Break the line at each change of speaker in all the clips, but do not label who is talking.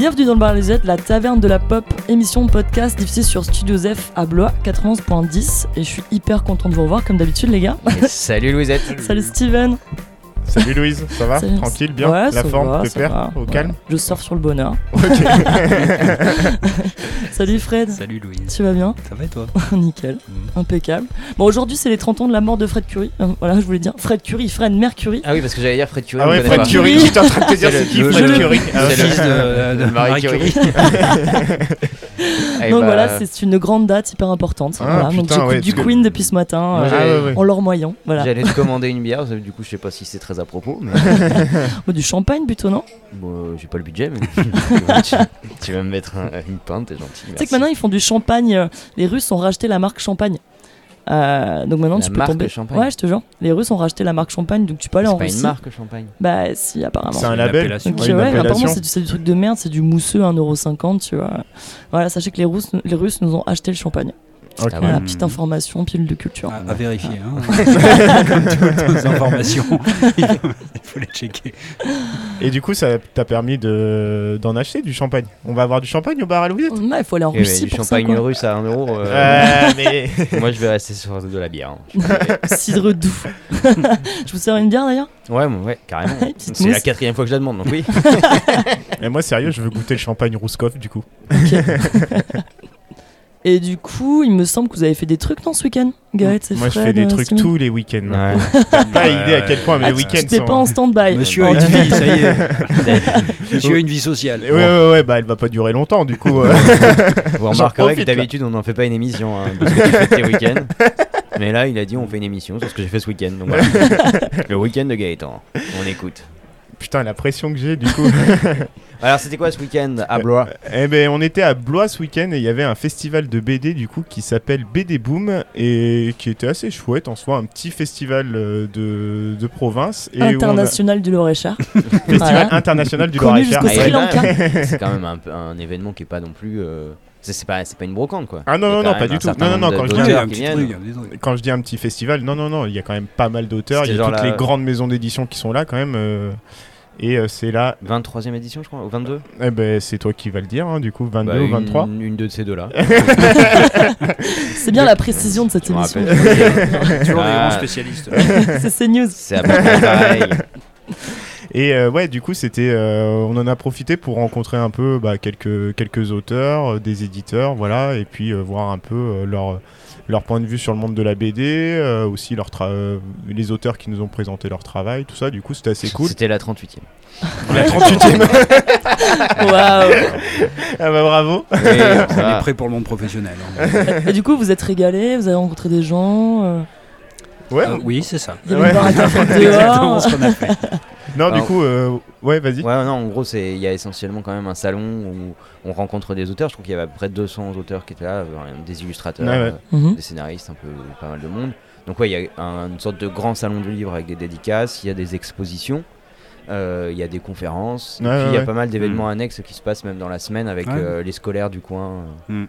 Bienvenue dans le Bar Lisette, la taverne de la pop, émission de podcast diffusée sur Studio F à Blois 91.10. Et je suis hyper content de vous revoir comme d'habitude, les gars.
Et salut Louisette.
Salut Steven.
Salut Louise, ça va
Salut.
Tranquille, bien
Ouais,
La
ça
forme,
va.
Au
Ouais.
calme
Je surfe sur le bonheur. Salut Fred.
Salut Louise.
Tu vas bien
Ça va et toi?
Nickel, impeccable. Bon, aujourd'hui, c'est les 30 ans de la mort de Fred Curie. Euh, voilà, je voulais dire Fred Curie, Fred Mercury.
Ah oui, parce que j'allais dire Fred Curie.
Ah ouais,
connaît
Fred. Curie, j'étais en train de te dire
C'est
qui Fred Curie
c'est
Ah,
le
fils de, de
Marie Curie. Eh
Donc
bah,
voilà, c'est une grande date hyper importante.
Ah,
voilà, donc
putain,
j'écoute
ouais,
du
que-
Queen depuis ce matin
Moi,
euh,
Ah ouais, ouais.
en leur moyen. Voilà.
J'allais te commander une bière, du coup je sais pas si c'est très à propos, mais
Oh, du champagne plutôt, non?
Bon, euh, j'ai pas le budget, mais tu, tu vas me mettre un- une pinte, t'es gentil.
Tu sais que maintenant ils font du champagne. Les Russes ont racheté la marque Champagne. Euh, donc maintenant
La
tu peux
marque
tomber.
Champagne
Ouais, je te jure. Les Russes ont racheté la marque Champagne, donc tu peux aller
C'est
en
pas
Russie.
une marque champagne.
Bah si, apparemment.
C'est un label.
Donc
Ouais,
apparemment c'est du, c'est du truc de merde, c'est du mousseux à 1,50€, tu vois. Voilà, sachez que les Russes, les Russes nous ont acheté le champagne.
Ok.
Ah.
Voilà,
Mm.
petite information, pile de culture.
À, à vérifier. Hein. Comme toutes nos informations, il faut, les checker.
Et du coup, ça t'a permis de- d'en acheter du champagne. On va avoir du champagne au bar à Louisette
Ouais, il faut aller en
Eh
Russie
du
ça,
champagne
quoi.
russe à 1 euro. euh,
Euh, mais...
Moi je vais rester sur de la bière. hein.
Cidre doux. je vous sers une bière d'ailleurs
Ouais, ouais, carrément. C'est la quatrième fois que je la demande, donc oui.
mais moi, sérieux, je veux goûter le champagne Rouskov du coup.
Et du coup, il me semble que vous avez fait des trucs dans ce week-end, c'est
Moi, je fais des
euh,
trucs tous les week-ends.
Ouais.
T'as pas idée à quel point mes
Ah, tu-
week-ends sont...
pas en stand-by.
Monsieur a une vie, ça y est. Monsieur a une vie sociale.
Ouais, ouais, ouais, bah elle va pas durer longtemps du coup. euh.
Vous remarquerez que d'habitude on n'en fait pas une émission hein, de ce que tu fais tes week-ends. Mais là il a dit on fait une émission sur ce que j'ai fait ce week-end. Donc voilà. Le week-end de Gaëtan. On écoute.
Putain, la pression que j'ai du coup.
Alors c'était quoi ce week-end à Blois?
Eh ben, on était à Blois ce week-end et il y avait un festival de BD du coup qui s'appelle BD Boom et qui était assez chouette en soi, un petit festival euh, de, de province et on a-
International du Loréchard.
festival
Voilà.
international du
Sri
ouais,
Lanka.
C'est quand même un, événement qui est pas non plus. euh, C'est pas, c'est pas une brocante quoi.
Ah non, non, non, pas du tout. Non, non, quand je dis un
petit truc. truc.
Quand je dis un petit festival, non, non, non, il y a quand même pas mal d'auteurs, il y a toutes
la-
les grandes maisons d'édition qui sont là quand même. euh, et euh, c'est là,
23ème édition je crois, ou 22
eh ben, c'est toi qui vas le dire, hein, du coup, 22
Bah,
ou
une-
23.
Une, de ces deux là.
C'est bien la précision de cette
Je me
émission.
rappelle.
Toujours des
Ah.
grands spécialistes.
C'est CNews.
C'est à peu près pareil.
Et euh, ouais, du coup, c'était, euh, on en a profité pour rencontrer un peu bah, quelques, quelques auteurs, euh, des éditeurs, voilà, et puis euh, voir un peu euh, leur, leur point de vue sur le monde de la BD, euh, aussi leur tra- euh, les auteurs qui nous ont présenté leur travail, tout ça, du coup, c'était assez cool.
C'était la 38ème.
La 38ème.
Waouh.
ah bah bravo.
On est prêt pour le monde professionnel. hein.
Et du coup, vous êtes régalés, vous avez rencontré des gens. euh,
Ouais.
Euh, oui, c'est ça.
Il y avait
Ouais.
une dehors.
ce qu'on a fait.
Non, du coup, euh, ouais, vas-y.
Ouais, non, en gros, c'est il y a essentiellement quand même un salon où on rencontre des auteurs. Je trouve qu'il y avait à peu près 200 auteurs qui étaient là, euh, des illustrateurs,
Ouais, ouais.
euh,
Mhm.
des scénaristes, un peu pas mal de monde. Donc ouais, il y a un- une sorte de grand salon du livre avec des dédicaces, il y a des expositions, euh, il y a des conférences, et puis il
ouais,
y a
ouais.
pas mal d'événements
Mm.
annexes qui se passent même dans la semaine avec
Ouais.
euh, les scolaires du coin. euh.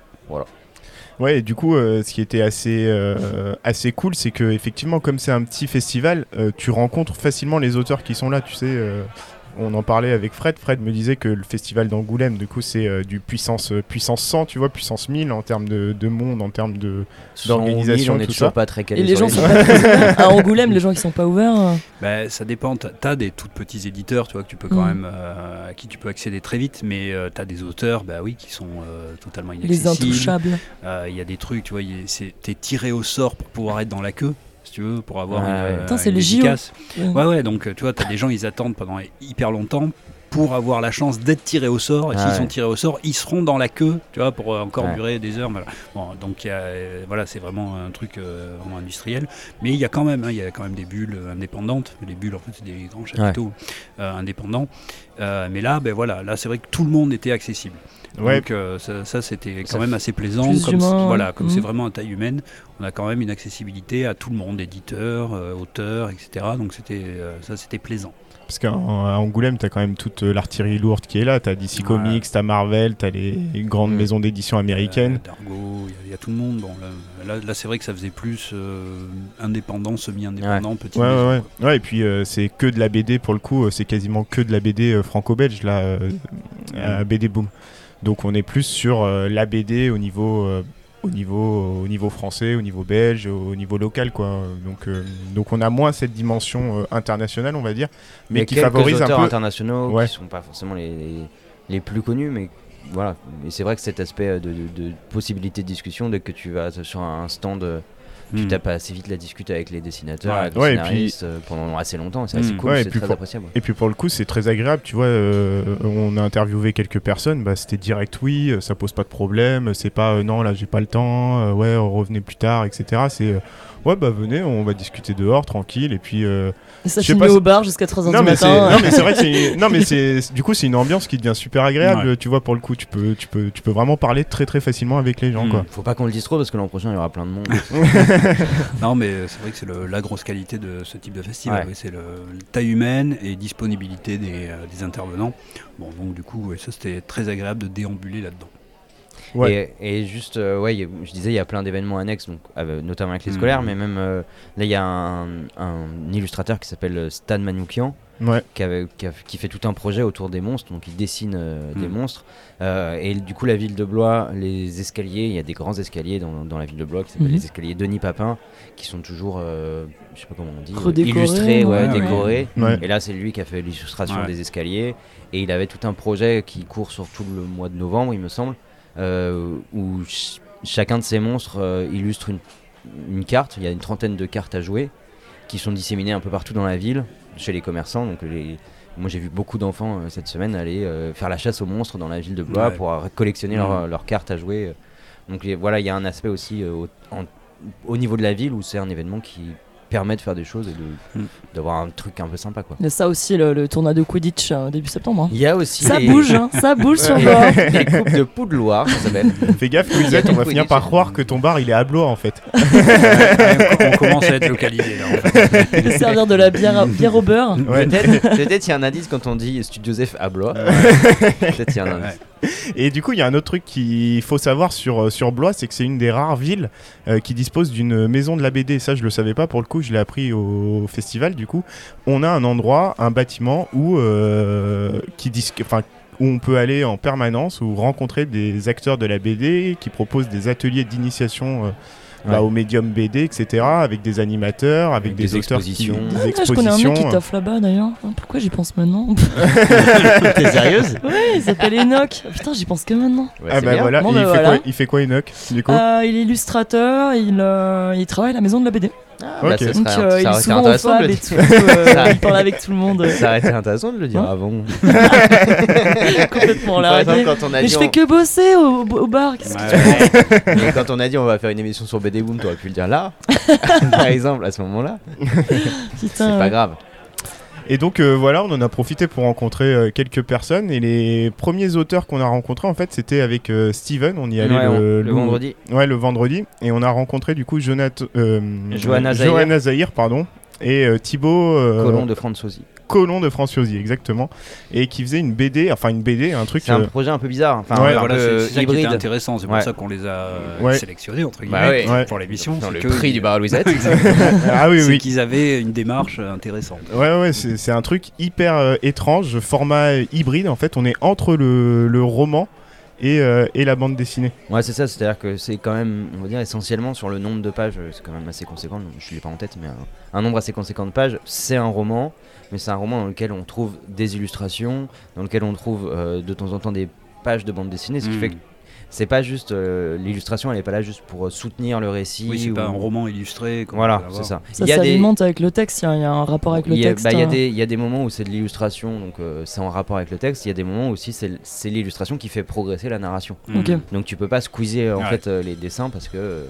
Ouais, et du coup, euh, ce qui était assez, euh, assez cool, c'est que effectivement, comme c'est un petit festival, euh, tu rencontres facilement les auteurs qui sont là. Tu sais, on en parlait avec Fred. Fred me disait que le festival d'Angoulême, du coup, c'est euh, du puissance, euh, puissance 100, tu vois, puissance 1000 en termes de, de monde, en termes de. D'organisation,
on est
tout
toujours
ça.
pas très calé
Et les gens
les
sont pas. À Angoulême, les gens qui sont pas ouverts. euh,
Bah, ça dépend. T'as as des tout petits éditeurs, tu vois, que tu peux quand
Mm.
même, euh, à qui tu peux accéder très vite, mais tu t'as des auteurs, bah oui, qui sont euh, totalement
les
inaccessibles.
intouchables.
Euh, Il y a des trucs, tu vois, c'est- t'es tiré au sort pour pouvoir être dans la queue, si tu veux, pour avoir
Ouais,
une,
ouais.
euh,
c'est JO.
dédicace.
Ouais.
Ouais, ouais, donc euh, tu vois, t'as des gens, ils attendent pendant hyper longtemps pour avoir la chance d'être tirés au sort. Et
Ah
s'ils
ouais.
sont tirés au sort, ils seront dans la queue, tu vois, pour euh, encore
Ouais.
durer des heures. Voilà, bon, donc il y a, euh, voilà, c'est vraiment un truc euh, vraiment industriel. Mais il y a quand même, hein, il y a quand même des bulles indépendantes. Les bulles, en fait, c'est des grands chapiteaux euh, indépendants. Euh, mais là, ben voilà, là, c'est vrai que tout le monde était accessible.
Ouais,
Donc euh, ça, ça, c'était
Ça
quand même assez plaisant. Comme, voilà, comme c'est vraiment à taille humaine, on a quand même une accessibilité à tout le monde, éditeurs, euh, auteurs, etc. Donc c'était euh, ça, c'était plaisant.
Parce qu'à Angoulême, tu as quand même toute toute l'artillerie lourde qui est là. T'as DC
Ouais.
Comics, t'as Marvel, t'as les grandes
Mm.
maisons d'édition américaines.
Euh, Dargo, il y a- tout le monde. Bon, là, c'est vrai que ça faisait plus euh, indépendant, semi-indépendant, petit.
Ouais, ouais, et puis euh, c'est que de la BD pour le coup, euh, c'est quasiment que de la BD euh, franco-belge, là, euh, à BD Boom. Donc on est plus sur euh, la BD au niveau, euh, au, niveau, au niveau français, au niveau belge, au niveau local, quoi. Donc, euh, donc on a moins cette dimension euh, internationale, on va dire, mais qui favorise un peu.
internationaux
Ouais.
qui sont pas forcément les, les, les plus connus, mais voilà. Et c'est vrai que cet aspect euh, de, de, de possibilité de discussion, dès que tu vas sur un stand, tu
Hmm.
tapes assez vite la discute avec les dessinateurs,
Ouais.
avec les
Ouais, puis-
euh, pendant assez longtemps. C'est assez
Hmm.
cool,
Ouais,
c'est très
pour-
appréciable.
Et puis pour le coup, c'est très agréable, tu vois. euh, on a interviewé quelques personnes, bah, c'était direct oui, euh, ça pose pas de problème. C'est pas euh, non, là j'ai pas le temps, ouais, revenez plus tard, etc. C'est ouais, bah venez, on va discuter dehors, tranquille. Et puis euh,
Et ça finit au bar jusqu'à 3h
non,
du
mais c'est
matin.
non, mais c'est vrai que c'est non, mais c'est du coup c'est une ambiance qui devient super agréable, tu vois. Pour le coup, tu peux tu peux tu peux vraiment parler très très facilement avec les gens,
Mm.
quoi.
Faut pas qu'on le dise trop parce que l'an prochain il y aura plein de monde.
Non, mais c'est vrai que c'est le- la grosse qualité de ce type de festival.
Ouais.
c'est le, le taille humaine et disponibilité des, euh, des intervenants. Bon, donc du coup, ouais, ça c'était très agréable de déambuler là-dedans.
Ouais.
Et, et juste, euh, ouais, il y a- je disais, il y a plein d'événements annexes, donc, avec- notamment avec les
Mhm.
scolaires, mais même euh, là, il y a un, un illustrateur qui s'appelle euh, Stan Manoukian,
Ouais.
qui, avait- qui a- qui fait tout un projet autour des monstres, donc il dessine euh, des
Mhm.
monstres. Euh, et du coup, la ville de Blois, les escaliers, il y a des grands escaliers dans, dans la ville de Blois qui s'appellent
Mhm.
les escaliers Denis Papin, qui sont toujours, euh, je sais pas comment on dit, euh, illustrés, ouais,
ouais, ouais.
décorés.
Ouais.
Et là, c'est lui qui a fait l'illustration
Ouais.
des escaliers. Et il avait tout un projet qui court sur tout le mois de novembre, il me semble, euh, où ch- chacun de ces monstres euh, illustre une, une carte. Il y a une trentaine de cartes à jouer qui sont disséminées un peu partout dans la ville, chez les commerçants. Donc les, moi, j'ai vu beaucoup d'enfants euh, cette semaine aller euh, faire la chasse aux monstres dans la ville de Blois
Ouais.
pour euh, collectionner leurs
Mhm.
cartes à jouer. Donc voilà, il y a un aspect aussi euh, au, en- au niveau de la ville où c'est un événement qui permet de faire des choses et de-
Mhm.
d'avoir un truc un peu sympa quoi.
Il y a ça aussi, le, le tournoi de Quidditch euh, début septembre. hein.
Il y a aussi
Ça
les,
bouge, hein, ça bouge sur Blois.
les coupes de Poudloire, ça s'appelle.
Fais gaffe, Louisette, on va finir par croire que ton bar il est à Blois en fait.
on commence à être localisé là. en fait.
De servir de la bière, à- bière au beurre.
Ouais.
Peut-être il y a un indice quand on dit Studio Joseph à Blois. Peut-être il y a un indice.
Et du coup, il y a un autre truc qu'il faut savoir sur, euh, sur Blois, c'est que c'est une des rares villes euh, qui dispose d'une maison de la BD. Ça, je le savais pas pour le coup, je l'ai appris au festival. Du coup, on a un endroit, un bâtiment où, euh, qui enfin, où on peut aller en permanence ou rencontrer des acteurs de la BD qui proposent des ateliers d'initiation. euh, bah,
Ouais.
au médium BD, etc., avec des animateurs, avec,
Avec
des,
des
auteurs
expositions.
qui,
Ah, je connais un mec qui taffe là-bas d'ailleurs. Ah, Pourquoi j'y pense maintenant
T'es sérieuse?
Ouais, il s'appelle Enoch. Putain, j'y pense que maintenant.
Ouais,
ah bah
bien.
voilà,
Bon, bah
il, fait quoi, il fait quoi Enoch du coup?
Euh, il est illustrateur, il, euh, il travaille à la maison de la BD.
Ah, bah,
Ok.
ça
Donc
serait-
euh, il
ça
est
aurait été
souvent au
intéressant de
Fab
le
et
dire.
tout. euh,
Ça-
il parle avec tout le monde.
Ça aurait été intéressant de le dire
Hein
avant.
Complètement
Par exemple, quand on a
Mais
dit
je
on-
fais que bosser au, au bar. qu'est-ce que-
Ouais, ouais.
Mais quand on a dit on va faire une émission sur BD Boom, t'aurais pu le dire là, par exemple, à ce moment-là. C'est pas grave.
Et donc euh, voilà, on en a profité pour rencontrer euh, quelques personnes. Et les premiers auteurs qu'on a rencontrés, en fait, c'était avec euh, Steven. On y allait
Ouais,
le,
le vendredi.
Ouais, le vendredi. Et on a rencontré du coup Jonathan,
Johanna Zahir.
Johanna Zahir, pardon. Et Thibaut
Colon de Franzosi.
Colon de Franciosi, exactement. Et qui faisait une BD, enfin une BD, un truc.
C'est un
euh,
projet un peu bizarre, enfin
Ouais,
voilà, c'est c'est ça qui
hybride.
intéressant. C'est pour
Ouais.
ça qu'on les a euh,
Ouais.
sélectionnés entre guillemets
Bah ouais.
Ouais.
pour l'émission.
Dans
c'est
le
que
prix du bar à Louisette.
ah oui,
c'est
oui.
qu'ils avaient une démarche euh, intéressante.
Ouais, ouais, c'est c'est un truc hyper euh, étrange, format hybride. En fait, on est entre le, le roman et, euh, et la bande dessinée.
Ouais, c'est ça, c'est-à-dire que c'est quand même, on va dire, essentiellement sur le nombre de pages, c'est quand même assez conséquent, je l'ai pas en tête, mais un, un nombre assez conséquent de pages, c'est un roman, mais c'est un roman dans lequel on trouve des illustrations, dans lequel on trouve euh, de temps en temps des pages de bande dessinée, ce qui
Mm.
fait que c'est pas juste, euh, l'illustration, elle est pas là juste pour euh, soutenir le récit.
Oui, c'est
ou-
pas un roman illustré.
Voilà, c'est ça.
Ça
des-
s'alimente avec le texte, il y, a- il y a un rapport avec le
il y a,
texte.
bah, il y a
hein.
des, il y a des moments où c'est de l'illustration, donc euh, c'est en rapport avec le texte. Il y a des moments où aussi c'est c'est l'illustration qui fait progresser la narration.
Ok.
Donc tu peux pas squeezer en
Ouais.
fait euh, les dessins parce que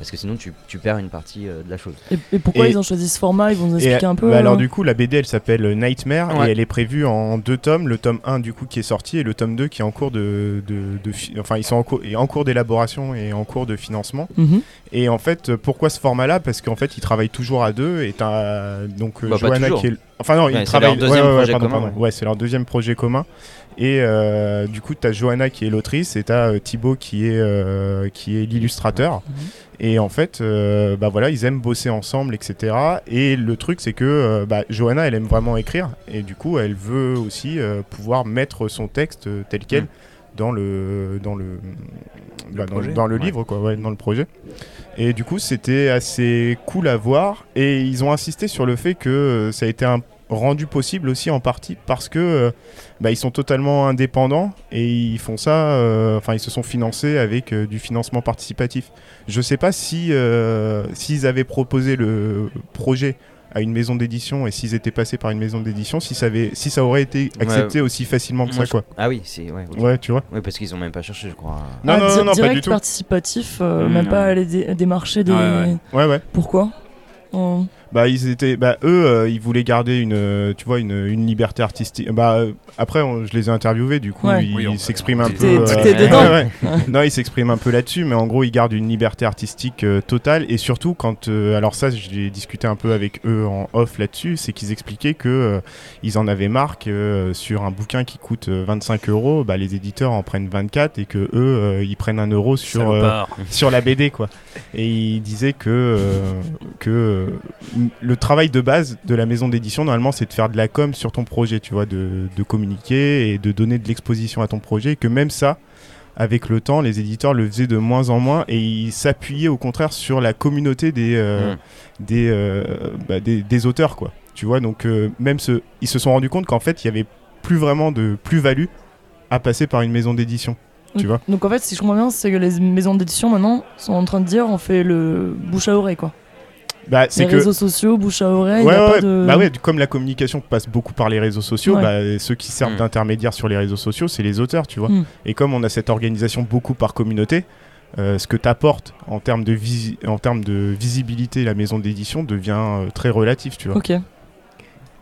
parce que sinon tu, tu perds une partie euh, de la chose.
Et, et pourquoi
Et-
ils ont choisi ce format? Ils vont nous
Et,
expliquer un peu.
bah, alors
euh,
du coup la BD elle s'appelle Nightmare
Ouais.
et elle est prévue en deux tomes, le tome 1 du coup qui est sorti et le tome 2 qui est en cours de, de, de fi- enfin ils sont en, cours- et en cours d'élaboration et en cours de financement.
mhm.
Et en fait euh, pourquoi ce format là Parce qu'en fait ils travaillent toujours à deux et t'as donc euh,
Bah,
Johanna qui est Enfin non,
Ouais,
ils travaillent.
leur deuxième
ouais, ouais,
projet
pardon,
commun,
pardon.
ouais.
Ouais, c'est leur deuxième projet commun. Et euh, du coup, tu as Johanna qui est l'autrice et tu as Thibaut qui est, euh, qui est l'illustrateur.
Mhm.
Et en fait, euh, bah voilà, ils aiment bosser ensemble, etc. Et le truc, c'est que euh, bah, Johanna, elle aime vraiment écrire. Et du coup, elle veut aussi euh, pouvoir mettre son texte euh, tel quel
Mm.
dans le, dans le, bah, dans, le
Ouais.
livre, quoi, ouais, dans le projet. Et du coup, c'était assez cool à voir. Et ils ont insisté sur le fait que euh, ça a été un- rendu possible aussi en partie parce que euh, bah, ils sont totalement indépendants et ils font ça. euh, Enfin, ils se sont financés avec euh, du financement participatif. Je sais pas si euh, s'ils avaient proposé le projet à une maison d'édition et s'ils étaient passés par une maison d'édition, si ça avait, si ça aurait été
Ouais.
accepté aussi facilement que
Moi,
ça,
je-
quoi.
Ah oui, c'est. Ouais, ok.
Ouais, tu vois.
Ouais, parce qu'ils ont même pas cherché, je crois.
Non,
Ah,
non, non, non, pas
direct
du tout.
participatif, euh,
Mmh,
même
non.
pas aller dé- démarcher des.
Ouais, ouais.
Ouais, ouais.
Pourquoi?
Bah ils étaient, bah eux, euh, ils voulaient garder une, euh, tu vois, une, une liberté artistique. Bah euh, après, on- je les ai interviewés, du coup,
Ouais.
ils
Oui,
s'expriment un peu.
T'es-
euh,
t'es dedans.
ouais, ouais. non, ils s'expriment un peu là-dessus, mais en gros, ils gardent une liberté artistique euh, totale. Et surtout, quand, euh, alors ça, j'ai discuté un peu avec eux en off là-dessus, c'est qu'ils expliquaient que euh, ils en avaient marre que euh, sur un bouquin qui coûte euh, 25 euros, bah, les éditeurs en prennent 24 et que eux, euh, ils prennent un euro sur. euh, sur la BD quoi. Et il disait que euh, que euh, le travail de base de la maison d'édition normalement c'est de faire de la com sur ton projet, tu vois, de, de communiquer et de donner de l'exposition à ton projet, et que même ça avec le temps, les éditeurs le faisaient de moins en moins et ils s'appuyaient au contraire sur la communauté des, euh,
Mm.
des, euh, bah, des, des auteurs, quoi. Tu vois, donc euh, même ce, ils se sont rendus compte qu'en fait, il y avait plus vraiment de plus-value à passer par une maison d'édition. Tu vois
Donc en fait, si je comprends bien, c'est que les maisons d'édition maintenant sont en train de dire on fait le bouche à oreille quoi.
Bah,
Les
c'est que
réseaux sociaux, bouche à oreille,
Ouais,
y a
ouais,
pas de.
bah ouais, comme la communication passe beaucoup par les réseaux sociaux,
Ouais.
bah, ceux qui servent
Mm.
d'intermédiaires sur les réseaux sociaux, c'est les auteurs, tu vois.
Mm.
Et comme on a cette organisation beaucoup par communauté, euh, ce que t'apportes en termes de visi- en termes de visibilité, la maison d'édition devient euh, très relatif, tu vois.
Ok.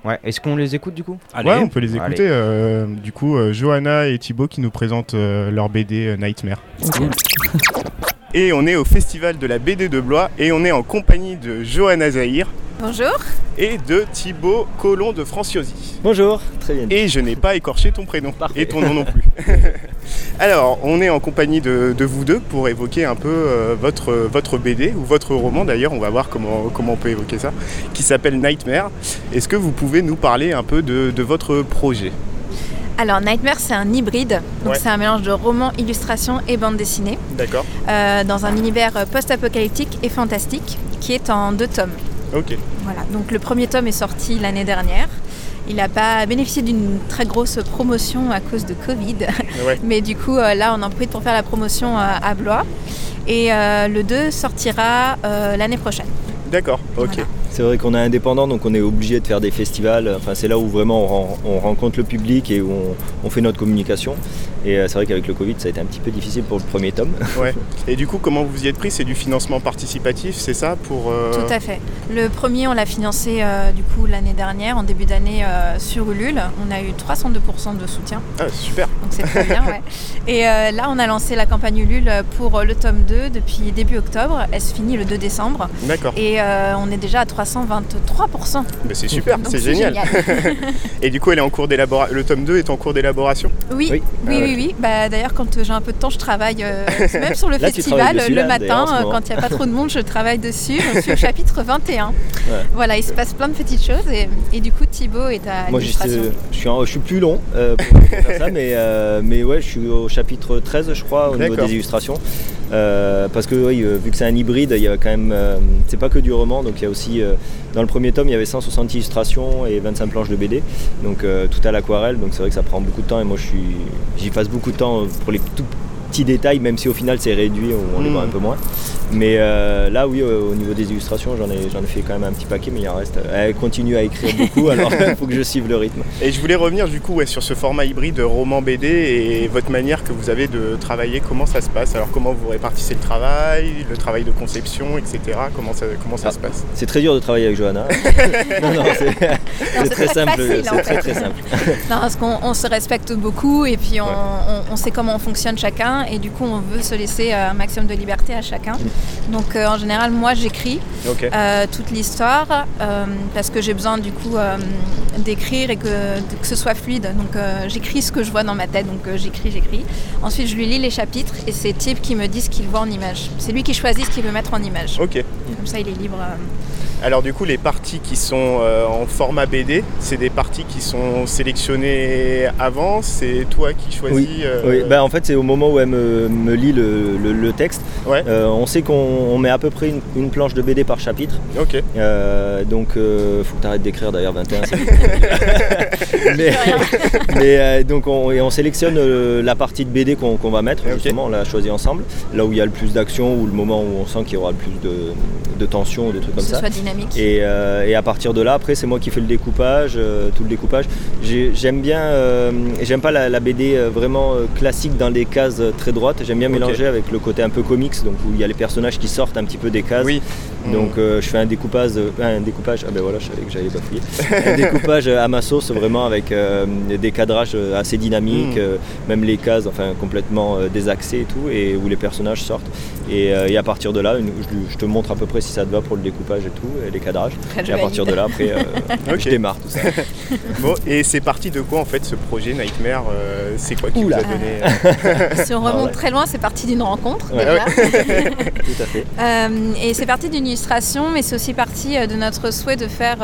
Ouais, est-ce qu'on les écoute du coup?
Allez.
Ouais, on peut les écouter. euh, du coup, euh, Johanna et Thibaut qui nous présentent euh, leur BD euh, Nightmare.
ok.
Et on est au festival de la BD de Blois et on est en compagnie de Johanna Zahir
Bonjour.
et de Thibaut Colomb de Franciosi.
Bonjour, très bien.
Et je n'ai pas écorché ton prénom
Parfait.
et ton nom non plus. Alors, on est en compagnie de, de vous deux pour évoquer un peu euh, votre, votre BD ou votre roman d'ailleurs, on va voir comment, comment on peut évoquer ça, qui s'appelle Nightmare. Est-ce que vous pouvez nous parler un peu de, de votre projet?
Alors Nightmare, c'est un hybride. Donc
Ouais.
c'est un mélange de roman, illustration et bande dessinée
D'accord
euh, dans un univers euh, post-apocalyptique et fantastique qui est en deux tomes.
Ok.
Voilà. Donc le premier tome est sorti l'année dernière. Il n'a pas bénéficié d'une très grosse promotion à cause de Covid.
Ouais.
Mais du coup, euh, là, on en profite pour faire la promotion à Blois. Et euh, le 2 sortira euh, l'année prochaine.
D'accord, ok.
Voilà.
C'est vrai qu'on est indépendant, donc on est obligé de faire des festivals. Enfin, c'est là où vraiment on, ren- on rencontre le public et où on, on fait notre communication. Et euh, c'est vrai qu'avec le Covid, ça a été un petit peu difficile pour le premier tome.
Ouais. Et du coup, comment vous y êtes pris? C'est du financement participatif, c'est ça pour euh,
Tout à fait. Le premier, on l'a financé euh, du coup l'année dernière, en début d'année euh, sur Ulule. On a eu 302% de soutien,
Ah, super.
donc c'est très bien. ouais. Et euh, là, on a lancé la campagne Ulule pour le tome 2 depuis début octobre. Elle se finit le 2 décembre.
D'accord.
Et euh, on est déjà à 323%.
Mais c'est super, c'est génial. Et du coup, elle est en cours d'élaboration. Le tome 2 est en cours d'élaboration?
Oui, oui,
Oui.
oui, Oui,
ouais.
Bah, D'ailleurs, quand euh, j'ai un peu de temps, je travaille euh, même sur le
Là,
festival
dessus,
le
là,
matin. euh, quand il n'y a pas trop de monde, je travaille dessus. Je suis au chapitre 21. Voilà, il se passe plein de petites choses. Et, et du coup, Thibaut est à
Moi, je suis, je, suis plus long euh, pour faire ça, mais, euh, mais ouais, je suis au chapitre 13, je crois, au niveau des illustrations. Euh, parce que euh, vu que c'est un hybride, il y a quand même. euh, c'est pas que du roman, donc il y a aussi. dans le premier tome, il y avait 160 illustrations et 25 planches de BD, donc tout à l'aquarelle, donc c'est vrai que ça prend beaucoup de temps et moi j'y passe beaucoup de temps pour les tout petits détails, même si au final c'est réduit, on, on les voit un peu moins. Mais euh, là, oui, euh, au niveau des illustrations, j'en ai, j'en ai fait quand même un petit paquet, mais il en reste. Elle continue à écrire beaucoup, alors il faut que je suive le rythme.
Et je voulais revenir du coup ouais, sur ce format hybride roman BD et votre manière que vous avez de travailler, comment ça se passe? Alors comment vous répartissez le travail, le travail de conception, etc. Comment ça, comment ça
Ah.
se passe?
C'est très dur de travailler avec Johanna. non, non, c'est, très simple.
facile, en
c'est très très simple.
Non, parce qu'on on se respecte beaucoup et puis on,
Ouais.
on- on sait comment on fonctionne chacun. Chacun et du coup on veut se laisser un maximum de liberté à chacun. Donc en général moi j'écris toute l'histoire parce que j'ai besoin du coup d'écrire et que, que, ce soit fluide. Donc j'écris ce que je vois dans ma tête, donc j'écris, j'écris. Ensuite je lui lis les chapitres et c'est Type qui me dit ce qu'il voit en image. C'est lui qui choisit ce qu'il veut mettre en image.
Ok.
Comme ça il est libre.
Alors du coup, les parties qui sont euh, en format BD, c'est des parties qui sont sélectionnées avant? C'est toi qui choisis.
Oui. Euh, ben, en fait, c'est au moment où elle me, lit le, texte. Euh, on sait qu'on met à peu près une, planche de BD par chapitre.
Ok.
donc, faut que tu arrêtes d'écrire d'ailleurs 21. mais, donc on, sélectionne la partie de BD qu'on va mettre. Justement, on l'a choisi ensemble. Là où il y a le plus d'action ou le moment où on sent qu'il y aura le plus de, de tension ou des trucs comme ça.
Euh,
et, à partir de là, après, c'est moi qui fais le découpage, euh, tout le découpage. J'aime bien, euh, j'aime pas la, BD vraiment classique dans les cases très droites. J'aime bien mélanger avec le côté un peu comics, donc où il y a les personnages qui sortent un petit peu des cases.
Oui.
Donc je fais un découpage, un découpage. Ah ben voilà, je savais que j'allais bafouiller. un découpage à ma sauce, vraiment avec des cadrages assez dynamiques, mm. même les cases, enfin complètement désaxées et tout, et où les personnages sortent. Et, à partir de là, je, je, te montre à peu près si ça te va pour le découpage et tout les cadrages. et à partir de là, après, euh, je démarre tout ça.
bon, et c'est parti de quoi en fait ce projet Nightmare euh, C'est quoi qui vous a donné euh,
remonte très loin, c'est parti d'une rencontre déjà.
tout à fait.
et c'est parti d'une illustration, mais c'est aussi parti de notre souhait de faire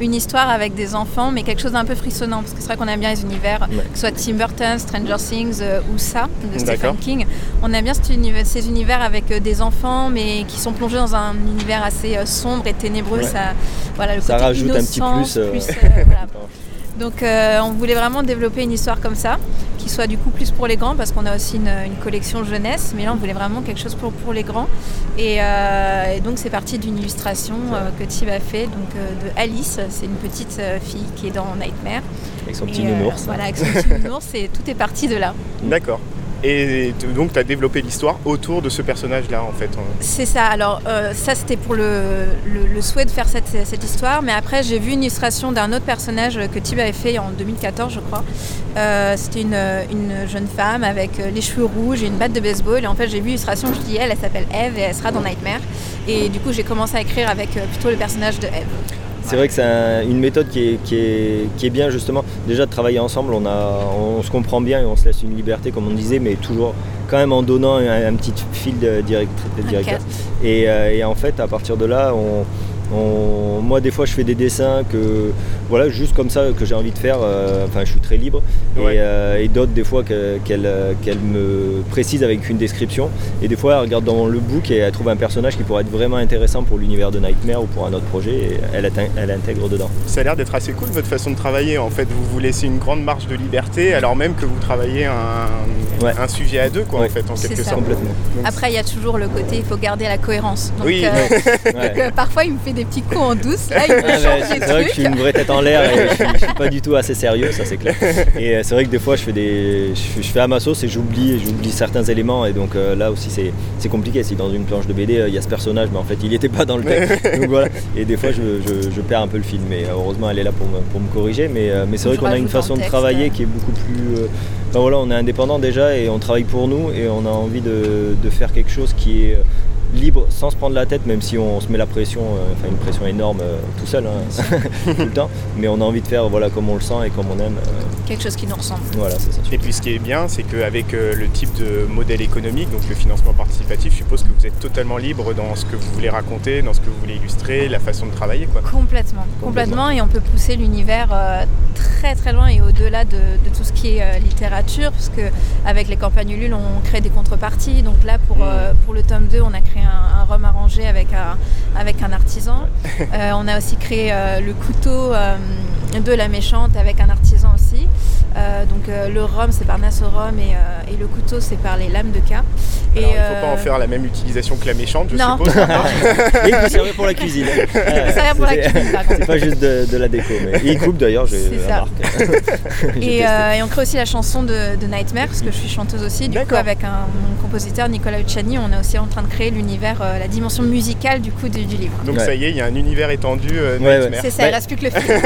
une histoire avec des enfants, mais quelque chose d'un peu frissonnant, parce que c'est vrai qu'on aime bien les univers, que ce soit Tim Burton, Stranger Things ou ça, de Stephen King. On aime bien ces univers avec des enfants, mais qui sont plongés dans un univers assez sombre et ténébreux, ça, voilà, le
ça
côté
rajoute un petit plus. Euh,
euh, Donc euh, on voulait vraiment développer une histoire comme ça, qui soit du coup plus pour les grands, parce qu'on a aussi une, collection jeunesse, mais là on voulait vraiment quelque chose pour, pour les grands. Et, donc c'est parti d'une illustration que Tib a fait donc, de Alice, c'est une petite fille qui est dans Nightmare.
Avec son petit nounours.
voilà, avec son petit nounours, et tout est parti de là.
D'accord. Et donc, tu as développé l'histoire autour de ce personnage-là, en fait.
C'est ça. Alors, euh, ça, c'était pour le, souhait de faire cette, histoire. Mais après, j'ai vu une illustration d'un autre personnage que Tib avait fait en 2014, je crois. Euh, c'était une, jeune femme avec euh, les cheveux rouges et une batte de baseball. Et en fait, j'ai vu l'illustration, je dis, elle, elle s'appelle Eve et elle sera dans Nightmare. Et du coup, j'ai commencé à écrire avec plutôt le personnage de Eve.
C'est vrai que c'est une méthode qui est, qui, est, bien justement. Déjà de travailler ensemble, on, a, on se comprend bien et on se laisse une liberté comme on disait, mais toujours quand même en donnant un, petit fil de directeur. Et, euh, et, en fait, à partir de là, on, moi, des fois, je fais des dessins que, voilà, juste comme ça, que j'ai envie de faire. Euh, enfin, je suis très libre. Euh, et, d'autres, des fois, qu'elle me précise avec une description. Et des fois, elle regarde dans le book et elle trouve un personnage qui pourrait être vraiment intéressant pour l'univers de Nightmare ou pour un autre projet. Et elle, elle intègre dedans.
Ça a l'air d'être assez cool votre façon de travailler. En fait, vous vous laissez une grande marge de liberté, alors même que vous travaillez un, un sujet à deux, quoi, en fait, en quelque sorte.
Après, il y a toujours le côté, il faut garder la cohérence. Donc, oui. Euh, parfois, il me fait des petits coups en douce. Là, il me ah
C'est vrai que je suis une vraie tête en l'air et je, suis pas du tout assez sérieux, ça c'est clair. Et euh, c'est vrai que des fois, je fais, des, je, fais à ma sauce et j'oublie, j'oublie certains éléments. Et donc euh, là aussi, c'est compliqué. Si dans une planche de BD, euh, il y a ce personnage, mais en fait, il n'était pas dans le texte. donc voilà. Et des fois, je, perds un peu le film. Mais heureusement, elle est là pour me, pour me corriger. Mais, mais c'est vrai qu'on a une façon de travailler qui est beaucoup plus. Ben voilà, on est indépendant déjà et on travaille pour nous et on a envie de, de faire quelque chose qui est libre sans se prendre la tête, même si on se met la pression, euh, enfin une pression énorme euh, tout seul, hein, tout le temps. Mais on a envie de faire voilà, comme on le sent et comme on aime. Euh.
Quelque chose qui nous ressemble.
Voilà, c'est ça.
Et puis ce qui est bien, c'est qu'avec le type de modèle économique, donc le financement participatif, je suppose que vous êtes totalement libre dans ce que vous voulez raconter, dans ce que vous voulez illustrer, la façon de travailler. Quoi.
Complètement, complètement, et on peut pousser l'univers très très loin et au-delà de, tout ce qui est littérature, parce qu'avec les campagnes Ulule, on crée des contreparties. Donc là, pour, mm. pour le tome 2, on a créé un, rhum arrangé avec un, avec un artisan. Euh, on a aussi créé euh, le couteau euh, de la méchante avec un artisan aussi. donc le rhum c'est par Nasso Rhum et, et, le couteau c'est par les lames de K.
Et il ne faut pas en faire la même utilisation que la méchante, je
non.
suppose.
et il peut servir pour la cuisine.
Ça pour la cuisine,
C'est pas juste de, la déco. Mais... il coupe d'ailleurs, j'ai
et, et, on crée aussi la chanson de, de, Nightmare, parce que je suis chanteuse aussi. Du coup, avec un, mon compositeur Nicolas Ucciani, on est aussi en train de créer l'univers, euh, la dimension musicale du coup du, livre.
Donc ça y est, il y a un univers étendu. Euh,
c'est ça, il reste plus que le film.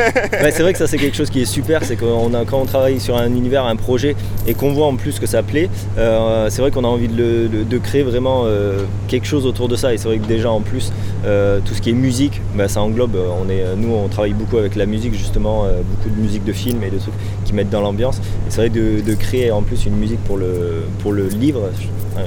c'est vrai que ça c'est quelque chose qui est super, c'est qu'on a quand on travaille sur un univers, un projet, et qu'on voit en plus que ça plaît, c'est vrai qu'on a envie de, créer vraiment quelque chose autour de ça. Et c'est vrai que déjà en plus, tout ce qui est musique, bah, ça englobe. On est, nous, on travaille beaucoup avec la musique justement, beaucoup de musique de film et de trucs qui mettent dans l'ambiance. Et c'est vrai de, de, créer en plus une musique pour le, pour le livre,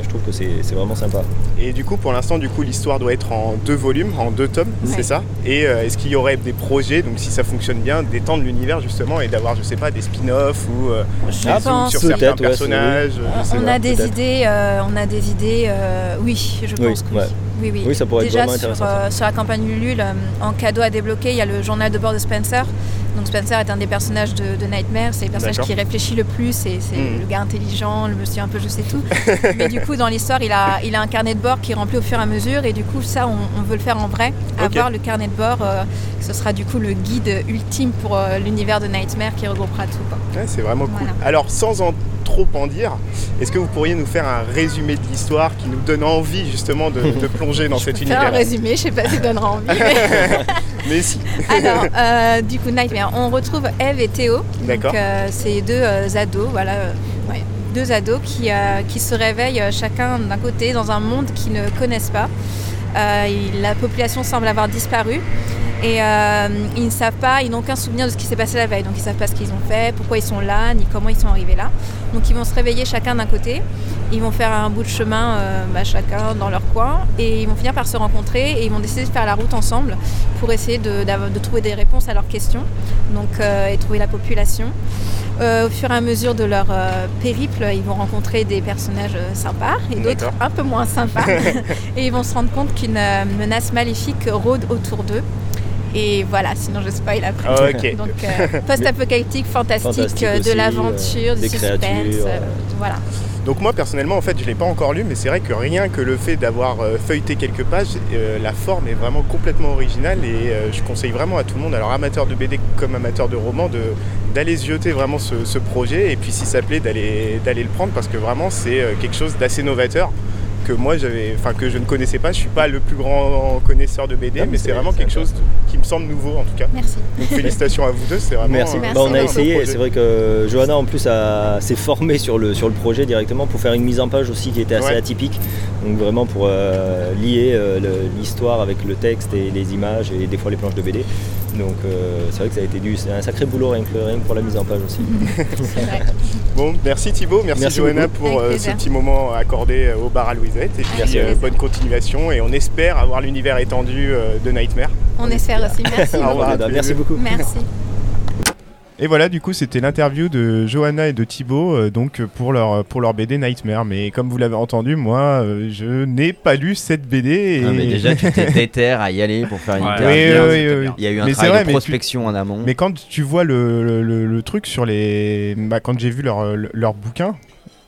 je trouve que c'est vraiment sympa.
Et du coup, pour l'instant, du coup, l'histoire doit être en deux volumes, en deux tomes, c'est ça. Et euh, est-ce qu'il y aurait des projets, donc si ça fonctionne bien, d'étendre l'univers justement et d'avoir, je sais pas, des spin-offs ou euh, sur certains personnages
on, a des idées, euh, on a des idées, oui, je pense que oui. Oui,
ça pourrait
Déjà
être
sur, sur, la campagne Ulule, en cadeau à débloquer, il y a le journal de bord de Spencer. Donc Spencer est un des personnages de, Nightmare, c'est le personnage qui réfléchit le plus, c'est hmm. le gars intelligent, le monsieur un peu je sais tout. Mais du coup dans l'histoire il a, il a un carnet de bord qui est rempli au fur et à mesure et du coup ça on, veut le faire en vrai, avoir le carnet de bord, euh, ce sera du coup le guide ultime pour euh, l'univers de Nightmare qui regroupera tout.
c'est vraiment cool. Alors sans en trop en dire, est-ce que vous pourriez nous faire un résumé de l'histoire qui nous donne envie justement de, plonger dans cet univers
Faire un résumé, je sais pas si ça donnera envie.
Mais, si.
Alors, euh, du coup, Nightmare, on retrouve Eve et Théo.
D'accord.
C'est deux ados, voilà. Deux ados qui, qui se réveillent chacun d'un côté dans un monde qu'ils ne connaissent pas. la population semble avoir disparu. Et euh, ils ne savent pas, ils n'ont aucun souvenir de ce qui s'est passé la veille. Donc ils ne savent pas ce qu'ils ont fait, pourquoi ils sont là, ni comment ils sont arrivés là. Donc ils vont se réveiller chacun d'un côté. Ils vont faire un bout de chemin euh, bah, chacun dans leur coin. Et ils vont finir par se rencontrer et ils vont décider de faire la route ensemble pour essayer de, trouver des réponses à leurs questions donc, euh, et trouver la population. au fur et à mesure de leur périple, ils vont rencontrer des personnages sympas et d'autres un peu moins sympas. et ils vont se rendre compte qu'une menace maléfique rôde autour d'eux. Et voilà, sinon je spoil après.
Ah,
Donc euh, post-apocalyptique, fantastique, euh, de l'aventure, du suspense. Euh, voilà.
Donc moi personnellement en fait je ne l'ai pas encore lu mais c'est vrai que rien que le fait d'avoir feuilleté quelques pages, la forme est vraiment complètement originale et je conseille vraiment à tout le monde, alors amateur de BD comme amateur de roman, d'aller jeter vraiment ce, ce, projet et puis si ça plaît d'aller le prendre parce que vraiment c'est quelque chose d'assez novateur que moi j'avais, enfin que je ne connaissais pas. Je suis pas le plus grand connaisseur de BD, mais, c'est vraiment quelque chose qui me semble nouveau en tout cas.
Merci.
Donc félicitations à vous deux, c'est vraiment.
Merci. Bah, on a essayé. C'est vrai que Johanna en plus s'est formée sur le sur le projet directement pour faire une mise en page aussi qui était assez atypique. Donc vraiment pour euh, lier euh, l'histoire avec le texte et les images et des fois les planches de BD. Donc euh, c'est vrai que ça a été du, c'est un sacré boulot rien que, pour la mise en page aussi.
bon, merci Thibaut, merci, Johanna pour euh, ce petit moment accordé euh, au bar à Louisette et puis bonne continuation et on espère avoir l'univers étendu de Nightmare.
On, espère, aussi, merci.
merci beaucoup.
Merci.
Et voilà, du coup, c'était l'interview de Johanna et de Thibaut euh, donc pour leur, pour leur BD Nightmare. Mais comme vous l'avez entendu, moi, euh, je n'ai pas lu cette BD.
mais déjà, tu t'es déter à y aller pour faire une
interview.
Il y a eu un travail de prospection en amont.
Mais quand tu vois le, le, truc sur les. Bah, quand j'ai vu leur, leur bouquin,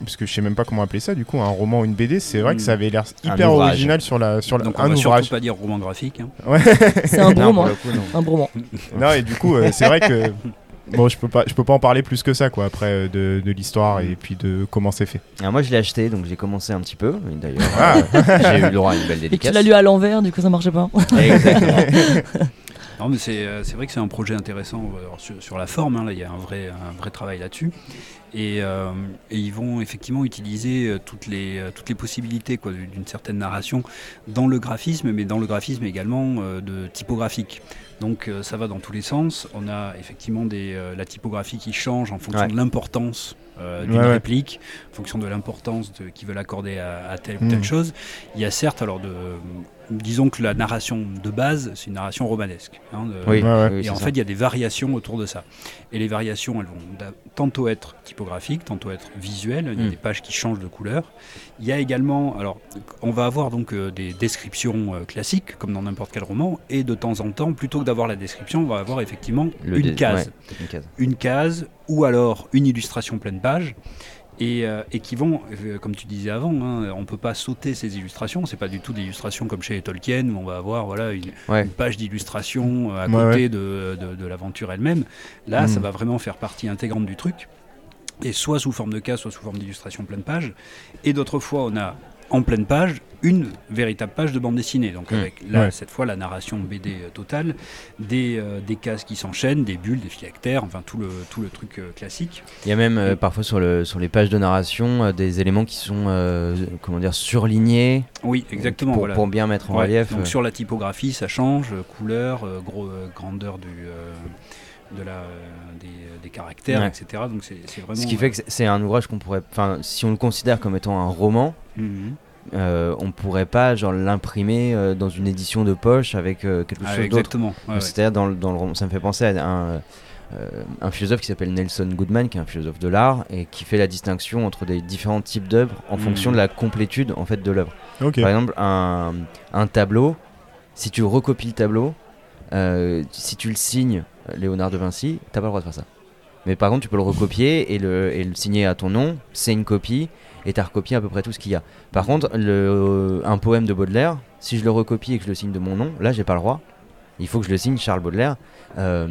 parce que je sais même pas comment appeler ça du coup un roman ou une BD c'est vrai que ça avait l'air hyper original sur la sur
Donc on un va ouvrage pas dire roman graphique hein.
ouais. c'est un roman un roman
non et du coup euh, c'est vrai que bon, je peux pas, je peux pas en parler plus que ça, quoi, après euh, de, de l'histoire et puis de comment c'est fait.
Alors moi, je l'ai acheté, donc j'ai commencé un petit peu. D'ailleurs, ah. j'ai eu le droit à une belle dédicace.
Et tu l'as lu à l'envers, du coup, ça marchait pas.
Exactement.
Non, mais c'est, euh, c'est vrai que c'est un projet intéressant sur, sur, la forme. Hein, là, il y a un vrai, un vrai travail là-dessus. Et, euh, et, ils vont effectivement utiliser toutes les, toutes les possibilités quoi, d'une certaine narration dans le graphisme, mais dans le graphisme également de typographique. Donc euh, ça va dans tous les sens. On a effectivement des, euh, la typographie qui change en fonction de l'importance euh, d'une réplique, en fonction de l'importance qu'ils veulent accorder à, telle ou telle hmm. chose. Il y a certes, alors de, disons que la narration de base, c'est une narration romanesque.
Hein, et
en fait, il y a des variations autour de ça. Et les variations, elles vont tantôt être typographiques, tantôt être visuelles. Il y a hmm. des pages qui changent de couleur. Il y a également, alors, on va avoir donc euh, des descriptions euh, classiques, comme dans n'importe quel roman, et de temps en temps, plutôt que d'avoir la description, on va avoir effectivement une, case.
une case.
Une case, ou alors une illustration pleine page. Euh, et, qui vont, euh, comme tu disais avant, hein, on ne peut pas sauter ces illustrations. C'est pas du tout des illustrations comme chez Tolkien où on va avoir voilà une, page d'illustration euh, à côté de, l'aventure elle-même. Là, ça mm. va vraiment faire partie intégrante du truc. Et soit sous forme de cas, soit sous forme d'illustration pleine page. Et d'autres fois, on a en pleine page une véritable page de bande dessinée. Donc
Mm.
avec là,
Ouais.
cette fois la narration BD euh, totale, des, euh, des cases qui s'enchaînent, des bulles, des phylactères, enfin tout le, tout le truc euh, classique.
Il y a même euh, parfois sur, le, sur les pages de narration des éléments qui sont comment dire surlignés
Oui, exactement.
pour,
voilà.
pour bien mettre en
Ouais,
relief.
Donc sur la typographie, ça change, couleur, gros, grandeur du, de la, euh, des, des caractères,
Ouais.
etc. Donc c'est c'est vraiment.
Ce qui fait que c'est- c'est un ouvrage qu'on pourrait, enfin, si on le considère comme étant un roman,
euh, mhm.
euh, on pourrait pas genre l'imprimer euh, dans une édition de poche avec euh, quelque
Ah,
chose d'autre.
exactement. ouais, ouais.
C'est-à-dire dans, le- dans le roman, ça me fait penser à un, euh, un philosophe qui s'appelle Nelson Goodman, qui est un philosophe de l'art et qui fait la distinction entre des différents types d'œuvres en
Mhm.
fonction de la complétude en fait de l'œuvre. Par exemple, un, un tableau, si tu recopies le tableau, euh, si tu le signes euh, Léonard de Vinci, t'as pas le droit de faire ça. Mais par contre, tu peux le recopier et le, et le signer à ton nom, c'est une copie, et t'as recopié à peu près tout ce qu'il y a. Par contre, le, un poème de Baudelaire, si je le recopie et que je le signe de mon nom, là j'ai pas le droit. Il faut que je le signe Charles Baudelaire. Euh,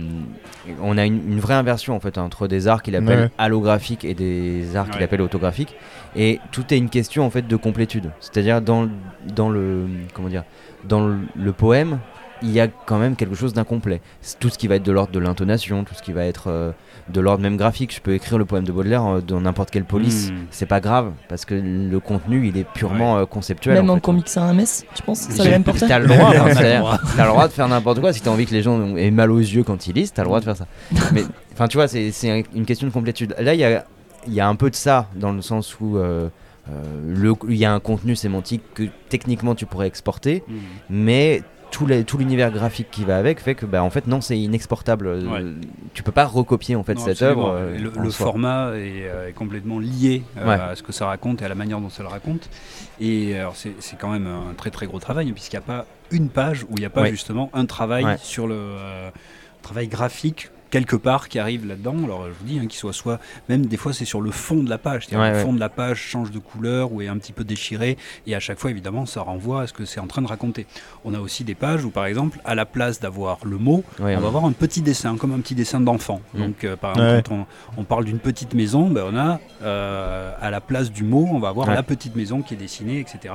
on a une, une vraie inversion en fait entre des arts qu'il appelle
Ouais.
allographiques et des arts qu'il
Ouais.
appelle autographiques. Et tout est une question en fait de complétude. C'est-à-dire dans, dans le comment dire dans le, le poème, il y a quand même quelque chose d'incomplet. Tout ce qui va être de l'ordre de l'intonation, tout ce qui va être euh, de l'ordre même graphique. Je peux écrire le poème de Baudelaire euh, dans n'importe quelle police.
Mm.
C'est pas grave parce que le contenu il est purement euh, conceptuel.
Même
en
en
fait.
comics à un mess, tu penses Ça même portée
T'as le droit, hein,
le
c'est-à-dire,
droit.
t'as le droit de faire n'importe quoi. Si t'as envie que les gens aient mal aux yeux quand ils lisent, t'as le droit de faire ça. Mais enfin, tu vois, c'est c'est une question de complétude. Là, il y a, il y a un peu de ça dans le sens où euh, euh, le- il y a un contenu sémantique que techniquement tu pourrais exporter,
Mhm.
mais tout, l'univers graphique qui va avec fait que, bah, en fait, non, c'est inexportable. Euh,
Ouais.
Tu peux pas recopier en fait
Non,
cette œuvre. euh,
le
soi.
format est, euh, est complètement lié euh,
Ouais.
à ce que ça raconte et à la manière dont ça le raconte. Et c'est quand même un très très gros travail hein, puisqu'il n'y a pas une page où il n'y a pas
Ouais.
justement un travail sur le euh, travail graphique quelque part qui arrive là-dedans. Alors je vous dis hein, qu'il soit soit même des fois c'est sur le fond de la page, c'est-à-dire
Ouais,
le
ouais.
fond de la page change de couleur ou est un petit peu déchiré et à chaque fois évidemment ça renvoie à ce que c'est en train de raconter. On a aussi des pages où par exemple à la place d'avoir le mot,
Ouais,
on va avoir un petit dessin, comme un petit dessin d'enfant.
Mm.
Donc, euh, par exemple,
Ouais.
quand on, on parle d'une petite maison, ben, on a euh, à la place du mot, on va avoir
Ouais.
la petite maison qui est dessinée, etc.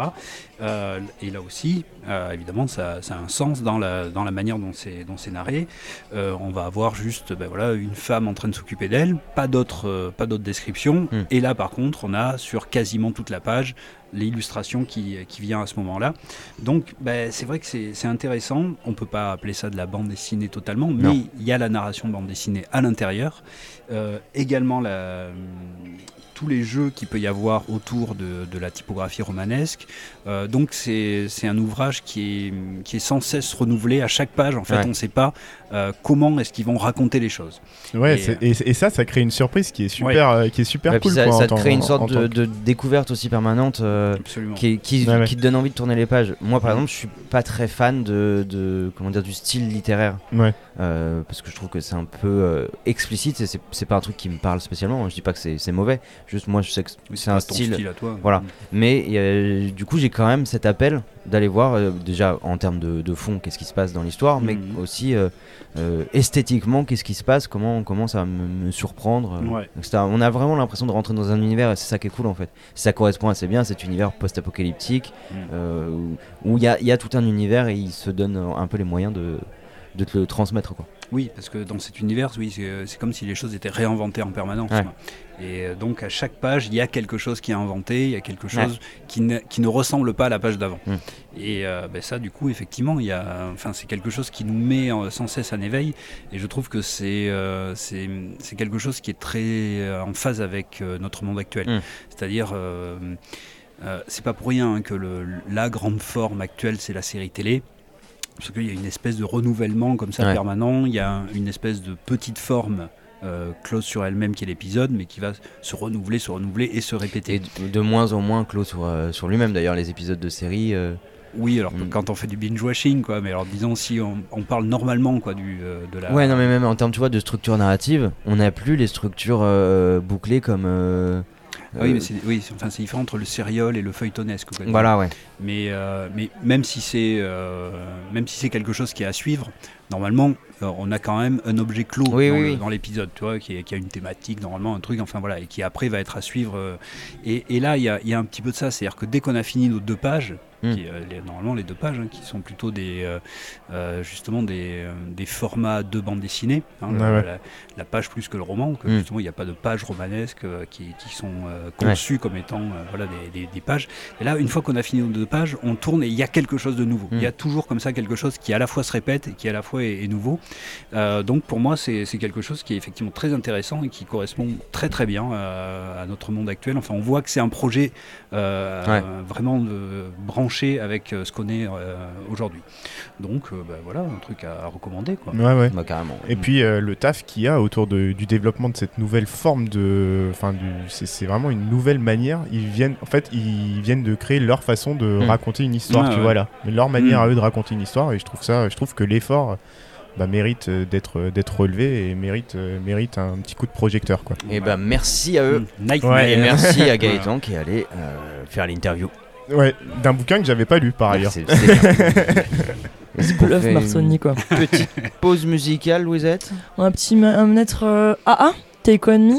Euh, et là aussi, euh, évidemment, ça, ça a un sens dans la, dans la manière dont c'est dont c'est narré. Euh, on va avoir juste, ben, voilà, une femme en train de s'occuper d'elle, pas d'autres, pas d'autres descriptions.
Mm.
Et là, par contre, on a sur quasiment toute la page l'illustration qui, qui vient à ce moment-là. Donc, ben, c'est vrai que c'est c'est intéressant. On peut pas appeler ça de la bande dessinée totalement, mais
Non.
il y a la narration de bande dessinée à l'intérieur. Euh, également, la, tous les jeux qu'il peut y avoir autour de, de la typographie romanesque. Euh, donc, c'est c'est un ouvrage qui est, qui est sans cesse renouvelé à chaque page. En fait,
Ouais.
on ne sait pas euh, comment est-ce qu'ils vont raconter les choses.
Ouais,
Et,
c'est- et, et ça, ça crée une surprise qui est super, euh, qui est super
Ouais, puis
cool.
ça,
quoi,
ça crée une sorte
tant
de,
que-
de découverte aussi permanente. Euh, qui, qui,
Ouais, ouais.
qui te donne envie de tourner les pages. Moi, par exemple, je suis pas très fan de, de comment dire du style littéraire
Ouais.
Euh, parce que je trouve que c'est un peu euh, explicite c'est c'est pas un truc qui me parle spécialement. Je dis pas que c'est c'est mauvais, juste moi je sais que
Oui,
c'est un style.
à toi.
Voilà. Mais euh, du coup, j'ai quand même cet appel d'aller voir euh, déjà en termes de, de fond qu'est-ce qui se passe dans l'histoire, mais
Mhm.
aussi esthétiquement qu'est-ce qui se passe, comment comment ça va me, me surprendre.
Ouais.
etc. On a vraiment l'impression de rentrer dans un univers et c'est ça qui est cool en fait. Ça correspond assez bien à cet univers post-apocalyptique
Mm.
où- il y a, il y a tout un univers et il se donne un peu les moyens de, de te le transmettre. Quoi.
Oui, parce que dans cet univers, oui, c'est euh, comme si les choses étaient réinventées en permanence.
Ouais.
Et euh, donc à chaque page, il y a quelque chose qui est inventé, il y a quelque chose qui, ne, qui ne ressemble pas à la page d'avant.
Mm.
Et euh, ben ça, du coup, effectivement, il y a, enfin, c'est quelque chose qui nous met sans cesse en éveil. Et je trouve que c'est euh, quelque chose qui est très en phase avec notre monde actuel.
Mm.
C'est-à-dire, euh, c'est pas pour rien hein, que le, la grande forme actuelle, c'est la série télé. Parce qu'il y a une espèce de renouvellement comme ça
Ouais.
permanent, il y a un- une espèce de petite forme euh, close sur elle-même qui est l'épisode, mais qui va se renouveler, se renouveler et se répéter.
Et de, de moins en moins clos sur, euh, sur lui-même d'ailleurs, les épisodes de série. euh,
Oui, alors
Mm.
quand on fait du binge-watching, quoi, mais alors disons si on, on parle normalement quoi, du, de la...
Ouais, non, mais même en termes tu vois, de structure narrative, on n'a plus les structures bouclées comme. Euh,
Ah oui,
euh,
mais c'est oui, c'est- enfin, c'est différent entre le sériol et le feuilletonesque.
Voilà, ouais.
Mais, euh, mais même si c'est euh, même si c'est quelque chose qui est à suivre, normalement, euh, on a quand même un objet clos
Oui,
dans,
oui,
le-
oui.
dans l'épisode, tu vois, qui, a une thématique, normalement, un truc, enfin voilà, et qui après va être à suivre. euh, et, et là, il y a, il y a un petit peu de ça, c'est-à-dire que dès qu'on a fini nos deux pages,
Mm.
qui, euh, les- normalement les deux pages, hein, qui sont plutôt des, euh, justement des, des formats de bande dessinée, hein,
Ouais.
La, la page plus que le roman, que
Mm.
justement il n'y a pas de pages romanesques euh, qui, qui sont euh, conçues comme étant euh, voilà, des, des- des pages. Et là, une fois qu'on a fini nos deux pages, on tourne et il y a quelque chose de nouveau. Il y a toujours comme ça quelque chose qui à la fois se répète et qui à la fois est, est nouveau. Euh, donc pour moi, c'est c'est quelque chose qui est effectivement très intéressant et qui correspond très très bien euh, à notre monde actuel. Enfin, on voit que c'est un projet euh,
Ouais.
vraiment de- branché avec euh, ce qu'on est euh, aujourd'hui. Donc euh, bah, voilà, un truc à, à recommander. Quoi.
Ouais, ouais.
Bah, carrément.
Et puis euh, le taf qu'il y a autour de- du développement de cette nouvelle forme de, enfin, c'est c'est vraiment une nouvelle manière. Ils viennent, en fait, ils viennent de créer leur façon de
Mm.
raconter une histoire.
Ouais,
tu
ouais.
vois là, leur manière
Mm.
à eux de raconter une histoire. Et je trouve ça, je trouve que l'effort bah, mérite euh, d'être euh, d'être relevé et mérite euh, mérite un petit coup de projecteur quoi.
Et ben merci à eux.
Mm.
Ouais,
Et merci à Gaëtan qui est allé euh, faire l'interview.
Ouais, d'un bouquin que j'avais pas lu par ailleurs.
C'est
Marsoni, quoi.
Petite pause musicale, Louisette?
Un petit ma- un être euh, AA, Take On Me,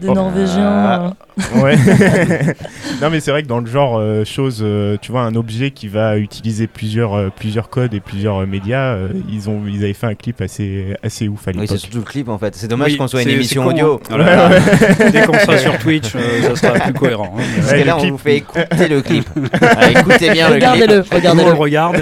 des
Oh.
Norvégiens.
Ah.
euh,
Ouais. non mais c'est vrai que dans le genre euh, chose, euh, tu vois, un objet qui va utiliser plusieurs euh, plusieurs codes et plusieurs euh, médias, euh, ils ont ils avaient fait un clip assez assez ouf à
Oui,
l'époque.
c'est surtout le clip en fait. C'est dommage
Oui,
qu'on soit une émission
con,
audio.
hein. Voilà. Dès qu'on sera sur Twitch, euh, ça sera plus cohérent. hein.
Parce
Ouais,
que là, on
clip.
vous fait écouter le clip. Ah, écoutez bien le clip.
Regardez-le, regardez-le.
regarde.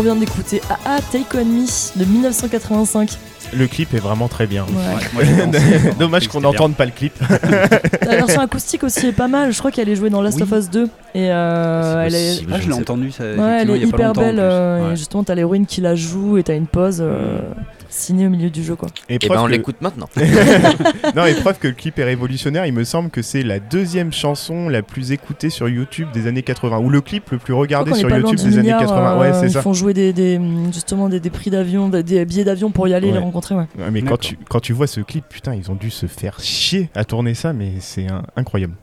On vient d'écouter AA Take On Me de 1985.
Le clip est vraiment très bien.
Ouais.
Ouais, moi,
Dommage qu'on n'entende pas le clip.
La version acoustique aussi est pas mal. Je crois qu'elle est jouée dans Last
Oui.
of Us 2 et euh, elle est,
bien. Ah, je l'ai
ne sais
entendu ça.
ouais, elle est hyper belle. euh, justement, t'as l'héroïne qui la joue et t'as une pause euh, signée au milieu du jeu, quoi.
Et
Et
preuve
ben on
que-
l'écoute maintenant.
non, et preuve que le clip est révolutionnaire, il me semble que c'est la deuxième chanson la plus écoutée sur YouTube des années 80, ou le clip le plus regardé sur YouTube des années
milliard,
80. Ouais,
euh,
c'est
ils
ça.
font jouer des, des- justement des, des prix d'avion, des, des billets d'avion pour y aller
Ouais.
les rencontrer. Ouais.
Ouais, mais quand tu, quand tu vois ce clip, putain, ils ont dû se faire chier à tourner ça, mais c'est un- incroyable.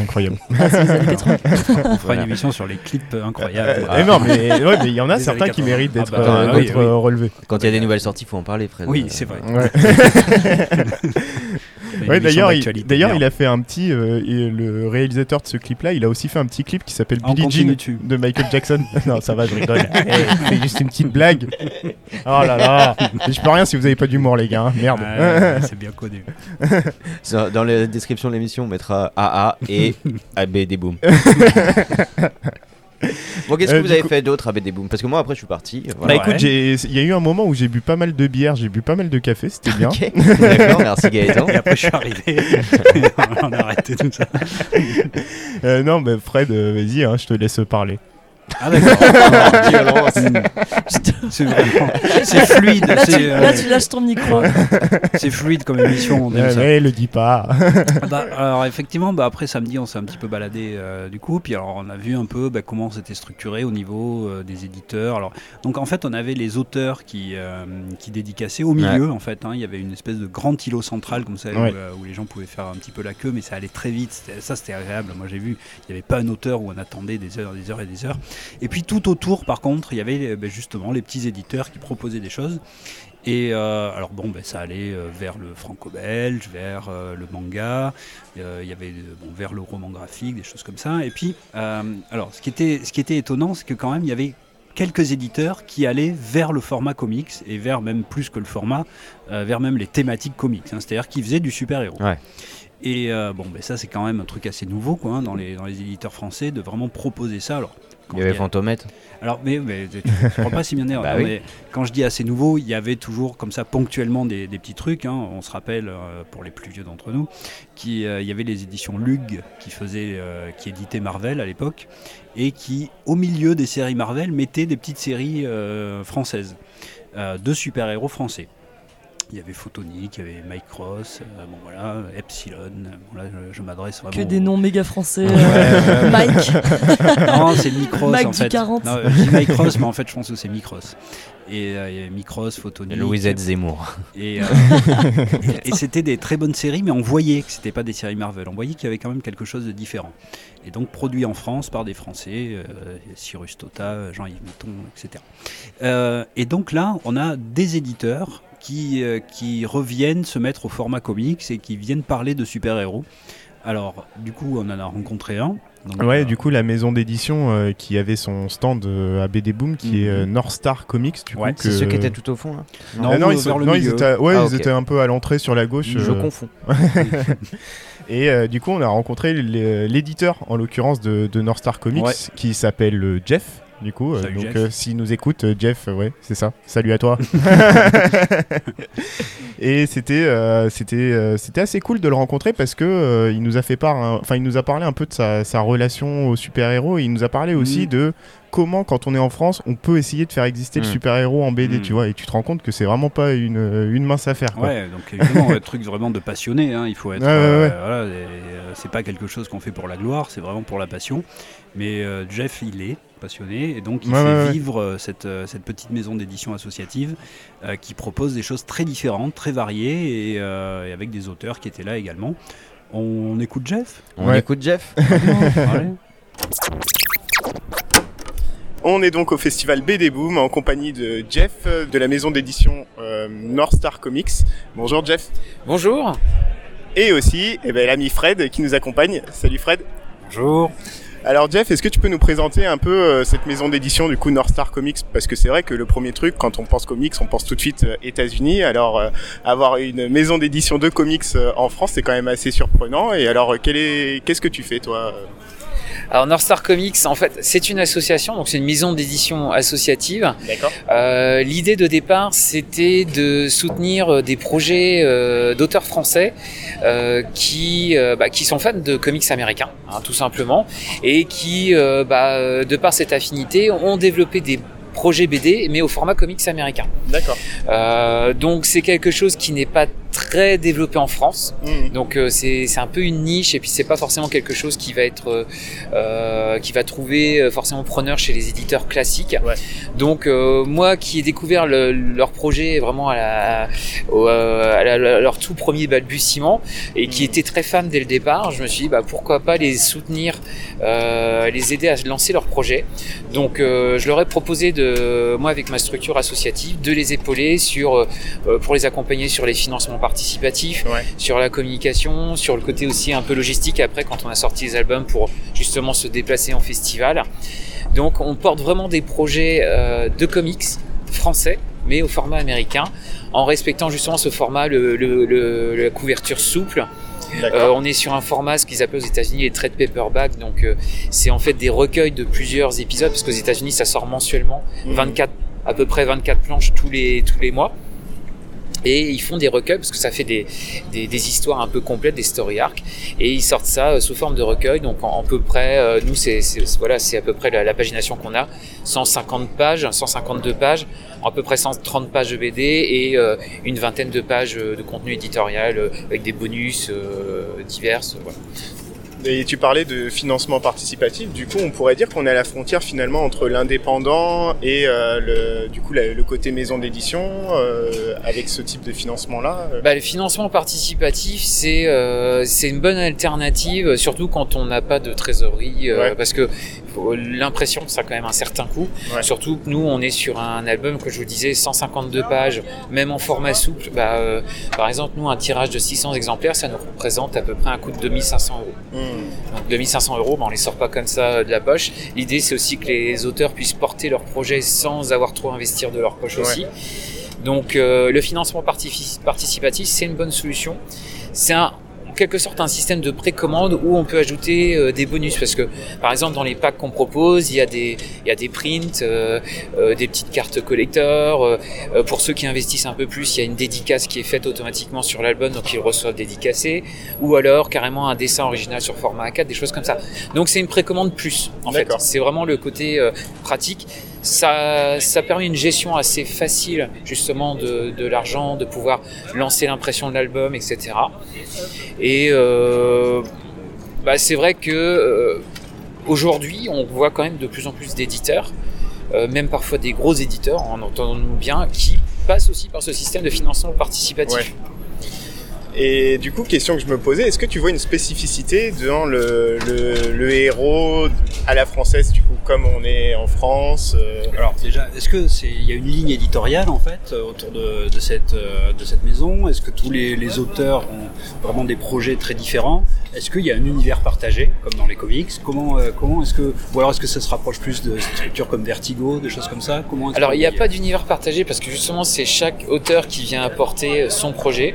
Incroyable.
Ah, c'est les années 80.
On fera
Voilà.
une émission sur les clips
Euh,
incroyables.
eh non, mais ouais, il y en a
Des
certains qui
80.
méritent d'être
Ah bah,
euh,
oui,
d'être,
oui.
euh, relevés.
Quand il y a des nouvelles sorties, il faut en parler, Fred.
Oui,
Euh,
c'est vrai.
Ouais. Ouais, d'ailleurs, il, d'ailleurs, il a fait un petit. euh, et le réalisateur de ce clip-là, il a aussi fait un petit clip qui s'appelle
En
Billie Jean de Michael Jackson. non, ça va, je rigole. Eh, c'est juste une petite blague. Oh là là. Je peux rien si vous avez pas d'humour, les gars. hein. Merde.
Ouais, c'est bien connu.
Dans la description de l'émission, on mettra AA et ABD Boom. Bon, qu'est-ce que
Euh,
vous
du
avez
coup-
fait d'autre ABD Boom Parce que moi, après, je suis parti.
Bah
Voilà.
écoute, j'ai- il y a eu un moment où j'ai bu pas mal de bière, j'ai bu pas mal de café, c'était bien.
Ok, d'accord, merci Gaëtan.
Et après, je suis arrivé. on a arrêté tout ça.
Euh, non, mais Fred, euh, vas-y, hein, je te laisse parler.
Ah, d'accord. c'est vraiment. C'est fluide.
Là, tu,
C'est euh,
là, tu lâches ton micro.
c'est fluide comme émission. On aime
Ouais,
ça.
mais le dis pas.
Ah bah, alors effectivement, bah, après samedi, on s'est un petit peu baladé euh, du coup, puis alors on a vu un peu bah, comment c'était structuré au niveau euh, des éditeurs. Alors, donc en fait, on avait les auteurs qui, euh, qui dédicaçaient au milieu. En fait, hein. il y avait une espèce de grand îlot central comme ça
Ouais.
où, où les gens pouvaient faire un petit peu la queue, mais ça allait très vite. Ça, c'était agréable. Moi, j'ai vu, il n'y avait pas un auteur où on attendait des heures, des heures et des heures. Et puis tout autour, par contre, il y avait bah, justement les petits éditeurs qui proposaient des choses. Et euh, alors bon, ben, ça allait euh, vers le franco-belge, vers euh, le manga, euh, il y avait bon, vers le roman graphique, des choses comme ça. Et puis, alors ce qui était, ce qui était étonnant, c'est que quand même il y avait quelques éditeurs qui allaient vers le format comics et vers même plus que le format, vers même les thématiques comics. hein. C'est-à-dire qui faisaient du super-héros.
Ouais.
Et bon, ben, ça c'est quand même un truc assez nouveau quoi, hein, dans, les, dans les éditeurs français de vraiment proposer ça. Alors,
Il y avait Fantomètre.
alors, mais, mais tu ne crois pas si bien.
Bah oui.
mais quand je dis assez nouveau, il y avait toujours comme ça ponctuellement des, des petits trucs. hein. On se rappelle, euh, pour les plus vieux d'entre nous, qu'il y avait les éditions Lug qui faisaient, euh, qui éditaient Marvel à l'époque et qui, au milieu des séries Marvel, mettaient des petites séries euh, françaises euh, de super-héros français. Il y avait Photonic, il y avait Mike Cross, euh, bon voilà, Epsilon. Bon là, je, je m'adresse vraiment.
Que des noms méga français. Euh. Mike.
non, c'est Micros
Mike
en
du
fait.
40.
Non, je dis Micros, mais en fait, je pense que c'est Micros. Et euh, il y a Micros, Photonic.
Louisette Zemmour.
Et, euh, et, et c'était des très bonnes séries, mais on voyait que c'était pas des séries Marvel. On voyait qu'il y avait quand même quelque chose de différent. Et donc produit en France par des Français, euh, Cyrus Tota, Jean-Yves Metton, etc. Euh, et donc là, on a des éditeurs qui, euh, qui reviennent se mettre au format comics et qui viennent parler de super-héros. Alors, du coup, on en a rencontré un. Donc,
Ouais,
euh,
du coup, la maison d'édition euh, qui avait son stand euh, à BD Boom, qui est
Mhm.
euh, North Star Comics, du
Ouais,
coup.
C'est
que-
ceux qui étaient tout au fond là
Non,
Ah non, ils, sont-
le
non, ils étaient, ouais,
Ah,
ils étaient un peu à l'entrée sur la gauche.
Je
euh,
confonds.
Et euh, du coup, on a rencontré l'éditeur, en l'occurrence de, de North Star Comics,
Ouais.
qui s'appelle Jeff. Du coup, euh, donc euh, s'il nous écoute, euh, Jeff, ouais, c'est ça. Salut à toi. et c'était, c'était, c'était assez cool de le rencontrer parce que il nous a fait part, hein, enfin, il nous a parlé un peu de sa, sa relation aux super-héros. Et il nous a parlé aussi
Mhm.
de comment, quand on est en France, on peut essayer de faire exister le
Mhm.
super-héros en BD,
Mhm.
tu vois. Et tu te rends compte que c'est vraiment pas une, une mince affaire. Quoi.
Ouais, donc évidemment, un truc vraiment de passionné. hein, il faut être.
Ouais, ouais, ouais.
voilà, et, c'est pas quelque chose qu'on fait pour la gloire, c'est vraiment pour la passion. Mais Jeff, il est passionné et donc il
Ouais,
fait
ouais,
vivre euh, cette, euh, cette petite maison d'édition associative euh, qui propose des choses très différentes, très variées et, euh, et avec des auteurs qui étaient là également. On écoute Jeff?
On
Ouais.
écoute Jeff.
On est donc au festival BD Boom en compagnie de Jeff de la maison d'édition euh, North Star Comics. Bonjour Jeff.
Bonjour.
Et aussi eh ben, l'ami Fred qui nous accompagne. Salut Fred.
Bonjour.
Alors Jeff, est-ce que tu peux nous présenter un peu euh, cette maison d'édition du coup North Star Comics? Parce que c'est vrai que le premier truc, quand on pense comics, on pense tout de suite euh, États-Unis. Alors euh, avoir une maison d'édition de comics euh, en France, c'est quand même assez surprenant. Et alors, qu'est-ce que tu fais toi
Alors North Star Comics, en fait, c'est une association, donc c'est une maison d'édition associative.
D'accord.
Euh, L'idée de départ, c'était de soutenir euh, des projets euh, d'auteurs français euh, qui, euh, bah, qui sont fans de comics américains, hein, tout simplement, et qui, euh, bah, de par cette affinité, ont développé des projets BD, mais au format comics américain.
D'accord.
Euh, donc c'est quelque chose qui n'est pas très développé en France.
Mhm.
Donc euh, c'est c'est un peu une niche et puis c'est pas forcément quelque chose qui va être euh, euh, qui va trouver euh, forcément preneur chez les éditeurs classiques.
Ouais.
Donc euh, moi qui ai découvert le- leur projet vraiment à, la, au, à la- la- leur tout premier balbutiement et qui
Mhm.
était très fan dès le départ, je me suis dit bah pourquoi pas les soutenir, les aider à lancer leur projet. Donc je leur ai proposé de moi avec ma structure associative de les épauler sur pour les accompagner sur les financements participatifs,
Ouais.
sur la communication, sur le côté aussi un peu logistique après quand on a sorti les albums pour justement se déplacer en festival. Donc on porte vraiment des projets euh, de comics français mais au format américain en respectant justement ce format, le, le- le- la couverture souple. Euh, on est sur un format, ce qu'ils appellent aux États-Unis les trade paperback, donc euh, c'est en fait des recueils de plusieurs épisodes, parce qu'aux États-Unis ça sort mensuellement,
Mhm.
24 à peu près 24 planches tous les tous les mois. Et ils font des recueils parce que ça fait des, des, histoires un peu complètes, des story arcs, et ils sortent ça euh, sous forme de recueil. Donc en, peu près, euh, nous c'est voilà, à peu près la, pagination qu'on a, 150 pages, 152 pages, à peu près 130 pages de BD et euh, une vingtaine de pages de contenu éditorial avec des bonus euh, divers.
Et tu parlais de financement participatif. Du coup, on pourrait dire qu'on est à la frontière finalement entre l'indépendant et euh, le, du coup la- le côté maison d'édition euh, avec ce type de financement-là. euh.
Bah, le financement participatif, c'est euh, c'est une bonne alternative, surtout quand on n'a pas de trésorerie,
Ouais.
parce que l'impression que ça a quand même un certain coût.
Ouais.
Surtout que nous, on est sur un album que je vous disais 152 pages, même en format souple. Bah, par exemple, nous, un tirage de 600 exemplaires, ça nous représente à peu près un coût de 2500 euros.
Hmm.
Donc 2500 euros, bah, on les sort pas comme ça de la poche. L'idée, c'est aussi que les auteurs puissent porter leur projet sans avoir trop à investir de leur poche
Ouais.
aussi. Donc euh, le financement participatif, c'est une bonne solution. C'est un quelque sorte un système de précommande où on peut ajouter euh, des bonus. Parce que par exemple dans les packs qu'on propose il y a des il y a des prints euh, euh, des petites cartes collector pour ceux qui investissent un peu plus il y a une dédicace qui est faite automatiquement sur l'album donc ils reçoivent dédicacé ou alors carrément un dessin original sur format A4 des choses comme ça. Donc c'est une précommande plus en fait. C'est vraiment le côté pratique ça, permet une gestion assez facile justement de, l'argent, de pouvoir lancer l'impression de l'album, etc. Et euh, bah, c'est vrai que euh, aujourd'hui, on voit quand même de plus en plus d'éditeurs, euh, même parfois des gros éditeurs, en entendons-nous bien, qui passent aussi par ce système de financement participatif.
Et du coup, question que je me posais, est-ce que tu vois une spécificité dans le, le, le héros à la française, du coup, comme on est en France euh,
Alors déjà, est-ce que c'est il y a une ligne éditoriale en fait euh, autour de, de cette euh, de cette maison? Est-ce que tous les, les auteurs ont vraiment des projets très différents? Est-ce qu'il y a un univers partagé comme dans les comics? Comment euh, comment est-ce que ou alors est-ce que ça se rapproche plus de structures comme Vertigo, des choses comme ça? Comment
Alors il n'y a pas d'univers partagé parce que justement c'est chaque auteur qui vient apporter son projet.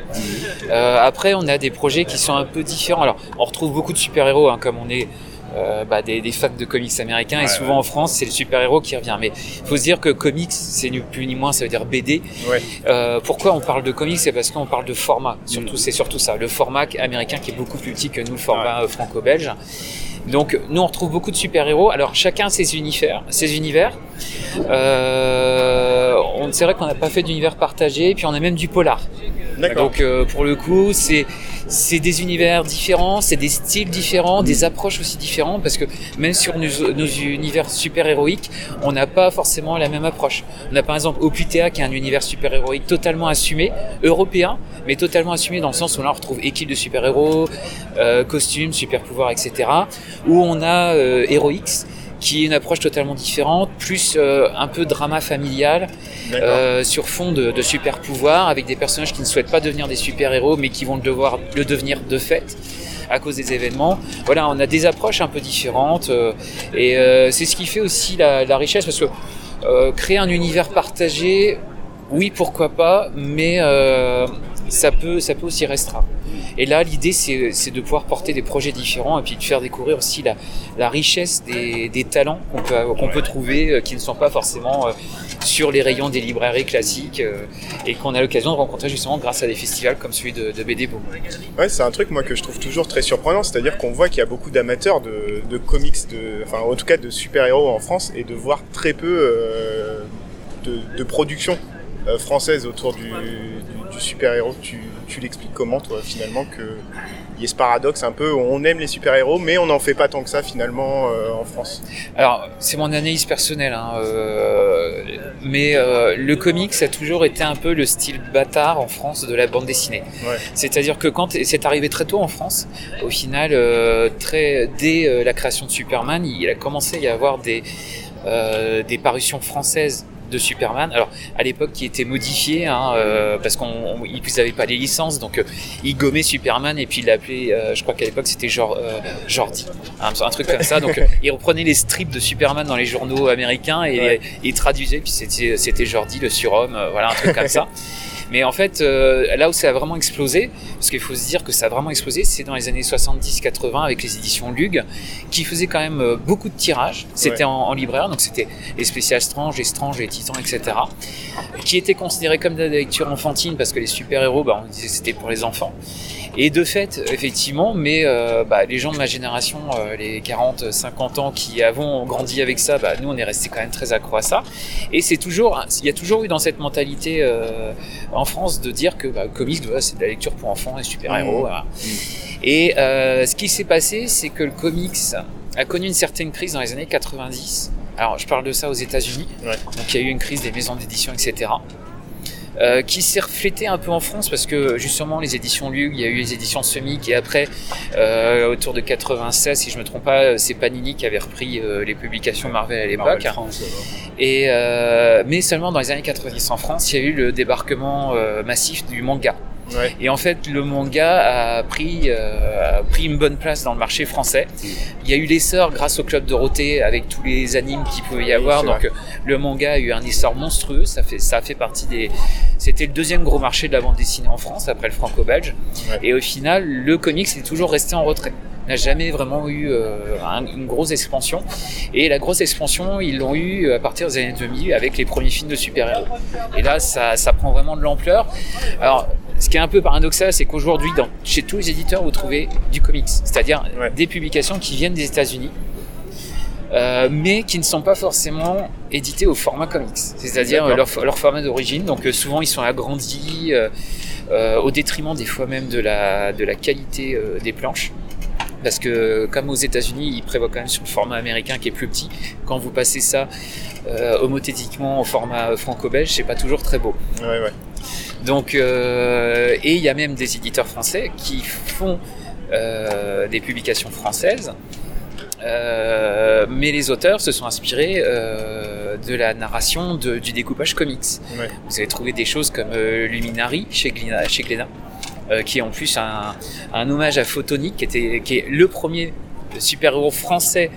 Euh, après on a des projets qui sont un peu différents. Alors on retrouve beaucoup de super-héros hein, comme on est euh, bah, des, des fans de comics américains et
Ouais,
souvent en France c'est le super-héros qui revient. Mais il faut se dire que comics c'est ni plus ni moins ça veut dire BD.
Ouais.
Euh, pourquoi on parle de comics? C'est parce qu'on parle de format. Surtout c'est surtout ça. Le format américain qui est beaucoup plus petit que nous le format euh, franco-belge. Donc nous on retrouve beaucoup de super-héros. Alors chacun ses univers, ses univers. Euh, c'est vrai qu'on n'a pas fait d'univers partagé, puis on a même du polar. Donc euh, pour le coup, c'est c'est des univers différents, c'est des styles différents, des approches aussi différentes, parce que même sur nos, nos univers super-héroïques, on n'a pas forcément la même approche. On a par exemple Oputea qui est un univers super-héroïque totalement assumé, européen, mais totalement assumé dans le sens où là on retrouve équipe de super-héros, euh, costumes, super-pouvoirs, etc. Où on a euh, Heroix qui est une approche totalement différente, plus euh, un peu drama familial, euh, sur fond de, de super pouvoirs, avec des personnages qui ne souhaitent pas devenir des super héros, mais qui vont le devoir le devenir de fait à cause des événements. Voilà, on a des approches un peu différentes, euh, et c'est ce qui fait aussi la, la richesse, parce que créer un univers partagé, oui, pourquoi pas, mais ça peut, ça peut aussi restreindre. Et là, l'idée, c'est de pouvoir porter des projets différents et puis de faire découvrir aussi la, la richesse des, des talents qu'on peut, qu'on peut trouver euh, qui ne sont pas forcément euh, sur les rayons des librairies classiques euh, et qu'on a l'occasion de rencontrer justement grâce à des festivals comme celui de, de BD Beau.
Ouais, c'est un truc moi que je trouve toujours très surprenant, c'est-à-dire qu'on voit qu'il y a beaucoup d'amateurs de, de, comics, de, enfin en tout cas de super-héros en France et de voir très peu de, de, production française autour du, du, du super-héros. Tu, tu l'expliques comment toi finalement que il y a ce paradoxe un peu, on aime les super-héros, mais on n'en fait pas tant que ça finalement euh, en France?
Alors, c'est mon analyse personnelle, hein, euh, mais euh, le comics a toujours été un peu le style bâtard en France de la bande dessinée.
Ouais.
C'est-à-dire que quand c'est arrivé très tôt en France, au final, euh, très, dès la création de Superman, il a commencé à y avoir des, des parutions françaises de Superman. Alors à l'époque, qui était modifié hein, euh, parce qu'on ils n'avaient pas les licences, donc euh, ils gommaient Superman et puis ils l'appelaient, euh, je crois qu'à l'époque c'était genre euh, Jordi, un, un, truc comme ça. Donc ils reprenaient les strips de Superman dans les journaux américains et,
Ouais.
et ils traduisaient, puis c'était c'était Jordi le surhomme, euh, voilà un truc comme ça. Mais en fait, euh, là où ça a vraiment explosé, parce qu'il faut se dire que ça a vraiment explosé, c'est dans les années 70-80 avec les éditions Lug, qui faisaient quand même euh, beaucoup de tirages. C'était
Ouais.
en, en libraire, donc c'était les spéciales Strange, les Strange, les Titans, etc. Qui étaient considérés comme de la lecture enfantine parce que les super-héros, bah, on disait que c'était pour les enfants. Et de fait, effectivement, mais euh, bah, les gens de ma génération, euh, les 40, 50 ans qui avons grandi avec ça, bah, nous on est resté quand même très accro à ça. Et c'est toujours, il y a toujours eu dans cette mentalité euh, en France de dire que bah, le comics, voilà, c'est de la lecture pour enfants et super-héros.
Mmh.
voilà. Et ce qui s'est passé, c'est que le comics a connu une certaine crise dans les années 90. Alors, je parle de ça aux États-Unis.
Ouais.
Donc, il y a eu une crise des maisons d'édition, etc. Euh, qui s'est reflétée un peu en France parce que justement les éditions Lug, il y a eu les éditions Semic et après euh, autour de 96 si je me trompe pas, c'est Panini qui avait repris euh, les publications Marvel à l'époque. Et euh, mais seulement dans les années 90 en France, il y a eu le débarquement euh, massif du manga.
Ouais.
Et en fait, le manga a pris, euh, a pris une bonne place dans le marché français. Il y a eu l'essor grâce au club Dorothée avec tous les animes qu'il pouvait y avoir. Donc,
vrai.
euh, le manga a eu un essor monstrueux. Ça fait, ça fait partie des. C'était le deuxième gros marché de la bande dessinée en France après le franco-belge.
Ouais.
Et au final, le comics est toujours resté en retrait. N'a jamais vraiment eu euh, un- une grosse expansion. Et la grosse expansion, ils l'ont eu à partir des années 2000 avec les premiers films de super-héros. Et là, ça, ça prend vraiment de l'ampleur. Alors, ce qui est un peu paradoxal, c'est qu'aujourd'hui, chez tous les éditeurs, vous trouvez du comics, c'est-à-dire
Ouais.
des publications qui viennent des États-Unis, euh, mais qui ne sont pas forcément éditées au format comics, c'est-à-dire
D'accord.
leur, leur format d'origine. Donc, euh, souvent, ils sont agrandis euh, euh, au détriment des fois même de la, de la qualité euh, des planches. Parce que comme aux États-Unis, ils prévoient quand même sur le format américain qui est plus petit. Quand vous passez ça euh, homothétiquement au format franco-belge, c'est pas toujours très beau.
Ouais, ouais.
Donc, euh, et il y a même des éditeurs français qui font euh, des publications françaises, euh, mais les auteurs se sont inspirés de la narration de- du découpage comics.
Ouais.
Vous avez trouvé des choses comme Luminary chez Glénat, chez Glénat, qui est en plus un, un hommage à Photonic, qui, était, qui est le premier super-héros français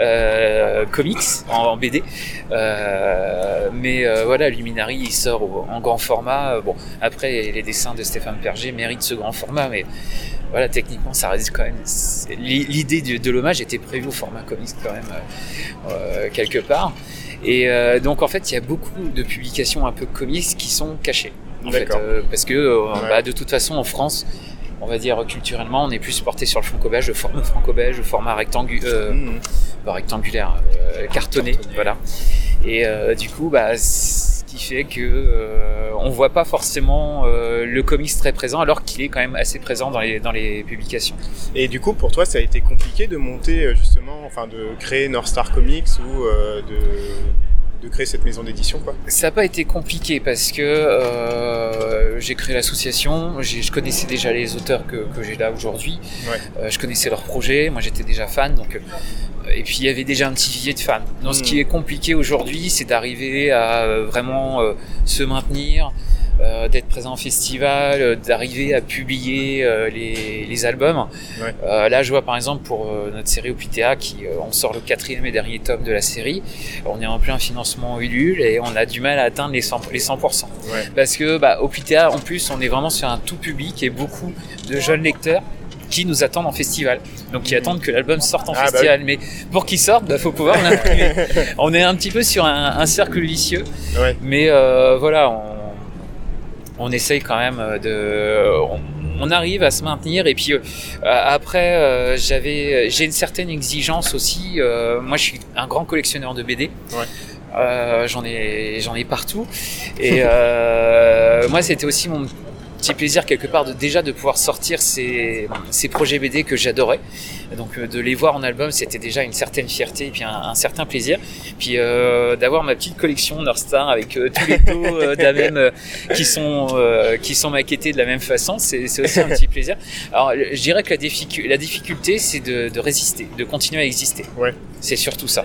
euh, comics en, en BD. Euh, mais euh, voilà, Luminary, il sort au- en grand format. Bon, après, les dessins de Stéphane Perger méritent ce grand format, mais voilà, techniquement, ça résiste quand même. L'idée de, de l'hommage était prévue au format comics quand même, quelque part. Et donc, en fait, il y a beaucoup de publications un peu comics qui sont cachées. En fait, parce que
Ouais.
bah, de toute façon, en France, on va dire culturellement, on est plus porté sur le franco-belge, le format franco-belge, le format rectangu euh,
Mmh.
pas rectangulaire, euh, cartonné, voilà. Et euh, du coup, bah, ce qui fait que on voit pas forcément le comics très présent, alors qu'il est quand même assez présent dans les dans les publications.
Et du coup, pour toi, ça a été compliqué de monter justement, enfin, de créer North Star Comics ou de, de créer cette maison d'édition, quoi.
Ça n'a pas été compliqué parce que euh, j'ai créé l'association, je connaissais déjà les auteurs que, que j'ai là aujourd'hui,
Ouais.
Euh, je connaissais leurs projets, moi j'étais déjà fan, donc euh, et puis il y avait déjà un petit vivier de fans. Donc ce qui est compliqué aujourd'hui, c'est d'arriver à vraiment euh, se maintenir, euh, d'être présent en festival, euh, d'arriver à publier euh, les, les albums.
Ouais.
Euh, là, je vois par exemple pour notre série Opitea, qui on sort le quatrième et dernier tome de la série, on est en plein financement Ulule et on a du mal à atteindre les 100%. Les 100%.
Ouais.
Parce que bah, Opitea, en plus, on est vraiment sur un tout public et beaucoup de jeunes lecteurs qui nous attendent en festival. Donc qui attendent que l'album sorte en
Ah, bah
festival. Mais pour qu'il sorte, bah, faut pouvoir l'imprimer. on est un petit peu sur un, un cercle vicieux.
Ouais.
Mais voilà, on, on essaye quand même de... On, on arrive à se maintenir. Et puis euh, après euh, j'avais j'ai une certaine exigence aussi euh, moi je suis un grand collectionneur de BD
Ouais.
Euh, j'en ai j'en ai partout. Et euh, moi c'était aussi mon petit plaisir quelque part de déjà de pouvoir sortir ces, ces projets BD que j'adorais. Donc euh, de les voir en album c'était déjà une certaine fierté et puis un, un certain plaisir. Puis euh, d'avoir ma petite collection North Star avec euh, tous les taux euh, de la même euh, qui sont qui sont maquettés de la même façon c'est aussi un petit plaisir. Alors je dirais que la, difficu- la difficulté c'est de, de résister de continuer à exister.
Ouais.
c'est surtout ça.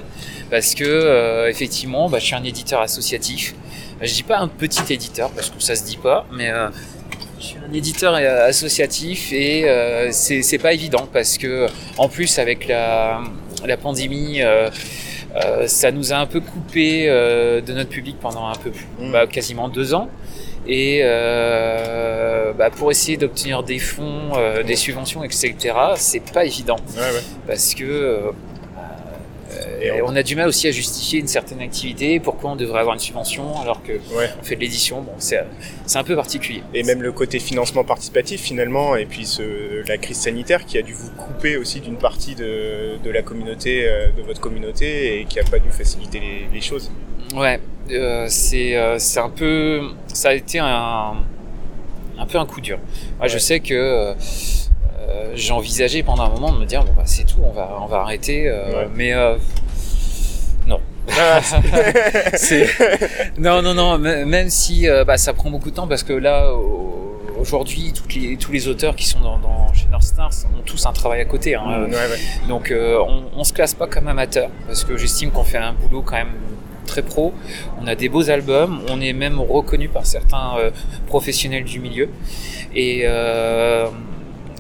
Parce que effectivement bah, je suis un éditeur associatif. Je dis pas un petit éditeur parce que ça se dit pas mais je suis un éditeur euh, associatif et euh, c'est pas évident parce que en plus avec la, la pandémie euh, euh, ça nous a un peu coupé euh, de notre public pendant un peu plus,
Mm.
bah, quasiment deux ans. Et euh, bah, pour essayer d'obtenir des fonds, des subventions, etc., c'est pas évident
Ouais, ouais.
parce que
Et
euh, on a du mal aussi à justifier une certaine activité. Pourquoi on devrait avoir une subvention alors que
Ouais.
on fait de l'édition Bon, c'est un peu particulier.
Et même le côté financement participatif finalement, et puis ce, la crise sanitaire qui a dû vous couper aussi d'une partie de, de la communauté, euh, de votre communauté, et qui a pas dû faciliter les, les choses.
Ouais, euh, c'est euh, c'est un peu, ça a été un un peu un coup dur. Moi, je sais que euh, j'ai envisagé pendant un moment de me dire bon bah c'est tout, on va on va arrêter, euh,
Ouais.
mais euh, non.
Ah,
non non non m- même si euh, bah, ça prend beaucoup de temps parce que là au- aujourd'hui les, tous les auteurs qui sont dans, dans chez North Stars ont tous un travail à côté hein.
ouais, ouais.
donc on, on se classe pas comme amateur parce que j'estime qu'on fait un boulot quand même très pro on a des beaux albums on est même reconnu par certains euh, professionnels du milieu et euh,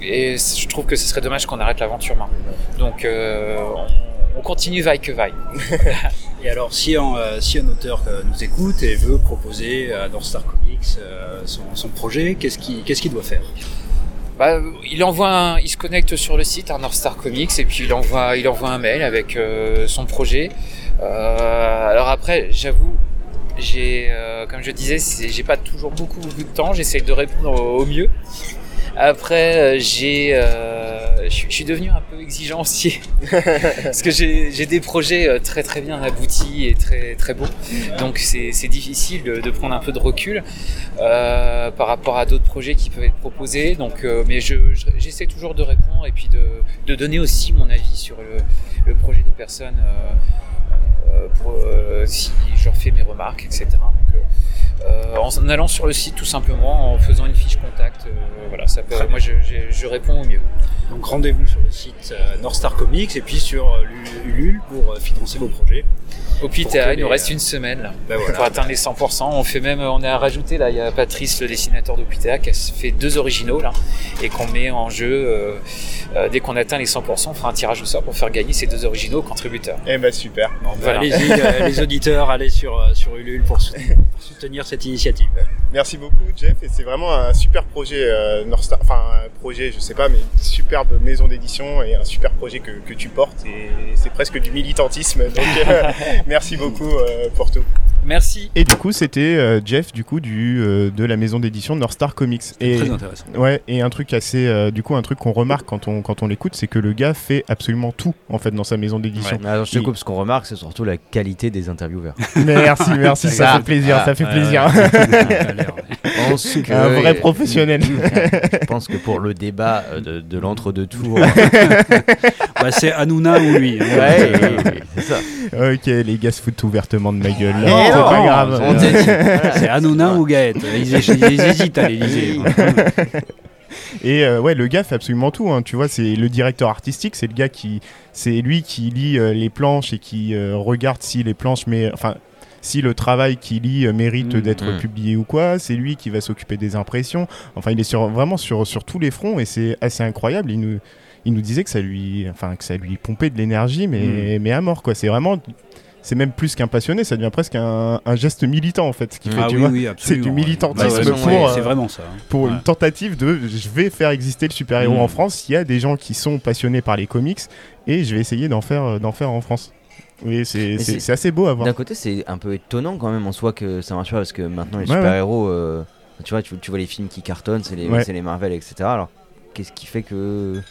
et je trouve que ce serait dommage qu'on arrête l'aventure maintenant donc euh, on, on continue vaille que vaille
Et alors, si un, euh, si un auteur euh, nous écoute et veut proposer à North Star Comics son, son projet, qu'est-ce qu'il qu'est-ce qu'il doit faire?
Bah, il envoie, un- il se connecte sur le site hein, North Star Comics et puis il envoie, il envoie un mail avec euh, son projet. Euh, alors après, j'avoue, j'ai, euh, comme je disais, j'ai pas toujours beaucoup, beaucoup de temps. J'essaie de répondre au, au mieux. Après, euh, j'ai, euh, je suis- devenu un peu exigeant aussi parce que j'ai des projets euh, très très bien aboutis et très très beaux. Donc c'est difficile de, de prendre un peu de recul euh, par rapport à d'autres projets qui peuvent être proposés. Donc, euh, mais je je- j'essaie toujours de répondre et puis de, de donner aussi mon avis sur le, le projet des personnes pour euh, si je leur fais mes remarques, etc. Donc, euh, en allant sur le site tout simplement, en faisant une fiche contact, euh, voilà, ça peut, moi je, je, je réponds au mieux.
Donc rendez-vous sur le site euh, North Star Comics et puis sur euh, Ulule pour euh, financer vos projets.
Au Pita, il nous reste
euh,
une semaine là,
Ben voilà.
pour atteindre les 100%. On fait même, on a rajouté là, il y a Patrice, le dessinateur d'Opita, qui a fait deux originaux là, et qu'on met en jeu euh, euh, dès qu'on atteint les 100%. On fera un tirage au sort pour faire gagner ces deux originaux aux contributeurs.
Eh ben super.
Donc,
Voilà.
Allez-y, euh, les auditeurs, allez sur, euh, sur Ulule pour soutenir, pour soutenir cette initiative.
Merci beaucoup Jeff et c'est vraiment un super projet euh, North Star, enfin un projet je sais pas mais une superbe maison d'édition et un super projet que, que tu portes et c'est presque du militantisme donc euh, merci beaucoup euh, pour tout.
Merci.
Et du coup, c'était euh, Jeff du coup du euh, de la maison d'édition North Star Comics. Et
Très intéressant.
ouais, et un truc assez euh, du coup un truc qu'on remarque quand on quand on l'écoute, c'est que le gars fait absolument tout en fait dans sa maison d'édition.
Mais alors, je te coupe, ce qu'on remarque, c'est surtout la qualité des intervieweurs.
Merci, merci, ça
Ah,
fait plaisir,
ah,
ça fait
Ouais,
plaisir.
que-
Un vrai professionnel.
je pense que pour le débat de, de l'entre-deux-tours,
Bah, c'est Hanouna ou lui. hein.
ouais, c'est ça.
ok, les gars se foutent ouvertement de ma gueule. là. C'est
non,
pas grave.
on dit.
C'est Hanouna ou Gaët. Ils, hé- ils hésitent à l'Élysée.
Et euh, ouais, le gars fait absolument tout. hein. Tu vois, c'est le directeur artistique, c'est le gars qui, c'est lui qui lit euh, les planches et qui euh, regarde si les planches, mais enfin, si le travail qu'il lit euh, mérite
Mm.
d'être
Mm.
publié ou quoi. C'est lui qui va s'occuper des impressions. Enfin, il est sur, vraiment sur, sur tous les fronts et c'est assez incroyable. Il nous, il nous disait que ça lui, enfin, que ça lui pompait de l'énergie, mais, mais à mort, quoi. C'est vraiment. C'est même plus qu'un passionné, ça devient presque un, un geste militant en fait. Ce qui fait,
Ah
tu
oui,
vois,
oui,
c'est du militantisme
Bah, ouais,
pour,
ouais,
euh,
c'est vraiment ça. hein.
pour
Ouais.
une tentative de je vais faire exister le super-héros
Mm.
en France. Il y a des gens qui sont passionnés par les comics et je vais essayer d'en faire, euh, d'en faire en France. Oui, c'est assez beau à voir.
D'un côté, c'est un peu étonnant quand même en soi que ça marche pas parce que maintenant les
Ouais, ouais.
super-héros, euh, tu vois, tu, tu vois les films qui cartonnent, c'est les,
Ouais.
c'est les Marvel, etc. Alors, qu'est-ce qui fait que.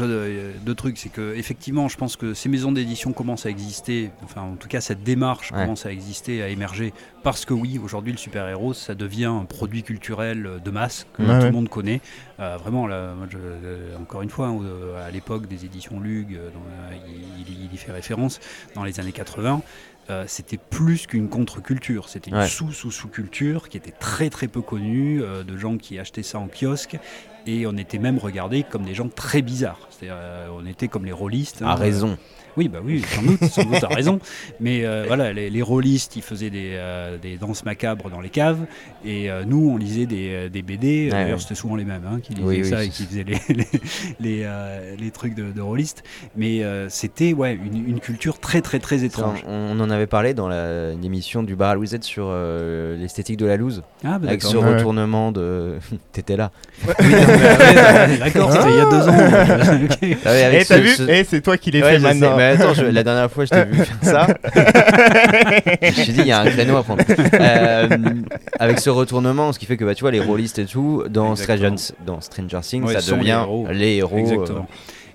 Euh, deux trucs, c'est que effectivement, je pense que ces maisons d'édition commencent à exister. Enfin, en tout cas, cette démarche
Ouais.
commence à exister, à émerger, parce que oui, aujourd'hui, le super-héros, ça devient un produit culturel euh, de masse que
Ouais,
tout
ouais.
le monde connaît. Euh, vraiment, là, moi, je- encore une fois, euh, à l'époque des éditions Lug, il, y fait référence dans les années 80. euh, c'était plus qu'une contre-culture, c'était une sous-sous-sous-culture qui était très très peu connue, euh, de gens qui achetaient ça en kiosque, et on était même regardés comme des gens très bizarres. C'est-à-dire, euh, on était comme les rôlistes.
A
hein.
raison.
Oui, bah oui, sans doute, sans doute, t'as raison. Mais euh, voilà, les, les rôlistes, ils faisaient des, euh, des danses macabres dans les caves, et euh, nous, on lisait des, des BD. D'ailleurs,
ouais.
c'était souvent les mêmes hein, qui lisaient
Oui, oui,
ça et qui faisaient les, les, les, euh, les trucs de, de rôlistes. Mais euh, c'était ouais, une, une culture très, très, très
Ça,
étrange.
on, on en avait parlé dans la- l'émission du Bar à Louisette sur euh, l'esthétique de la loose,
Ah, bah,
avec ce retournement de. T'étais là.
Ouais, d'accord, c'était il y a deux ans.
Ah ouais,
Eh, t'as
ce-
vu
ce-
Eh, c'est toi qui l'ai
Ouais,
fait
sais,
maintenant.
mais attends, je- la dernière fois, je t'ai vu faire ça. je me suis dit, il y a un créneau à prendre. Euh, avec ce retournement, ce qui fait que bah, tu vois, les rôlistes et tout, dans. Stranger, dans Stranger Things,
Ouais,
ça
sont les
devient
héros.
les héros.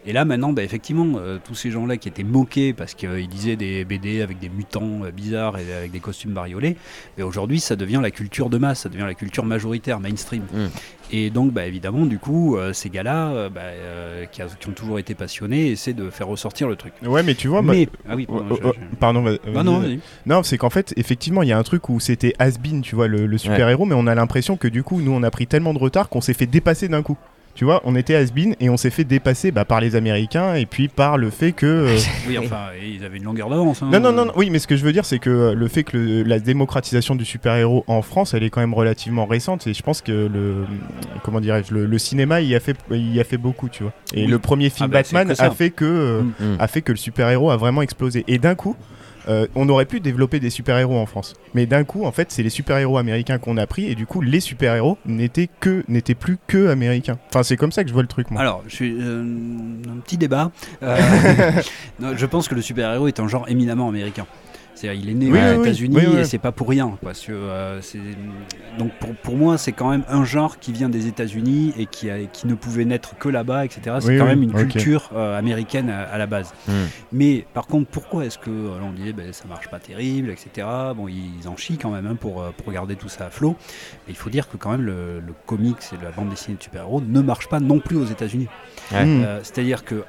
Et là maintenant, bah, effectivement, euh, tous ces gens-là qui étaient moqués parce qu'ils lisaient des BD avec des mutants euh, bizarres et avec des costumes bariolés, mais aujourd'hui ça devient la culture de masse, ça devient la culture majoritaire, mainstream.
Mm.
Et donc bah, évidemment, du coup, euh, ces gars-là, bah, euh, qui, a- qui ont toujours été passionnés, essaient de faire ressortir le truc.
Ouais, mais tu vois, moi-
mais, ah oui, pardon,
oh,
je-
oh,
je-
pardon. vas-
Ah non,
vas-y.
vas-y.
Non, c'est qu'en fait, effectivement, il y a un truc où c'était has-been, tu vois, le, le super-héros, mais on a l'impression que du coup, nous, on a pris tellement de retard qu'on s'est fait dépasser d'un coup. Tu vois, on était has-been et on s'est fait dépasser bah, par les Américains et puis par le fait que. euh,
Oui, enfin, ils avaient une longueur d'avance. hein.
Non, non, non, non, oui, mais ce que je veux dire, c'est que euh, le fait que le- la démocratisation du super-héros en France, elle est quand même relativement récente, et je pense que le, comment dirais-je, le, le cinéma y a fait, y a fait beaucoup, tu vois. Et
Oui.
le premier film
Ah bah,
Batman a fait que, euh.
Mm.
a fait que le super-héros a vraiment explosé. Et d'un coup, euh, on aurait pu développer des super-héros en France, mais d'un coup, en fait, c'est les super-héros américains qu'on a pris, et du coup, les super-héros n'étaient que, n'étaient plus que américains. Enfin, c'est comme ça que je vois le truc, moi.
Alors, je suis euh, un petit débat. Euh, non, je pense que le super-héros est un genre éminemment américain. C'est-à-dire, il est né
Oui,
aux
oui.
États-Unis
Oui,
et c'est pas pour rien. Euh, donc, pour, pour moi, c'est quand même un genre qui vient des États-Unis et qui, a- qui ne pouvait naître que là-bas, etc. C'est quand même une culture euh, américaine à, à la base.
Mm.
Mais par contre, pourquoi est-ce que euh, on disait ben, ça marche pas terrible, etc. Bon, ils en chient quand même hein, pour, pour garder tout ça à flot. Mais il faut dire que quand même le, le comics et la bande dessinée de super-héros ne marche pas non plus aux États-Unis.
Ouais.
Mm.
Euh, C'est-à-dire que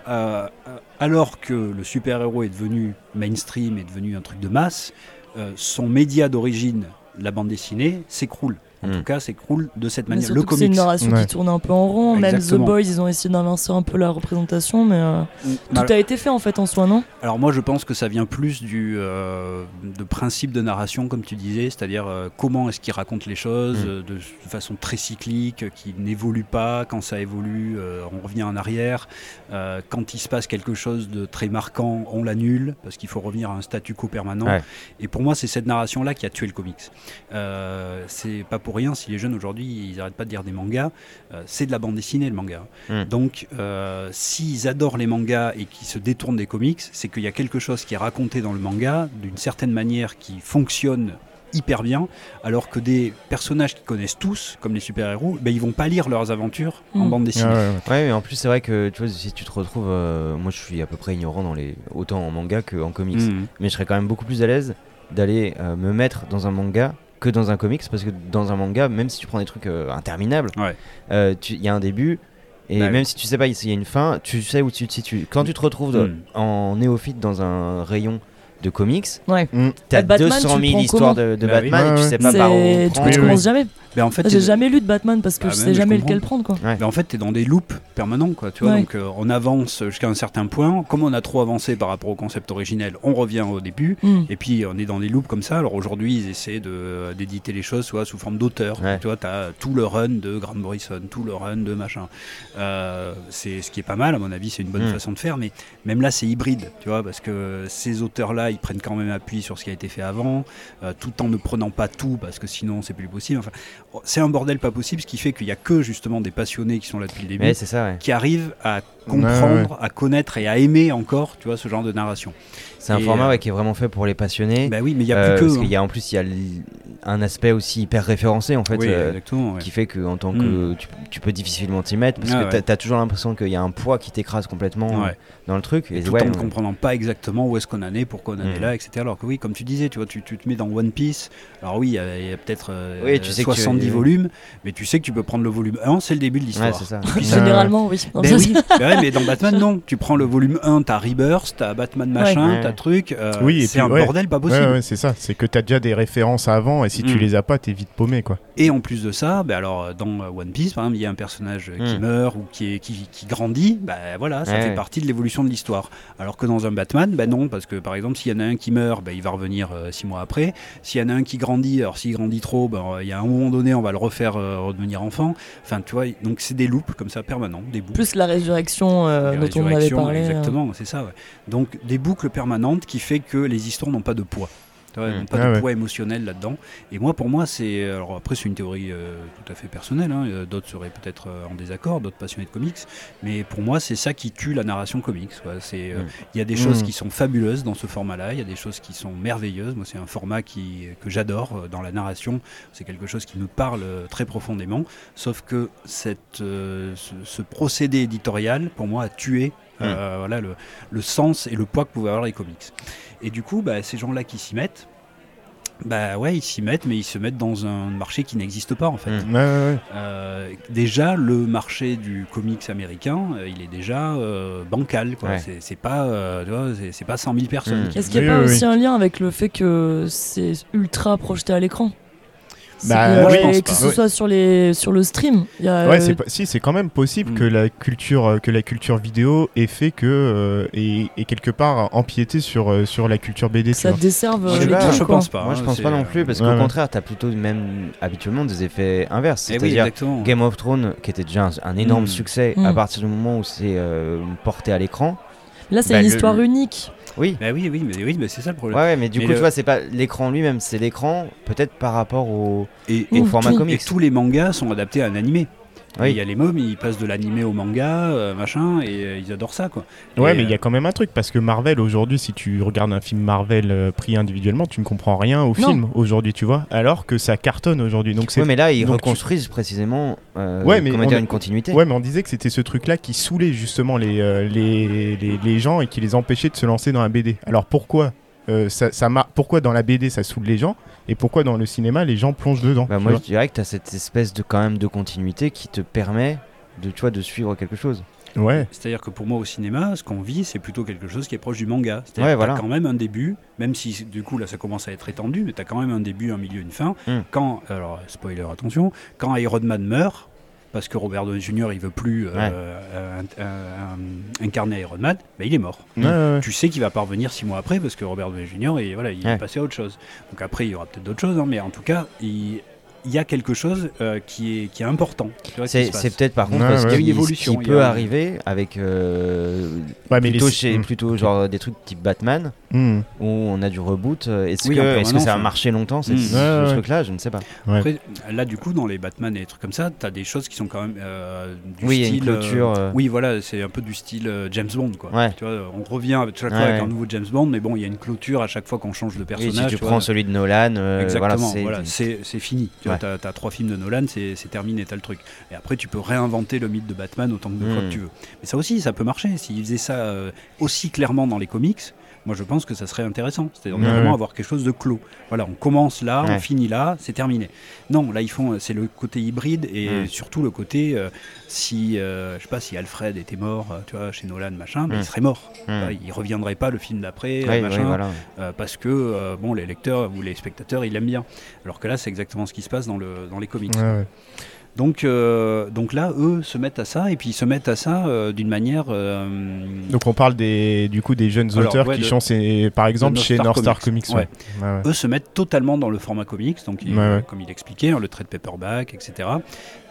alors que le super-héros est devenu mainstream, est devenu un truc de masse, euh, son média d'origine, la bande dessinée, s'écroule. En tout cas, s'écroule de cette manière. Le
que c'est une
comics.
narration
Ouais.
qui tourne un peu en rond. Même The. Boys, ils ont essayé d'inverser un peu la représentation, mais euh,
Mal-
tout a été fait en fait en soi, non?
Alors moi je pense que ça vient plus du euh, de principe de narration comme tu disais, c'est-à-dire euh, comment est-ce qu'il raconte les choses
Mm.
euh, de façon très cyclique, qui n'évolue pas, quand ça évolue euh, on revient en arrière, Euh, quand il se passe quelque chose de très marquant on l'annule parce qu'il faut revenir à un statu quo permanent.
Ouais.
Et pour moi c'est cette narration là qui a tué le comics. Euh, c'est pas pour rien si les jeunes aujourd'hui ils arrêtent pas de dire des mangas, euh, c'est de la bande dessinée le manga.
Mm.
Donc, euh, s'ils adorent les mangas et qui se détournent des comics, c'est qu'il y a quelque chose qui est raconté dans le manga d'une certaine manière qui fonctionne hyper bien, alors que des personnages qu'ils connaissent tous, comme les super-héros, ben, ils vont pas lire leurs aventures en
Mm.
bande dessinée.
ouais, ouais.
Ouais, mais en plus, c'est vrai que tu vois, si tu te retrouves. euh, moi, je suis à peu près ignorant dans les, autant en manga qu'en comics.
Mm.
Mais je serais quand même beaucoup plus à l'aise d'aller euh, me mettre dans un manga que dans un comics parce que dans un manga, même si tu prends des trucs euh, interminables,
Ouais.
euh, il y a un début. Et
Bah oui.
même si tu sais pas s'il y a une fin, tu sais où tu te situes. Quand tu te retrouves de-
Mm.
en néophyte dans un rayon de comics,
Ouais.
Mm.
t'as
Batman,
200
tu
000
le prends
histoires de, de
Bah oui.
Batman et tu sais pas par où
tu,
prendre.
tu
Oui,
commences
oui.
jamais.
Mais en fait,
J'ai
t'es-
jamais lu de Batman parce que
Ah,
je sais
je
jamais
comprends.
lequel prendre quoi.
Ouais.
Mais en fait, tu es dans des loops permanents, quoi, tu vois.
Ouais.
Donc, euh, on avance jusqu'à un certain point. Comme on a trop avancé par rapport au concept originel, on revient au début.
Hmm.
Et puis, on est dans des loops comme ça. Alors, aujourd'hui, ils essaient de- d'éditer les choses soit sous forme d'auteur.
Ouais.
Tu vois, tu as tout le run de Grant Morrison, tout le run de machin. Euh, c'est ce qui est pas mal, à mon avis, c'est une bonne
Mm.
façon de faire. Mais même là, c'est hybride, tu vois, parce que ces auteurs-là, ils prennent quand même appui sur ce qui a été fait avant, euh, tout en ne prenant pas tout, parce que sinon, c'est plus possible. Enfin, c'est un bordel pas possible, ce qui fait qu'il y a que justement des passionnés qui sont là depuis le début
Ouais, c'est ça, ouais.
qui arrivent à comprendre, à connaître et à aimer encore, tu vois, ce genre de narration.
C'est un
Et,
format
euh,
ouais, qui est vraiment fait pour les passionnés.
Ben oui, mais il y a
Euh,
plus
parce
que.
qu'il y a en plus il y a un aspect aussi hyper référencé en fait
oui,
euh, qui fait que en tant que tu, tu peux difficilement t'y mettre parce
Ah
que t'as
ouais.
t'as toujours l'impression qu'il y a un poids qui t'écrase complètement
Ouais.
dans le truc
Et tout
ouais,
en ne comprenant pas exactement où est-ce qu'on en est, pourquoi on en est
Mm.
là, etc. Alors que oui, comme tu disais, tu vois, tu, tu te mets dans One Piece. Alors oui, il y a, peut-être euh,
Oui, tu sais que tu-
70 volumes, mais tu sais que tu peux prendre le volume 1, c'est le début de l'histoire.
Généralement, oui.
Ouais, mais dans Batman, non. Tu prends le volume 1, t'as Rebirth, t'as Batman machin,
Ouais.
t'as truc. euh,
Oui,
c'est un
ouais.
bordel pas possible.
ouais, c'est ça. C'est que t'as déjà des références avant et si tu
Mm.
les as pas, t'es vite paumé quoi.
Et en plus de ça, ben alors euh, dans euh, One Piece, par exemple, il y a un personnage euh, qui
Mm.
meurt ou qui, est, qui, qui grandit, ben voilà, ça
Ouais,
fait partie de l'évolution de l'histoire. Alors que dans un Batman, ben non, parce que par exemple, s'il y en a un qui meurt, ben il va revenir euh, six mois après. S'il y en a un qui grandit, alors s'il grandit trop, ben euh, il y a un moment donné, on va le refaire euh, redevenir enfant. Enfin, tu vois, donc c'est des loops comme ça permanents, des boucles.
Plus la résurrection euh,
Des
dont on avait
résurrections,
parlé. euh.
Exactement, c'est ça. ouais. Donc des boucles permanentes qui fait que les histoires n'ont pas de poids. Vois,
Mm.
n'ont pas
Ah
de
ouais.
poids émotionnel là-dedans. Et moi, pour moi, c'est. Alors après, c'est une théorie euh, tout à fait personnelle. hein. Euh, D'autres seraient peut-être euh, en désaccord, d'autres passionnés de comics. Mais pour moi, c'est ça qui tue la narration comics. euh,
Mm.
Il y a des choses
Mm.
qui sont fabuleuses dans ce format-là. Il y a des choses qui sont merveilleuses. Moi, c'est un format qui, que j'adore euh, dans la narration. C'est quelque chose qui me parle euh, très profondément. Sauf que cette, euh, ce, ce procédé éditorial, pour moi, a tué euh, voilà, le, le sens et le poids que pouvaient avoir les comics. Et du coup, bah, ces gens-là qui s'y mettent, bah ouais, ils s'y mettent, mais ils se mettent dans un marché qui n'existe pas en fait.
Mm.
Ouais, ouais, ouais.
Euh, déjà, le marché du comics américain, euh, il est déjà euh, bancal. C'est- C'est pas, euh, c'est- c'est pas 100 000 personnes.
Mm.
qui-
Est-ce qu'il n'y
Oui,
a pas
oui,
aussi
oui.
un lien avec le fait que c'est ultra projeté à l'écran?
Bah,
que,
moi, je
ouais,
pense
que
pas.
ce soit sur, les, sur le stream. il Y a,
Ouais,
euh,
si c'est quand même possible
Mm.
que la culture euh, que la culture vidéo ait fait que euh, et, et quelque part empiété sur euh, sur la culture BD.
ça desserve
Moi,
euh, les
pas,
trucs,
je pense pas.
moi
hein,
je pense
c'est,
pas non
euh,
plus parce
ouais,
qu'au
ouais.
contraire t'as plutôt même habituellement des effets inverses
eh oui,
c'est-à-dire. Game of Thrones qui était déjà un, un énorme
Mm.
succès
Mm.
à partir du moment où c'est euh, porté à l'écran
Là, c'est
Bah,
une
le-
histoire unique.
Oui
Bah oui, oui, mais oui, mais c'est ça le problème.
ouais, mais du
Mais
coup,
le-
tu vois, c'est pas l'écran lui-même, c'est l'écran peut-être par rapport au,
Et,
au format
et
comics.
tous les mangas sont adaptés à un animé.
Oui.
Il y a les mômes, ils passent de l'animé au manga, euh, machin, et euh, ils adorent ça, quoi.
Ouais,
Et,
mais il y
euh,
a quand même un truc parce que Marvel aujourd'hui, si tu regardes un film Marvel euh, pris individuellement, tu ne comprends rien au
Non.
film aujourd'hui, tu vois, alors que ça cartonne aujourd'hui. Donc c'est
Ouais, mais là, ils
donc tu-
reconstruisent précisément euh,
Ouais, mais
comment
on
dire,
a-
une continuité.
Ouais, mais on disait que c'était ce truc-là qui saoulait justement les, euh, les, les, les gens et qui les empêchait de se lancer dans la BD. Alors pourquoi euh, ça, ça mar- Pourquoi dans la BD ça saoule les gens et pourquoi dans le cinéma les gens plongent dedans
Bah, moi, je dirais que tu as cette espèce de, quand même, de continuité qui te permet de, tu vois, de suivre quelque chose.
Ouais.
C'est-à-dire que pour moi au cinéma, ce qu'on vit, c'est plutôt quelque chose qui est proche du manga. C'est-à-dire
Ouais, voilà.
quand même un début, même si du coup là ça commence à être étendu, mais tu as quand même un début, un milieu, une fin.
Mm.
Quand, alors spoiler, attention, quand Iron Man meurt, parce que Robert Downey Jr. il veut plus euh, un- un- un- incarner Iron Man, bah, il est mort.
Ouais, ouais, ouais.
Tu sais qu'il va pas revenir six mois après parce que Robert Downey Jr. Et voilà, il
Ouais.
est passé à autre chose. Donc après, il y aura peut-être d'autres choses, hein, mais en tout cas, il, il y a quelque chose euh, qui, est, qui est important. tu vois, qui
C'est
se passe.
c'est peut-être par contre
Ouais,
parce
ouais.
qu'il
Il y a une évolution,
qui
il y
peut
a-
arriver avec euh,
Ouais, mais
plutôt,
les-
chez,
Mm.
plutôt genre des trucs type Batman
Hmm.
où on a du reboot. euh, Est-ce
Oui,
que, ça a marché longtemps cette-
Mm.
ce,
Ouais, ouais.
truc-là? Je ne sais pas.
Après, là, du coup, dans les Batman et des trucs comme ça, tu as des choses qui sont quand même euh, du
Oui, il y a une
style.
clôture,
euh,
euh.
Oui, voilà, c'est un peu du style euh, James Bond, quoi.
Ouais.
Tu vois, on revient avec- chaque
Ouais,
fois avec un nouveau James Bond, mais bon, il y a une clôture à chaque fois qu'on change de personnage.
si tu
vois.
prends celui de Nolan, euh,
Exactement,
voilà, c'est
fini. Tu
Ouais.
as, trois films de Nolan, c'est terminé, t'as le truc. Et après, tu peux réinventer le mythe de Batman autant de fois que tu veux. Mais ça aussi, ça peut marcher. S'ils faisaient ça euh, aussi clairement dans les comics, moi je pense que ça serait intéressant. C'est-à-dire
Ouais,
vraiment avoir quelque chose de clos. Voilà, on commence là, on finit là, c'est terminé. Non, là ils font, c'est le côté hybride et surtout le côté euh, si, euh, je sais pas, si Alfred était mort, euh, tu vois, chez Nolan, machin,
Mm.
il serait mort. Voilà, il reviendrait pas le film d'après, euh, machin,
voilà.
euh, parce que euh, bon, les lecteurs ou les spectateurs ils l'aiment bien. Alors que là, c'est exactement ce qui se passe dans, le, dans les comics.
Ouais, ouais.
Donc, euh, donc là, eux se mettent à ça et puis ils se mettent à ça euh, d'une manière. euh,
Donc on parle des, du coup des jeunes
Alors,
auteurs
ouais,
qui
de-
sont c'est- par exemple chez North Star
Comics.
Comics. ouais. Ouais, ouais.
eux se mettent totalement dans le format comics, donc comme il expliquait, hein, le trade paperback, etc.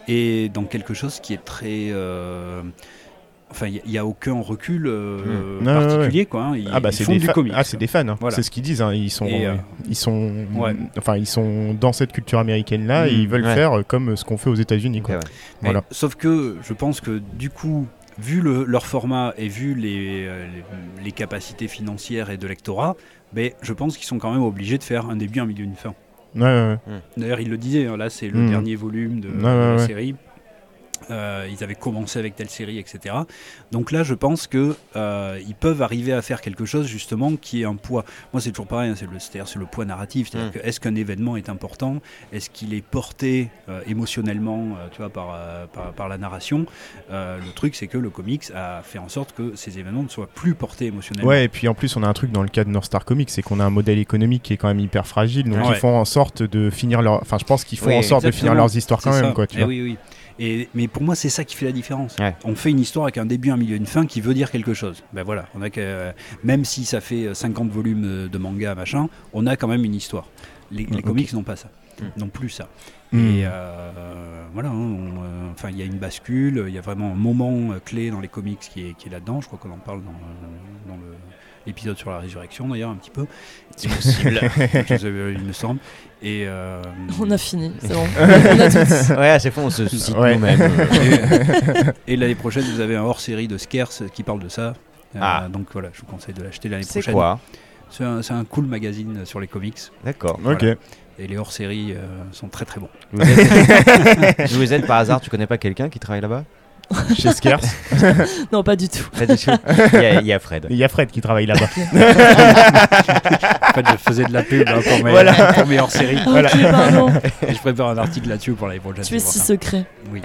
Et dans quelque chose qui est très. Euh, Enfin, il n'y a, aucun recul euh,
Mm. Ouais, ouais,
particulier, quoi. hein. Ils,
Ah bah
ils
c'est
font
des,
du
fa-
comics.
ah, c'est des fans, hein.
Voilà.
c'est ce qu'ils disent. hein. Ils sont,
euh,
ils sont,
ouais.
enfin ils sont dans cette culture américaine là. et
Mm.
ils veulent
Ouais.
faire euh, comme ce qu'on fait aux États-Unis. Voilà.
Sauf que je pense que du coup, vu le- leur format et vu les, euh, les, les capacités financières et de lectorat, mais je pense qu'ils sont quand même obligés de faire un début, un milieu, une fin.
Ouais, ouais, ouais.
D'ailleurs, il le disait, hein, là c'est le dernier volume de,
Ouais,
de
ouais,
la
ouais.
série. Euh, ils avaient commencé avec telle série, etc. Donc là, je pense que euh, ils peuvent arriver à faire quelque chose justement qui est un poids. Moi, c'est toujours pareil, hein, c'est le, c'est-à-dire, c'est le poids narratif. C'est-à-dire
Mm.
que est-ce qu'un événement est important? Est-ce qu'il est porté euh, émotionnellement, tu vois, par, par, par la narration? Le truc, c'est que le comics a fait en sorte que ces événements ne soient plus portés émotionnellement.
Ouais, et puis en plus, on a un truc dans le cas de North Star Comics, c'est qu'on a un modèle économique qui est quand même hyper fragile. Donc
Ouais.
ils font en sorte de finir leur. Enfin, je pense qu'ils font
Oui,
en sorte de finir leurs histoires quand même,
ça.
quoi. Tu
Eh
vois.
oui, oui. Et, mais pour moi, c'est ça qui fait la différence.
Ouais.
On fait une histoire avec un début, un milieu, une fin qui veut dire quelque chose. Ben voilà, on a que, euh, même si ça fait euh, 50 volumes euh, de manga, machin, on a quand même une histoire. Les, comics n'ont pas ça,
Mm.
n'ont plus ça.
Mm.
Et euh, voilà, hein, on, euh, enfin, il y a une bascule, il y a vraiment un moment euh, clé dans les comics qui est, qui est là-dedans. Je crois qu'on en parle dans, euh, dans le- l'épisode sur la résurrection, d'ailleurs, un petit peu. C'est possible, il me semble. Et euh,
On a fini, c'est bon. on a tout.
Ouais, à chaque fois on se cite
Ouais.
nous-mêmes.
Et l'année prochaine, vous avez un hors-série de Skers qui parle de ça. Euh,
Ah.
Donc voilà, je vous conseille de l'acheter l'année
C'est
prochaine.
quoi
C'est un, c'est un cool magazine sur les comics.
D'accord.
Ok.
Et les hors-séries euh, sont très très bons.
Vous êtes... Aide par hasard, tu connais pas quelqu'un qui travaille là-bas?
Chez Skers,
Non, pas du tout.
Pas du tout. Il y, a, il y a Fred.
il y a Fred qui travaille là-bas.
En fait, je faisais de la pub hein, pour, mes,
Voilà.
pour mes hors-séries.
Pardon.
Et je prépare un article là-dessus pour l'année prochaine.
Tu es si secret.
Oui.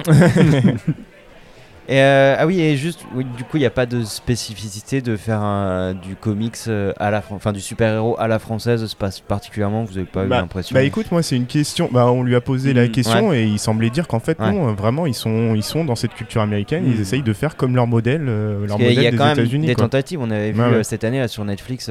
Et euh, ah oui, et juste, oui, du coup, il n'y a pas de spécificité de faire un- du comics euh, à la, enfin du super-héros à la française, se passe particulièrement. Vous n'avez pas eu
Bah,
l'impression
Bah écoute, moi c'est une question. Bah on lui a posé la
Mm,
question et il semblait dire qu'en fait
Ouais.
non, vraiment ils sont ils sont dans cette culture américaine.
Mm.
Ils essayent de faire comme leur modèle, euh, leur
qu'il y a- il y
modèle
a
des
quand même
États-Unis.
des
quoi.
tentatives. On avait vu
Ouais,
euh, cette année là, sur Netflix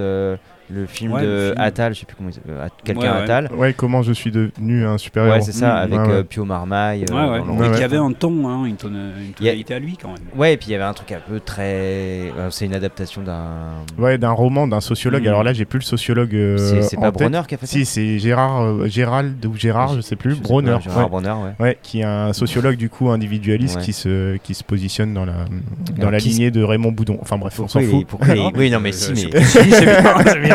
le film
Ouais,
de
le film.
Attal, je sais plus comment il s'appelle, euh, quelqu'un
Ouais, ouais.
Attal.
Ouais, comment je suis devenu un super.
Ouais, c'est ça,
Mm.
avec
Ouais, ouais.
euh, Pio Marmaille. euh.
Et
ouais.
qui avait un ton, hein, une, tonne- une
Il y a-
tonalité à lui quand même.
Ouais, et puis il y avait un truc un peu très. euh, c'est une adaptation d'un.
Ouais, d'un roman d'un sociologue.
Mm.
Alors là, j'ai plus le sociologue. euh,
c'est pas
tête.
Bronner qui a fait ça
Si, c'est Gérard, euh, Gérald ou Gérard, je sais plus,
Je sais
Bronner.
pas, Gérard
ouais.
Bronner, ouais.
Ouais, qui est un sociologue du coup individualiste
Ouais.
qui se qui se positionne dans la dans la lignée de Raymond Boudon. Enfin bref, on s'en fout.
Oui, non, mais si, mais.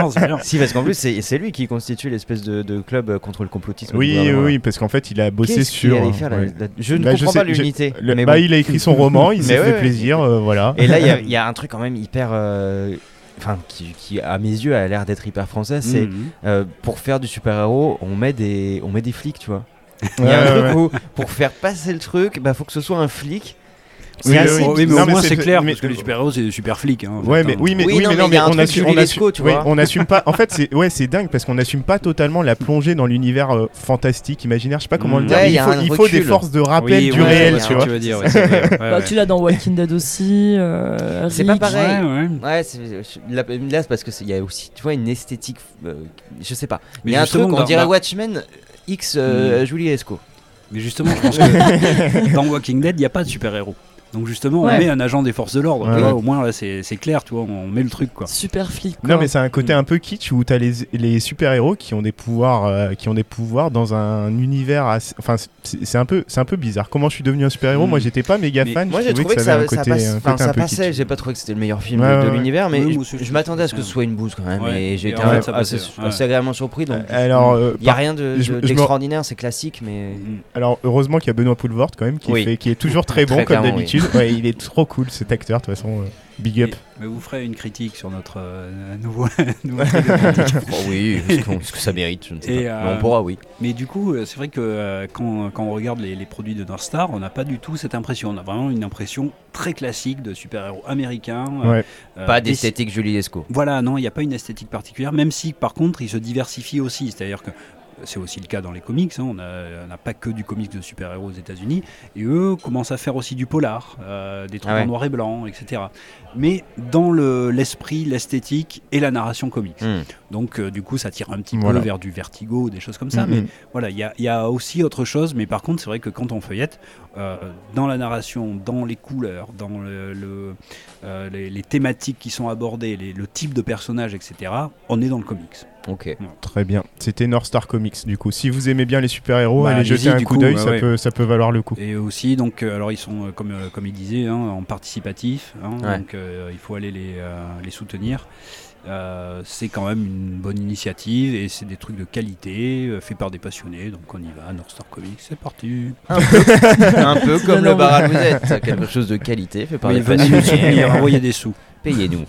Si,
parce qu'en plus, c'est lui qui constitue l'espèce de, de club euh, contre le complotisme.
Oui, oui, parce qu'en fait, il a bossé sur.
allait faire, Je ne
Bah, je
comprends
sais-
pas l'unité.
Bah, il a écrit son roman, il s'est fait
ouais,
plaisir, euh, voilà.
Et là, il y a- il y, a un truc quand même hyper. euh, Enfin, qui, qui, à mes yeux a l'air d'être hyper français. C'est
Mhm.
euh, pour faire du super-héros, on met des, on met des flics, tu vois. Il y a un truc où, pour faire passer le truc, bah faut que ce soit un flic.
Oui,
assez
oui,
oui, mais
Non,
au
mais
moins
c'est-
clair,
mais-
parce que les super-héros, c'est des super flics. hein,
Ouais, mais oui, mais
Oui,
oui,
non,
mais non, mais on assume, on assume-
tu vois.
on assume pas. En fait, c'est ouais, c'est dingue parce qu'on n'assume pas totalement la plongée dans l'univers euh, fantastique, imaginaire. Je sais pas comment
Mm.
le dire.
Ouais,
mais
il
faut,
un
il faut des forces de rappel
Oui,
du
ouais,
réel, tu vois.
Bah, tu l'as dans Walking Dead aussi. euh,
C'est pas pareil.
Ouais,
là, c'est parce que il y a aussi, tu vois, une esthétique. euh, je sais pas.
Mais
Il y a un truc, on dirait Watchmen X
Mm.
Julie Lescaut.
Mais justement, je pense que dans Walking Dead, il n'y a pas de super-héros. Donc justement,
Ouais.
on met un agent des forces de l'ordre.
Ouais.
Au moins, là, c'est c'est clair, tu vois, on met le truc, quoi.
Super flic.
Non,
quoi.
mais c'est un côté un peu kitsch où t'as les, les super-héros qui ont des pouvoirs, euh, qui ont des pouvoirs dans un univers assez. Enfin, c'est un peu, c'est un peu bizarre. Comment je suis devenu un super-héros?
Mm.
Moi, j'étais pas méga
Mais
fan.
Moi
je
j'ai trouvé que,
ça avait
ça,
côté,
passe- enfin,
côté un
ça
peu
passait, j'ai pas trouvé que c'était le meilleur film
Ouais,
de, l'univers, mais
Oui,
je- m'attendais à ce que ce soit une bouse quand même,
Ouais.
et j'ai été assez, assez agréablement surpris. Donc,
Alors, euh,
il y a rien d'extraordinaire, c'est classique, mais
alors heureusement qu'il y a Benoît Poulvort quand même qui,
Oui.
fait, qui est toujours très bon comme d'habitude. Ouais, il est trop cool cet acteur, de toute façon. euh, big up.
Mais vous ferez une critique sur notre euh, nouveau, nouveau
Oh oui, est-ce que ça mérite Je ne sais
Et,
pas.
euh,
Mais on pourra, oui.
Mais du coup, euh, c'est vrai que euh, quand, quand on regarde les, les produits de North Star, on n'a pas du tout cette impression. On a vraiment une impression très classique de super-héros américains. euh,
Ouais.
euh,
Pas d'esthétique Julie Lescaut.
Voilà, non, il n'y a pas une esthétique particulière, même si par contre, il se diversifie aussi. C'est-à-dire que c'est aussi le cas dans les comics. hein, on n'a pas que du comics de super-héros aux États-Unis. Et eux commencent à faire aussi du polar, euh, des trucs
Ah ouais.
en noir et blanc, etc. Mais dans le- l'esprit, l'esthétique et la narration comics.
Hmm.
Donc, euh, du coup, ça tire un petit
Voilà.
peu vers du vertigo, des choses comme ça.
Mhm.
Mais voilà, il y a, il y a aussi autre chose. Mais par contre, c'est vrai que quand on feuillette, euh, dans la narration, dans les couleurs, dans le, le- les, les thématiques qui sont abordées, les- le type de personnage, etc., on est dans le comics.
Ok.
Très bien. C'était North Star Comics, du coup. Si vous aimez bien les super-héros,
Bah,
allez jeter un coup
coup,
d'œil, ça,
ouais.
peut, ça peut valoir le coup.
Et aussi, donc, euh, alors ils sont, euh, comme, euh, comme il disait, hein, en participatif. hein,
Ouais.
Donc, euh, il faut aller les, euh, les soutenir. Euh, c'est quand même une bonne initiative et c'est des trucs de qualité euh, faits par des passionnés. Donc, on y va. North Star Comics, c'est parti.
un peu comme le bar à quelque chose de qualité fait par
Oui, nous
passionnés.
soutenir, envoyez des sous.
Payez-nous.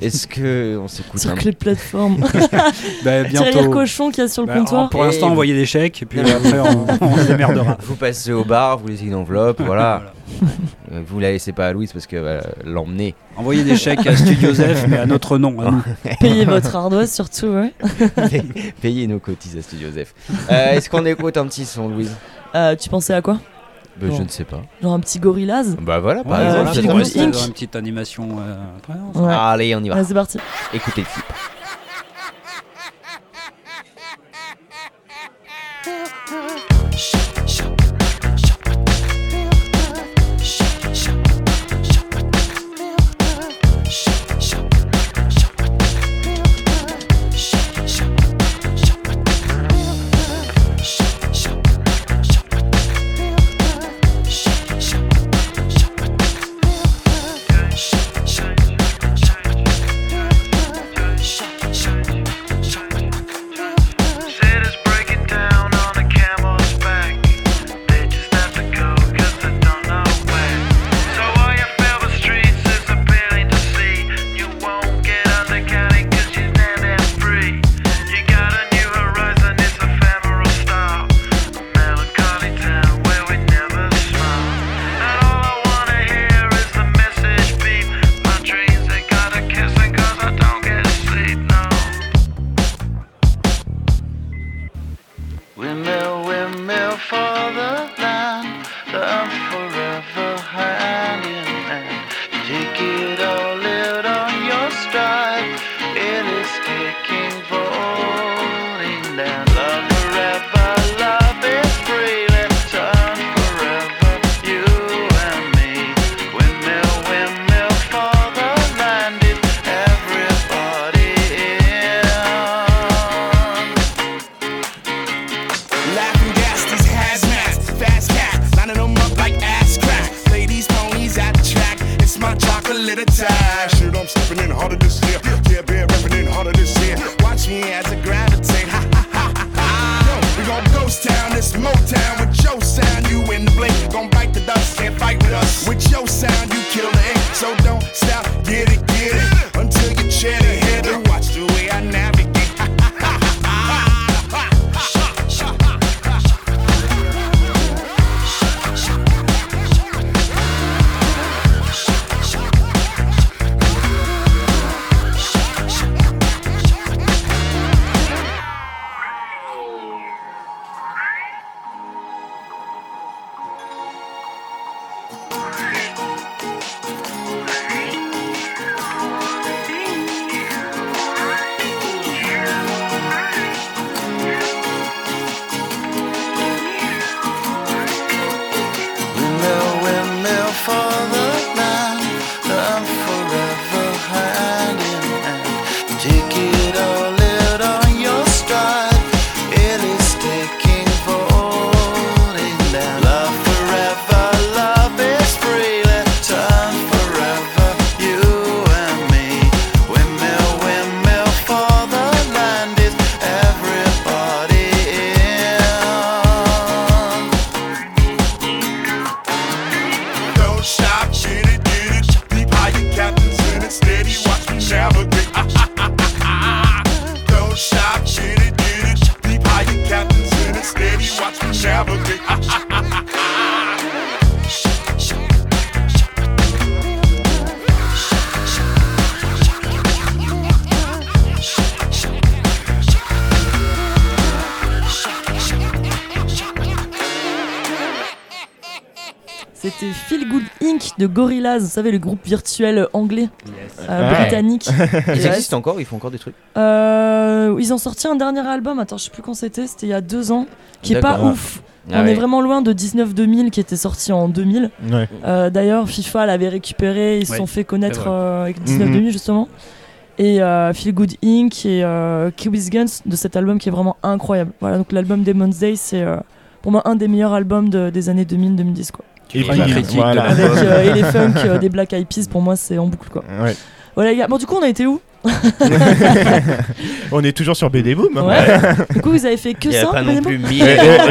Est-ce que on s'écoute
Sur
un
les plateformes.
Bah, bientôt.
cochon qu'il y a sur le
Bah,
comptoir.
pour l'instant, envoyez des chèques et puis après, on, on se démerdera.
Vous passez au bar, vous laissez une enveloppe, voilà.
Voilà.
Euh, Vous la laissez pas à Louise parce que va l'emmener.
Envoyez des chèques à Studio Zef, mais à notre nom. à.
Payez votre ardoise surtout, ouais.
Payez nos cotises à Studio Zef. Euh, Est-ce qu'on écoute un petit son, Louise?
Euh, tu pensais à quoi?
Bah, Je
Bon.
ne sais pas.
Genre un petit gorillaz
Bah voilà, par
Ouais,
exemple.
voilà.
Inc.
être une petite animation. euh, ça.
Ouais.
Allez, on y va.
Allez, c'est parti.
Écoutez le clip.
De Gorillaz, vous savez, le groupe virtuel anglais, euh,
Ouais.
britannique.
Ils existent encore, ils font encore des trucs.
Euh, ils ont sorti un dernier album, attends, je sais plus quand c'était, c'était il y a deux ans, qui est pas ouf.
Ah
On
ouais.
est vraiment loin de 19-2000 qui était sorti en 2000.
Ouais.
Euh, D'ailleurs, FIFA l'avait récupéré, ils se
Ouais,
sont fait connaître euh, avec 19-2000 justement. Et euh, Feel Good Inc. et euh, Kiwis Guns de cet album qui est vraiment incroyable. Voilà, donc l'album Demon's Day, c'est euh, pour moi un des meilleurs albums de- des années 2000-2010. quoi.
Et
feras une
puis,
critique
voilà.
de
Avec euh, et les funk euh, des Black Eyed Peas, pour moi c'est en boucle quoi.
Ouais.
Voilà les gars, bon du coup on a été où
On est toujours sur BD Boom. hein.
Ouais. Du coup vous avez fait que
n'y
ça
a pas non plus mille.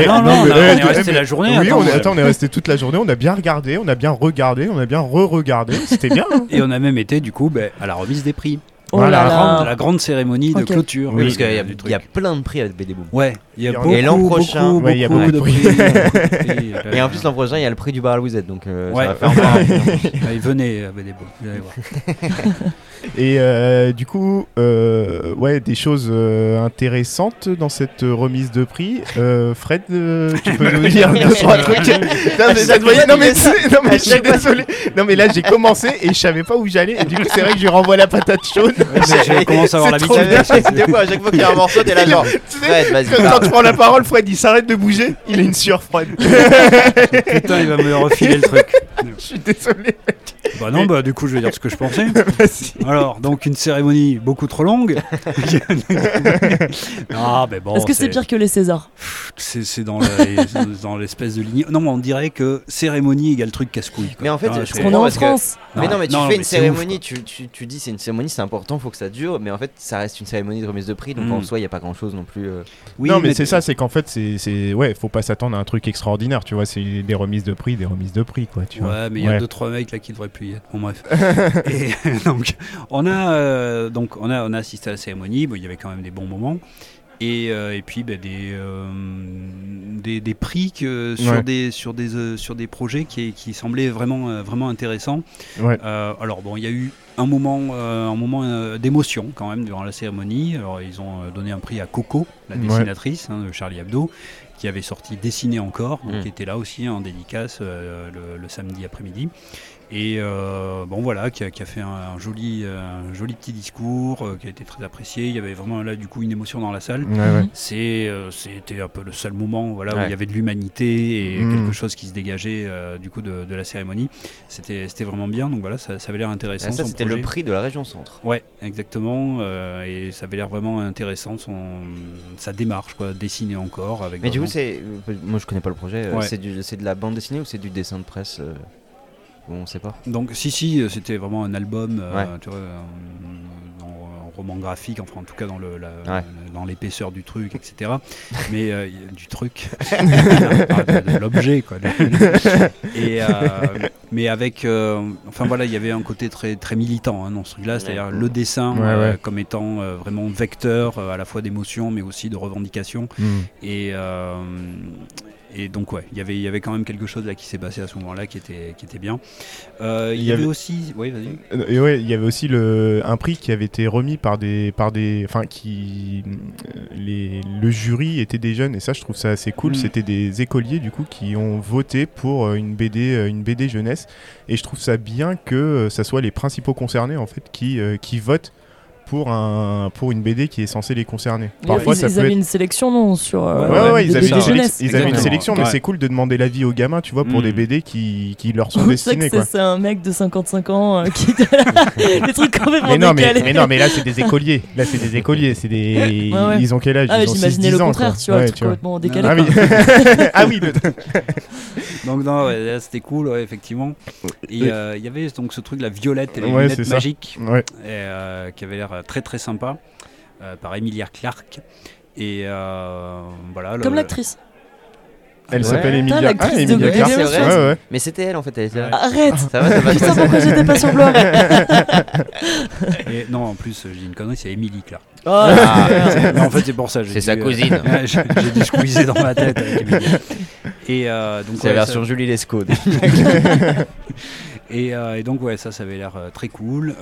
Non, non, on est resté la journée,
Oui,
attends,
on est,
ouais.
attends, on est resté toute la journée. On a bien regardé, on a bien regardé, on a bien re-regardé. C'était bien. hein.
Et on a même été du coup ben, à la remise des prix.
Oh
Voilà,
là
La grande, la grande cérémonie de clôture.
Oui, parce qu'il y, a- y plein de prix avec BD Boom.
Ouais, il y a
Et
beaucoup,
l'an prochain-
beaucoup,
Ouais, il y a
beaucoup
beaucoup
de prix.
Et en plus, l'an prochain, il y a le prix du bar à Louisette, donc euh,
Ouais.
ça va faire
venez à BD Boom, vous allez voir.
Et euh, du coup, euh, ouais, des choses euh, intéressantes dans cette remise de prix. Euh, Fred, euh, tu peux nous dire deux trois trucs Non, mais ça te voyait- non, mais, non, mais je suis désolé. Non, mais là, j'ai commencé et je savais pas où j'allais. Et du coup, c'est vrai que je lui renvoie la patate chaude.
Mais je commence à avoir l'habitude.
bien.
Des fois, à chaque fois qu'il y a un morceau, t'es là genre.
Tu sais,
Fred, vas-y.
quand, quand tu prends la parole, Fred, il s'arrête de bouger. Il a une sueur froide.
Putain, il va me refiler le truc.
Je suis désolé.
Bah non, bah du coup, je vais dire ce que je pensais. Alors, donc une cérémonie beaucoup trop longue. ah, mais bon.
Est-ce que c'est pire que les Césars
C'est c'est dans la- c'est dans l'espèce de ligne. Non, on dirait que cérémonie égale truc casse-couille. quoi.
Mais en fait,
Ah,
je
c'est-
On est
comprends
en France.
Mais non, mais tu
non,
fais
mais
une cérémonie, tu, tu, tu dis c'est une cérémonie, c'est important, faut que ça dure, mais en fait, ça reste une cérémonie de remise de prix, donc
Mm.
en soi, il n'y a pas grand chose non plus. euh.
Oui,
non, mais, c'est ça, c'est qu'en fait, c'est, c'est, ouais, faut pas s'attendre à un truc extraordinaire, tu vois. C'est des remises de prix, des remises de prix, quoi, tu vois.
Ouais, mais il y a deux trois mecs là qui devraient Bon bref. et donc on a euh, donc on a on a assisté à la cérémonie. Bon, il y avait quand même des bons moments. Et, euh, et puis ben, des, euh, des des prix que sur
Ouais.
des sur des sur des projets qui qui semblaient vraiment vraiment intéressants.
Ouais.
Alors bon, il y a eu un moment euh, un moment euh, d'émotion quand même durant la cérémonie. Alors ils ont donné un prix à Coco, la
Ouais.
dessinatrice hein, de Charlie Hebdo qui avait sorti Dessiné encore, donc
Mm.
qui était là aussi en dédicace euh, le, le samedi après-midi. Et euh, bon voilà, qui a, qui a fait un, un joli, euh, un joli petit discours, euh, qui a été très apprécié. Il y avait vraiment là du coup une émotion dans la salle.
Ouais, ouais.
C'est, euh, c'était un peu le seul moment voilà, où il y avait de l'humanité et
Mm.
quelque chose qui se dégageait du coup de, de la cérémonie. C'était, c'était vraiment bien, donc voilà, ça, ça avait l'air intéressant.
Ah, ça, c'était le prix de la région centre.
Ouais, exactement. et ça avait l'air vraiment intéressant son, sa démarche, quoi, dessiner encore. Avec
Mais du coup, c'est. Moi, je connais pas le projet.
Ouais.
C'est du- c'est de la bande dessinée ou c'est du dessin de presse Bon, on sait pas.
Donc si si euh, c'était vraiment un album euh,
Ouais.
tu vois, un, un roman graphique enfin en tout cas dans le la-
Ouais.
dans l'épaisseur du truc etc mais euh, du truc de, de l'objet quoi et euh, mais avec euh, enfin voilà il y avait un côté très très militant hein, dans ce truc là c'est-à-dire le dessin
Ouais,
euh,
ouais.
comme étant euh, vraiment vecteur euh, à la fois d'émotion mais aussi de revendication
Mm.
et, euh, et donc ouais, il y avait- il y avait quand même quelque chose là qui s'est passé à ce moment-là qui était, qui était bien. Euh, il y, avait
avait-
aussi, oui vas-y.
Euh, Et ouais, il y avait aussi le, un prix qui avait été remis par des, par des, enfin qui, euh, les, le jury était des jeunes et ça je trouve ça assez cool.
Mm.
C'était des écoliers du coup qui ont voté pour une BD, une BD jeunesse et je trouve ça bien que ça soit les principaux concernés en fait qui, qui votent pour un, pour une BD qui est censée les concerner. Parfois
ils,
ça
ils
peut
avaient
être
une sélection, non sur, euh,
Ouais, ouais,
des
ils avaient, une,
jeunesse.
sélection- ils avaient une sélection, mais
Ouais.
c'est cool de demander l'avis aux gamins, tu vois, pour
Mm.
des BD qui, qui leur sont destinés,
c'est- un mec de 55 ans euh, qui des trucs complètement
Mais non, mais,
décalés.
mais non, mais là c'est des écoliers. Là c'est des écoliers, c'est des.
Ouais, ouais.
Ils ont quel âge?
Ah, mais
Ils ont
j'imaginais
6-10
le
ans,
contraire, tu vois,
Ouais,
le truc complètement décalé.
Ah oui,
quoi.
ah oui, le-
Donc non, c'était cool, effectivement. Euh, il y avait donc ce truc, la violette et les lunettes magiques, euh, qui avait l'air euh, très très sympa, euh, par Emilia Clarke. Et euh, voilà.
Comme l'actrice.
Elle s'appelle Emilia. Ah, Emilia Clarke. Ouais, ouais.
Mais c'était elle en fait, elle était.
Arrête
Ça va, ça va.
Putain, pourquoi j'étais pas sur
Et non, en plus, je dis une connerie, c'est Emily Clarke.
Oh,
Ah.
Non, en fait, c'est pour ça.
C'est sa
euh,
cousine.
ouais, j'ai dû squeezer dans ma tête avec Emilia. Et euh, donc,
C'est la version
ça-
Julie Lescaut.
Et, euh, et donc ouais, ça, ça avait l'air euh, très cool.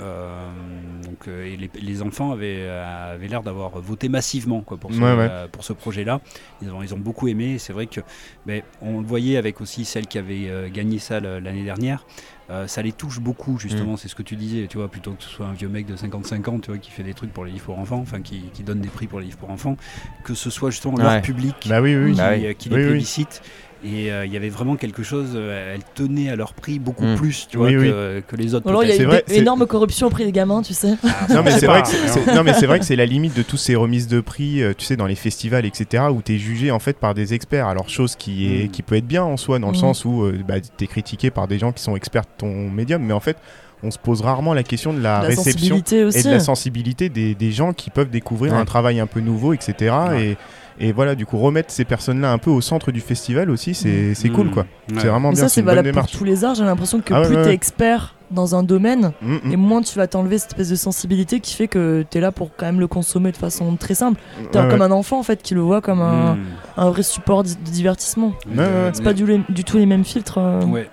Euh, donc et les, les enfants avaient, euh, avaient l'air d'avoir voté massivement quoi, pour, ce,
Ouais, ouais.
euh, pour ce projet-là. Ils ont, ils ont beaucoup aimé. C'est vrai que ben, on le voyait avec aussi celle qui avait gagné ça l'année dernière. Euh, ça les touche beaucoup justement, c'est ce que tu disais, tu vois, plutôt que ce soit un vieux mec de 55 ans, tu vois, qui fait des trucs pour les livres pour enfants, enfin qui, qui donne des prix pour les livres pour enfants, que ce soit justement
Ouais.
leur public
Bah oui, oui, oui.
qui,
Bah oui.
qui les plébiscite. Et euh, il y avait vraiment quelque chose, euh, elle tenait à leur prix beaucoup
Mm.
plus, tu vois,
Oui, oui.
que, que les autres.
Alors il y a
vrai, c'est-
énorme corruption au prix des gamins, tu sais.
Non mais
sais
c'est
pas,
vrai que c'est-
alors.
c'est- non mais c'est vrai que c'est la limite de tous ces remises de prix, euh, tu sais, dans les festivals, etc., où t'es jugé en fait par des experts. Alors chose qui est
Mm.
qui peut être bien en soi, dans le
Mm.
sens où euh, bah, t'es critiqué par des gens qui sont experts de ton médium, mais en fait, on se pose rarement la question de la,
La
réception et de la sensibilité des, des gens qui peuvent découvrir
Ouais.
un travail un peu nouveau, etc. Et, et voilà, du coup, remettre ces personnes-là un peu au centre du festival aussi, c'est c'est cool, quoi.
Ouais.
C'est vraiment
Mais
bien,
ça,
c'est
valable pour tous les arts. J'ai l'impression que
Ah
plus
ouais,
t'es expert dans un domaine,
Mm,
et moins tu vas t'enlever cette espèce de sensibilité qui fait que t'es là pour quand même le consommer de façon très simple. T'es
Ouais,
comme
ouais.
un enfant en fait qui le voit comme un,
Mm.
un vrai support de divertissement.
Ouais, ouais.
C'est pas du, du tout les mêmes filtres. euh.
Ouais,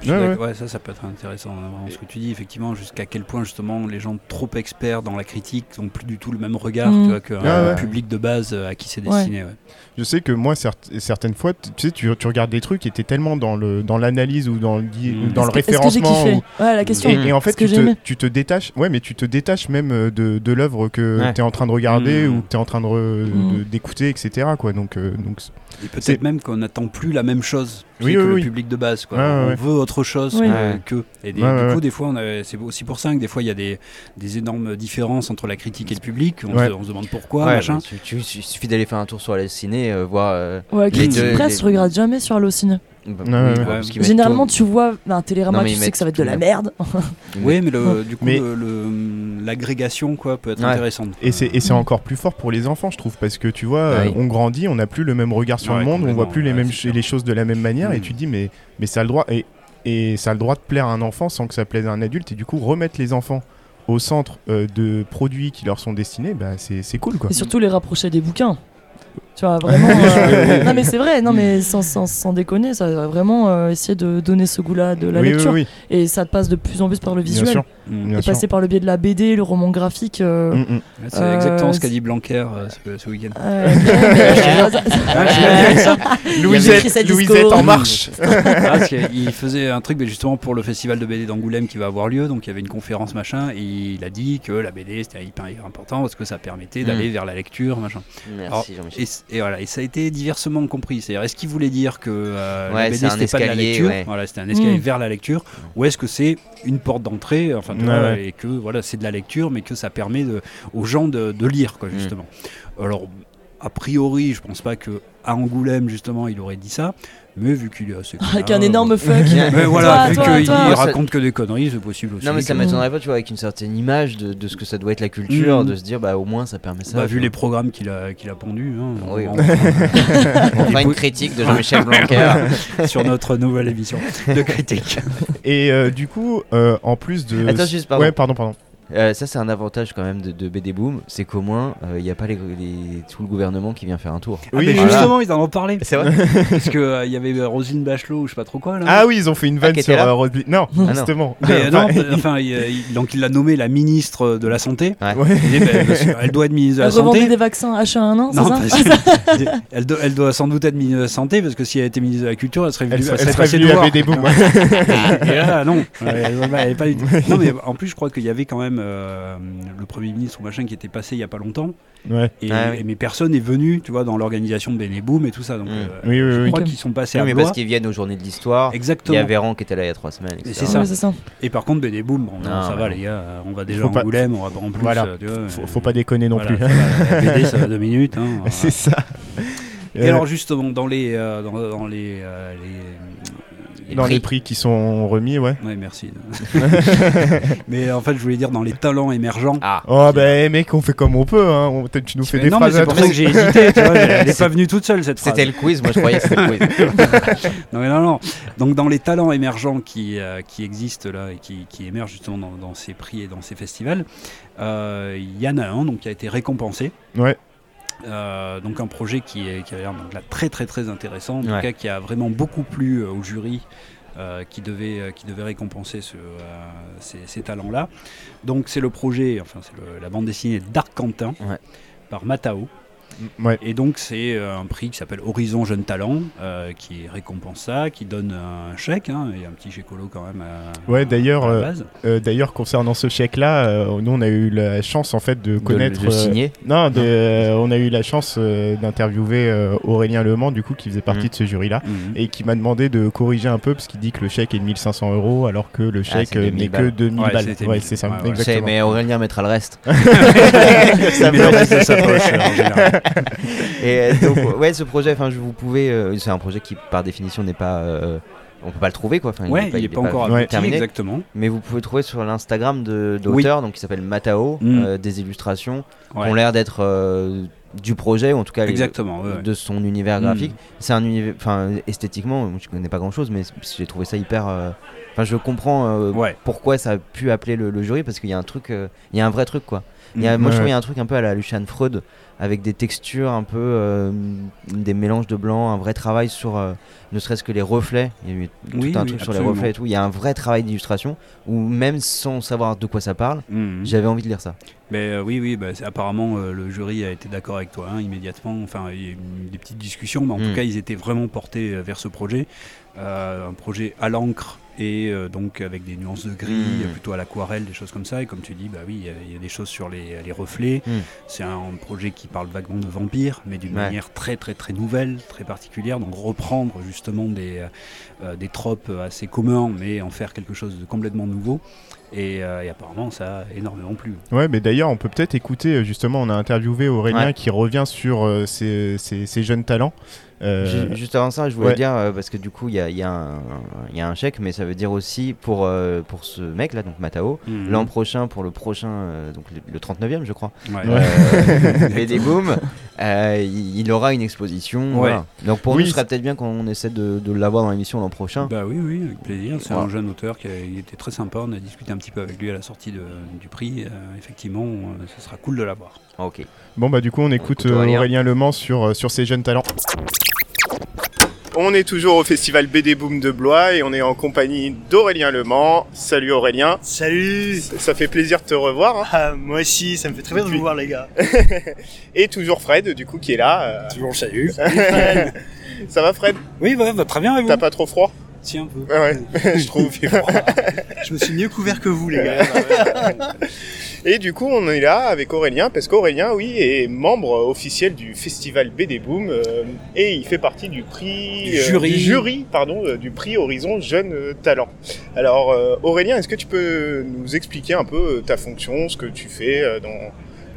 ça, ça peut être intéressant. hein, ce que tu dis, effectivement, jusqu'à quel point justement les gens trop experts dans la critique n'ont plus du tout le même regard
Mm.
tu qu'un public de base euh, à qui c'est
Ouais.
destiné.
Je sais que moi, certes- certaines fois, tu sais, tu, tu regardes des trucs et t'es tellement dans le dans l'analyse ou dans le, di-
Mm.
dans le
que- que
référencement.
kiffé
ou-
Ouais, la question.
Et, et en fait,
que
tu te,
aimé
tu te détaches, ouais, mais tu te détaches même euh, de, de l'œuvre que
Ouais.
tu es en train de regarder
Mm.
ou que tu es en train de
Mm.
de- d'écouter, etc. Quoi. Donc, euh, donc,
Et peut-être même qu'on n'attend plus la même chose
Oui,
que
oui,
le
oui.
public de base. Quoi. On
ouais.
veut autre chose
Oui.
que- que. Et des- du coup,
ouais.
des fois, c'est aussi pour ça que des fois, il y a des, des énormes différences entre la critique et le public. On,
Ouais.
se, on se demande pourquoi,
Ouais,
machin.
tu, tu- il suffit d'aller faire un tour sur la ciné, euh, voir. euh,
Ouais,
Les
critique
les-
je regarde jamais sur Allociné.
bah, oui,
ouais.
bah,
Généralement,
tout-
tu vois un Télérama,
Non,
tu sais que ça va être de la merde.
Oui, mais le, du coup,
Mais-
l'agrégation quoi, peut être
Ouais.
intéressante.
et c'est et c'est encore plus fort pour les enfants, je trouve, parce que tu vois,
Ah oui.
on grandit, on n'a plus le même regard sur
Ouais,
le monde, on voit plus les mêmes les choses de la même manière, et
Mm.
tu te dis, mais mais ça a le droit et et ça a le droit de plaire à un enfant sans que ça plaise à un adulte, et du coup remettre les enfants au centre euh, de produits qui leur sont destinés, bah, c'est c'est cool, quoi.
Et surtout les rapprocher des bouquins. Tu vois, vraiment. euh, non, mais c'est vrai, non, mais sans, sans, sans déconner, ça va vraiment euh, essayer de donner ce goût-là de la
oui, oui,
lecture.
oui,
Et ça te passe de plus en plus par le
bien
visuel.
sûr.
Mm.
Bien
Et
sûr.
passer par le biais de la BD, le roman graphique. euh,
Mm, mm.
C'est
Euh,
exactement ce qu'a
c'est-
dit Blanquer euh, ce, ce week-end.
euh, mais-
je l'ai dit, ça.
Louisette, Louisette en marche.
Ah, qu'il faisait un truc mais justement pour le festival de BD d'Angoulême qui va avoir lieu, donc il y avait une conférence machin, et il a dit que la BD c'était hyper, hyper important parce que ça permettait d'aller
Mm.
vers la lecture machin.
Merci Jean-Michel.
Et, voilà, et ça a été diversement compris. C'est-à-dire, est-ce qu'il voulait dire que euh,
Ouais,
la
c'est
BD
un
c'était pas de la
escalier,
lecture,
ouais.
voilà, c'était un escalier
Mm.
vers la lecture, ou est-ce que c'est une porte d'entrée, enfin, tu
Ouais,
vois,
ouais.
et que voilà, c'est de la lecture, mais que ça permet de, aux gens de, de lire, quoi,
Mm.
justement. Alors, a priori, je pense pas que à Angoulême justement, il aurait dit ça, mais vu qu'il est assez
Avec
connu,
un énorme fuck.
mais voilà,
Toi,
vu qu'il
toi.
raconte que des conneries, c'est possible aussi.
Non mais ça m'étonnerait pas tu vois avec une certaine image de, de ce que ça doit être la culture
Mm.
de se dire bah au moins ça permet ça
Bah, vu les programmes qu'il a, qu'il a pondus, hein,
Oui,
on-
on fera une critique de Jean-Michel Blanquer
sur notre nouvelle émission de critique.
Et euh, du coup, euh, en plus de.
Attends juste pardon
Ouais, pardon, pardon.
Euh, ça c'est un avantage quand même de, de BD Boom c'est qu'au moins il n'y a pas les, les- tout le gouvernement qui vient faire un tour
Ah, mais
voilà.
justement, ils en ont parlé.
c'est vrai
Parce qu'il il y avait euh, Roselyne Bachelot ou je sais pas trop quoi là.
Ah oui, ils ont fait une vanne
qui
sur
était là
euh, Rose Bli- Non,
Ah non.
justement.
Mais euh, non,
Enfin,
enfin, il, euh, il- donc il l'a nommée la ministre de la Santé.
Ouais.
Ben, parce qu'elle doit être ministre de la
Elle revendait
Santé.
des vaccins H1N1, c'est
Non,
ça
elle, doit, elle doit sans doute être ministre de la Santé parce que si elle était ministre de la Culture, elle serait venue,
Elle,
elle
elle
serait
venue à
voir.
BD Boom.
Et là, non, elle, elle Non, mais en plus, je crois qu'il y avait quand même euh, le Premier ministre ou machin qui était passé il y a pas longtemps.
Ouais.
Et,
Ah oui.
et mais personne n'est venu, tu vois, dans l'organisation de Beneboom et tout ça. Donc,
Mm.
euh,
Oui, oui,
je
oui.
crois qu'ils sont passés
Oui,
à
mais
Blois.
parce qu'ils viennent aux journées de l'histoire il
Exactement.
y a Véran qui était là il y a trois semaines
c'est ça.
Ouais, c'est ça.
Et par contre, Beneboom, bon, non,
Non,
ça va les gars, on va déjà à Angoulême, on va pas en plus.
Voilà.
euh, tu vois,
Faut,
euh,
faut pas déconner non
voilà,
plus.
ça va, la BD, ça va deux minutes. hein, voilà.
C'est ça.
Et
Euh,
alors justement, dans les, euh, dans, dans les, euh, les,
dans
prix.
les prix qui sont remis, ouais.
Ouais, merci. Mais en fait, je voulais dire dans les talents émergents.
ah
Oh bah mec, on fait comme on peut. Hein. On- peut-être tu nous fais des
non, mais
phrases
c'est pour ça que j'ai hésité. Tu vois, elle n'est pas venue toute seule cette phrase.
c'était le quiz moi je croyais que c'était le quiz
Non, mais non, non. Donc dans les talents émergents qui, euh, qui existent là et qui, qui émergent justement dans, dans ces prix et dans ces festivals, euh, il y en a un donc, qui a été récompensé.
Ouais.
Euh, donc un projet qui, est, qui a l'air donc, là, très très très intéressant, en tout
Ouais.
cas qui a vraiment beaucoup plu euh, au jury euh, qui, devait, qui devait récompenser ce, euh, ces, ces talents-là. Donc c'est le projet, enfin c'est le- la bande dessinée d'Arc Quentin
Ouais.
par Matao.
Ouais.
Et donc c'est euh, un prix qui s'appelle Horizon Jeune Talent, euh, qui récompense ça, qui donne un chèque, hein, et un petit chèque colo quand même à,
Ouais, d'ailleurs,
à la
euh,
base.
Euh, D'ailleurs, concernant ce chèque-là, euh, nous on a eu la chance en fait de connaître.
le
euh,
signer
non, de- euh, on a eu la chance euh, d'interviewer euh, Aurélien Lemans, du coup, qui faisait partie
Mhm.
de ce jury-là,
Mhm.
et qui m'a demandé de corriger un peu parce qu'il dit que le chèque est de 1500 euros, alors que le chèque euh,
2000
n'est que
balles.
2000
Ouais,
balles.
c'était
Ouais,
1000.
c'est ça,
Ouais,
exactement.
mais Aurélien mettra le reste.
Le de en général.
Et euh, donc, ouais, ce projet, enfin, vous pouvez, euh, c'est un projet qui, par définition, n'est pas, euh, on peut pas le trouver, quoi. Enfin,
Ouais, il n'est pas encore
Ouais.
abouti,
terminé.
exactement.
Mais vous pouvez le trouver sur l'Instagram de d'auteur, donc qui s'appelle Matao,
Mm.
euh, des illustrations
Ouais.
qui ont l'air d'être euh, du projet, ou en tout cas les-
Exactement, ouais.
de son univers
Mm.
graphique. C'est un univers, enfin, esthétiquement, je connais pas grand chose, mais j'ai trouvé ça hyper. euh, Enfin, je comprends euh, pourquoi ça a pu appeler le, le jury, parce qu'il y a un truc, euh, il y a un vrai truc, quoi. Il y a,
Mm.
moi, je
Ouais.
trouve qu'il y a un truc un peu à la Lucian Freud, avec des textures un peu, euh, des mélanges de blanc, un vrai travail sur, euh, ne serait-ce que les reflets. Il y a eu tout
Oui,
un
oui,
truc sur les reflets et tout. Il y a un vrai travail d'illustration où même sans savoir de quoi ça parle,
Mhm.
j'avais envie de lire ça.
Mais euh, oui, oui, bah, apparemment le jury a été d'accord avec toi hein, immédiatement. Enfin, il y a eu des petites discussions, mais en tout cas, ils étaient vraiment portés vers ce projet. Un projet à l'encre et euh, donc avec des nuances de gris,
Mm.
euh, plutôt à l'aquarelle, des choses comme ça. Et comme tu dis, bah oui, il y a- il y, a des choses sur les, les reflets.
Mm.
C'est un projet qui parle vaguement de vampires, mais d'une
Ouais.
manière très, très, très nouvelle, très particulière. Donc reprendre justement des, euh, euh, des tropes assez communs, mais en faire quelque chose de complètement nouveau. Et, euh, et apparemment, ça a énormément plu.
Ouais, mais d'ailleurs, on peut peut-être écouter, justement, on a interviewé Aurélien
Ouais.
qui revient sur euh, ces, ces- ces jeunes talents. Euh,
Ju- Juste avant ça, je voulais
ouais.
dire, euh, parce que du coup, il y a, il y a un- il y a un chèque, mais ça veut dire aussi pour, euh, pour ce mec-là, donc Matao,
Mhm.
l'an prochain, pour le prochain, euh, donc le, le 39e, je crois,
Ouais.
euh, BD Boom, il, il aura une exposition.
Ouais.
voilà. Donc pour
Oui,
nous, ce serait peut-être bien qu'on essaie de, de l'avoir dans l'émission l'an prochain.
Bah oui, oui, avec plaisir. C'est un jeune auteur qui a, il était très sympa. On a discuté un petit peu avec lui à la sortie de- du prix. Euh, effectivement, euh, ce sera cool de l'avoir.
Ok.
Bon, bah, du coup, on écoute
écoute
euh,
Aurélien.
Aurélien Lemans sur, euh, sur ces jeunes talents.
On est toujours au festival BD Boom de Blois et on est en compagnie d'Aurélien Lemans. Salut Aurélien.
Salut
Ça ça fait plaisir de te revoir. hein.
Ah, Moi aussi, ça me fait très bien de vous voir les gars.
Et toujours Fred, du coup, qui est là. euh.
Toujours salut.
Ça va Fred?
Oui, ouais, bah, très bien
T'as pas trop froid?
Si, un peu.
Ouais, ouais, je trouve.
Je me suis mieux couvert que vous les gars.
Et du coup, on est là avec Aurélien, parce qu'Aurélien, oui, est membre officiel du festival BD Boom, euh, et il fait partie du prix...
Du jury.
du jury, pardon, euh, du prix Horizon Jeune euh, Talent. Alors, euh, Aurélien, est-ce que tu peux nous expliquer un peu euh, ta fonction, ce que tu fais euh, dans,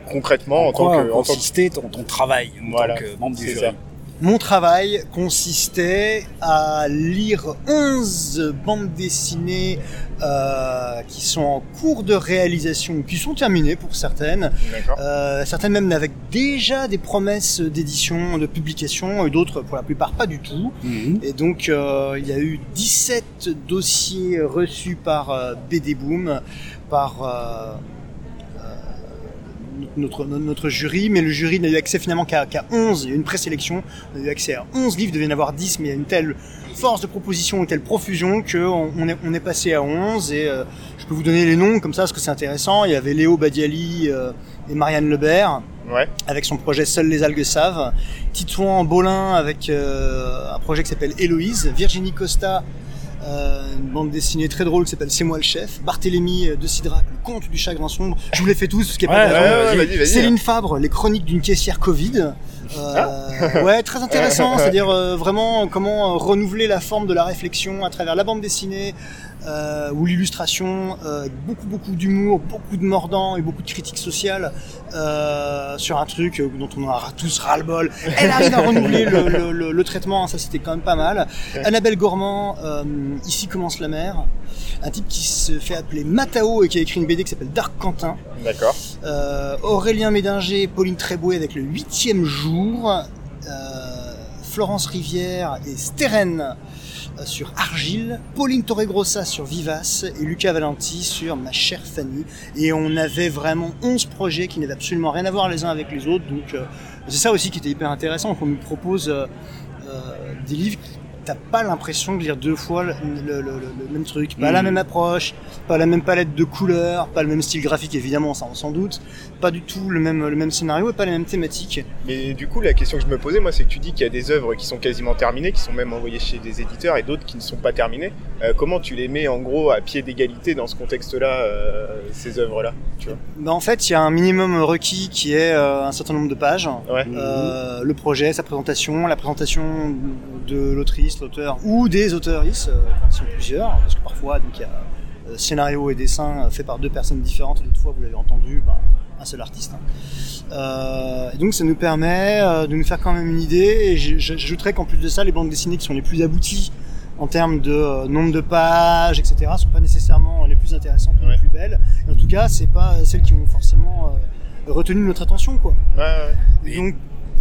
concrètement en, tant
quoi
que... en tant que-
ton, ton travail en
Voilà,
tant que membre du jury
ça.
Mon travail consistait à lire 11 bandes dessinées euh, qui sont en cours de réalisation, qui sont terminées pour certaines. Euh, certaines même avec déjà des promesses d'édition, de publication, et d'autres pour la plupart pas du tout. Et donc euh, il y a eu 17 dossiers reçus par BD Boom, par notre, notre, jury, mais le jury n'a eu accès finalement qu'à qu'à 11, il y a eu une présélection, on a eu accès à 11 livres, il devait y en avoir 10, mais il y a une telle force de proposition, une telle profusion qu'on on est, on est passé à 11, et euh, je peux vous donner les noms comme ça, parce que c'est intéressant, il y avait Léo Badiali euh, et Marianne Lebert,
Ouais.
avec son projet Seules les algues savent. Titouan Bolin avec euh, un projet qui s'appelle Héloïse. Virginie Costa, euh, une bande dessinée très drôle qui s'appelle C'est moi le chef. Barthélemy euh, de Sidrac, le conte du chagrin sombre. Je vous les fais tous parce qu'il n'y a pas
Ouais, ouais.
Céline Fabre, les chroniques d'une caissière Covid. Euh, ouais, très intéressant. C'est-à-dire euh, vraiment comment renouveler la forme de la réflexion à travers la bande dessinée euh, ou l'illustration. euh, beaucoup, beaucoup d'humour, beaucoup de mordant et beaucoup de critiques sociales euh, sur un truc euh, dont on aura tous ras-le-bol. Elle arrive à renouveler le, le- le- le traitement, ça c'était quand même pas mal. Annabelle Gourmand, Ici commence la mer. Un type qui se fait appeler Matao et qui a écrit une BD qui s'appelle Dark Quentin.
D'accord.
Aurélien Médinger, Pauline Tréboué avec le huitième jour, Florence Rivière et Steren sur Argile, Pauline Torregrossa sur Vivace et Lucas Valenti sur Ma chère Fanny. Et on avait vraiment 11 projets qui n'avaient absolument rien à voir les uns avec les autres. Donc euh, c'est ça aussi qui était hyper intéressant, qu'on nous propose euh, euh, des livres t'as pas l'impression de lire deux fois le, le- le- le même truc, pas la même approche, pas la même palette de couleurs, pas le même style graphique évidemment, ça on s'en doute, pas du tout le même le même scénario et pas les mêmes thématiques.
Mais du coup, la question que je me posais, moi, c'est que tu dis qu'il y a des œuvres qui sont quasiment terminées, qui sont même envoyées chez des éditeurs, et d'autres qui ne sont pas terminées. Euh, comment tu les mets en gros à pied d'égalité dans ce contexte-là, euh, ces œuvres-là tu vois?
Bah, en fait, il y a un minimum requis qui est euh, un certain nombre de pages.
Ouais.
Le projet, sa présentation, la présentation de l'autrice, l'auteur ou des auteuristes, euh, quand ils sont plusieurs, parce que parfois donc il y a euh, scénario et dessin euh, fait par deux personnes différentes, et d'autres fois vous l'avez entendu, ben, un seul artiste. hein. Euh, et donc ça nous permet de nous faire quand même une idée. Et j'ajouterais qu'en plus de ça, les bandes dessinées qui sont les plus abouties en termes de nombre de pages, etc., sont pas nécessairement les plus intéressantes ou les plus belles. Et en tout cas, c'est pas celles qui ont forcément retenu notre attention, quoi.
Ouais, ouais.
Et donc,